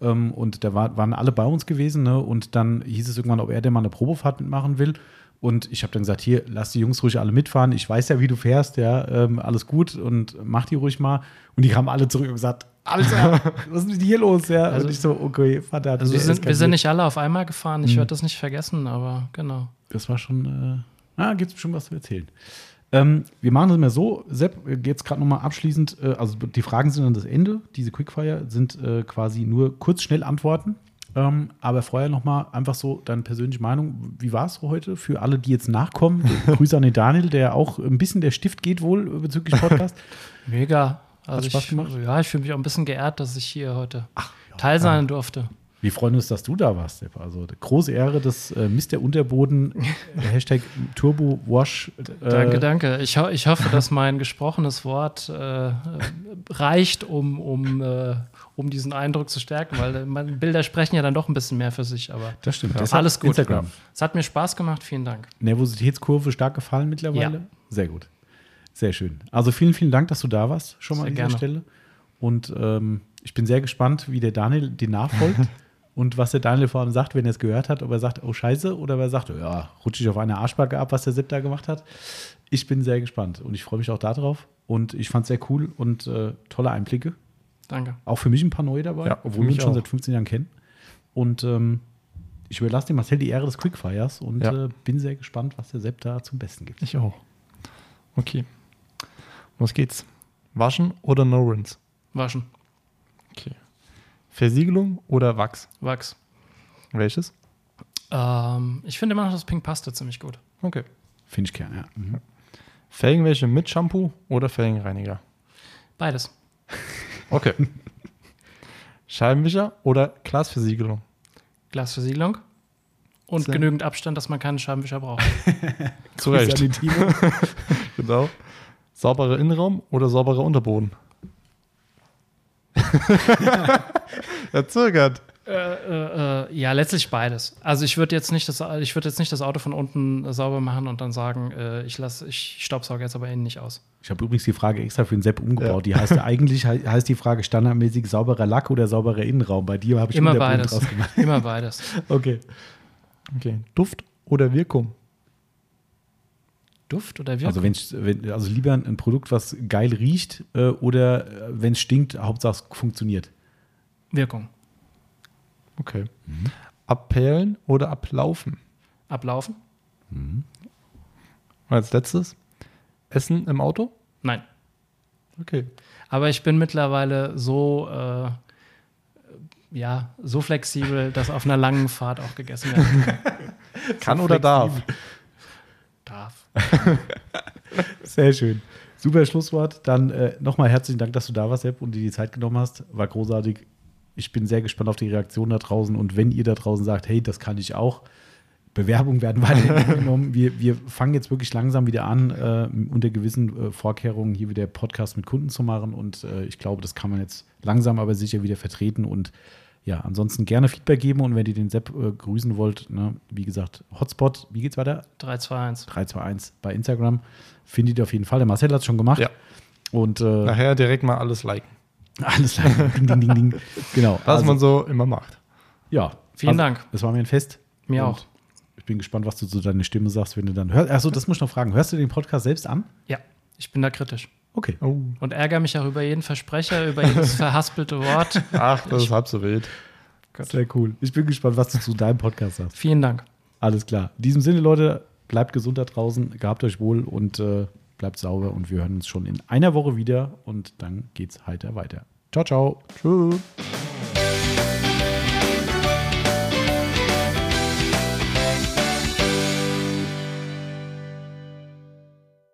Ähm, und da war, waren alle bei uns gewesen, ne? Und dann hieß es irgendwann, ob er denn mal eine Probefahrt mitmachen will. Und ich habe dann gesagt, hier, lass die Jungs ruhig alle mitfahren. Ich weiß ja, wie du fährst, ja, ähm, alles gut und mach die ruhig mal. Und die kamen alle zurück und gesagt, Alter, *laughs* was ist mit hier los? Ja, Also- und ich so, okay, Vater, also wir sind, wir sind nicht alle auf einmal gefahren, Mhm. ich werde das nicht vergessen, aber genau. Das war schon, äh, ah, gibt es bestimmt was zu erzählen. Ähm, wir machen es immer so, Sepp, jetzt gerade nochmal abschließend, äh, also die Fragen sind an das Ende, diese Quickfire sind äh, quasi nur kurz, schnell Antworten. Ähm, aber vorher nochmal einfach so deine persönliche Meinung. Wie war es so heute für alle, die jetzt nachkommen? *laughs* Grüße an den Daniel, der auch ein bisschen der Stift geht wohl bezüglich Podcast. *laughs* Mega. Also Spaß ich, gemacht? Ja, ich fühle mich auch ein bisschen geehrt, dass ich hier heute teil sein durfte. Wir freuen uns, dass du da warst, Sepp. Also große Ehre, das äh, der Unterboden, *laughs* Hashtag Turbo Wash. Äh, Danke, danke. Ich, ho ich hoffe, dass mein gesprochenes Wort äh, äh, reicht, um, um, äh, um diesen Eindruck zu stärken, weil äh, meine Bilder sprechen ja dann doch ein bisschen mehr für sich. Aber Das stimmt. Ja, Deshalb alles gut. Instagram. es hat mir Spaß gemacht. Vielen Dank. Nervositätskurve stark gefallen mittlerweile? Ja. Sehr gut. Sehr schön. Also vielen, vielen Dank, dass du da warst, schon mal Sehr an dieser gerne. Stelle. Und ähm, ich bin sehr gespannt, wie der Daniel den nachfolgt *laughs* und was der Daniel vor allem sagt, wenn er es gehört hat, ob er sagt, oh Scheiße, oder ob er sagt, ja, rutsche ich auf eine Arschbacke ab, was der Sepp da gemacht hat. Ich bin sehr gespannt und ich freue mich auch darauf. Und ich fand es sehr cool und äh, tolle Einblicke. Danke. Auch für mich ein paar neue dabei, Ja, obwohl wir mich uns schon seit 15 Jahren kennen. Und ähm, ich überlasse dem Marcel die Ehre des Quickfires und Ja. äh, bin sehr gespannt, was der Sepp da zum Besten gibt. Ich auch. Okay. Los geht's. Waschen oder No Rinse? Waschen. Okay. Versiegelung oder Wachs? Wachs. Welches? Ähm, ich finde immer noch das Pink Pasta ziemlich gut. Okay. Finde ich gern, ja. Mhm. Felgenwäsche mit Shampoo oder Felgenreiniger? Beides. Okay. *laughs* Scheibenwischer oder Glasversiegelung? Glasversiegelung. Und Sehr- genügend Abstand, dass man keinen Scheibenwischer braucht. *laughs* Zu Grüße Recht. an die Timo. *laughs* Genau. Sauberer Innenraum oder sauberer Unterboden? er zögert. Äh, äh, äh, ja, letztlich beides. Also ich würde jetzt nicht das, ich würde jetzt nicht das Auto von unten sauber machen und dann sagen, äh, ich lasse, ich staubsauge jetzt aber innen nicht aus. Ich habe übrigens die Frage extra für den Sepp umgebaut. Ja. Die heißt ja *laughs* eigentlich he- heißt die Frage standardmäßig sauberer Lack oder sauberer Innenraum. Bei dir habe ich Immer beides. draus gemacht. Immer beides. *laughs* Okay. Okay. Duft oder Wirkung? Duft oder Wirkung? Also, wenn's, wenn, also lieber ein Produkt, was geil riecht äh, oder wenn es stinkt, Hauptsache es funktioniert. Wirkung. Okay. Abperlen oder ablaufen? Ablaufen? Und als letztes, Essen im Auto? Nein. Okay. Aber ich bin mittlerweile so, äh, ja, so flexibel, dass auf einer langen Fahrt auch gegessen werden kann. *laughs* Kann oder darf? darf. *laughs* Sehr schön. Super Schlusswort. Dann äh, nochmal herzlichen Dank, dass du da warst, Sepp, und dir die Zeit genommen hast. War großartig. Ich bin sehr gespannt auf die Reaktion da draußen. Und wenn ihr da draußen sagt, hey, das kann ich auch, Bewerbungen werden *laughs* weiterhin genommen. Wir, wir fangen jetzt wirklich langsam wieder an, äh, unter gewissen äh, Vorkehrungen hier wieder Podcast mit Kunden zu machen. Und äh, ich glaube, das kann man jetzt langsam aber sicher wieder vertreten. Und ja, ansonsten gerne Feedback geben. Und wenn ihr den Sepp äh, grüßen wollt, ne, wie gesagt, Hotspot, wie geht's weiter? 3, 2, 1. 321 bei Instagram. Findet ihr auf jeden Fall. Der Marcel hat es schon gemacht. Ja. Und äh, Nachher direkt mal alles liken. Alles klar. ding, ding, ding, ding. Genau. Was also, man so immer macht. ja. Vielen also, Dank. Es war mir ein Fest. Mir auch. Ich bin gespannt, was du zu deiner Stimme sagst, wenn du dann hörst. Achso, das muss ich noch fragen. Hörst du den Podcast selbst an? Ja, ich bin da kritisch. Okay. Oh. Und ärgere mich auch über jeden Versprecher, über jedes *laughs* verhaspelte Wort. Ach, das ist halb so wild. Sehr cool. Ich bin gespannt, was du zu deinem Podcast sagst. Vielen Dank. Alles klar. In diesem Sinne, Leute, bleibt gesund da draußen, gehabt euch wohl und äh, bleibt sauber. Und wir hören uns schon in einer Woche wieder und dann geht's heiter weiter. Ciao, ciao. Tschüss.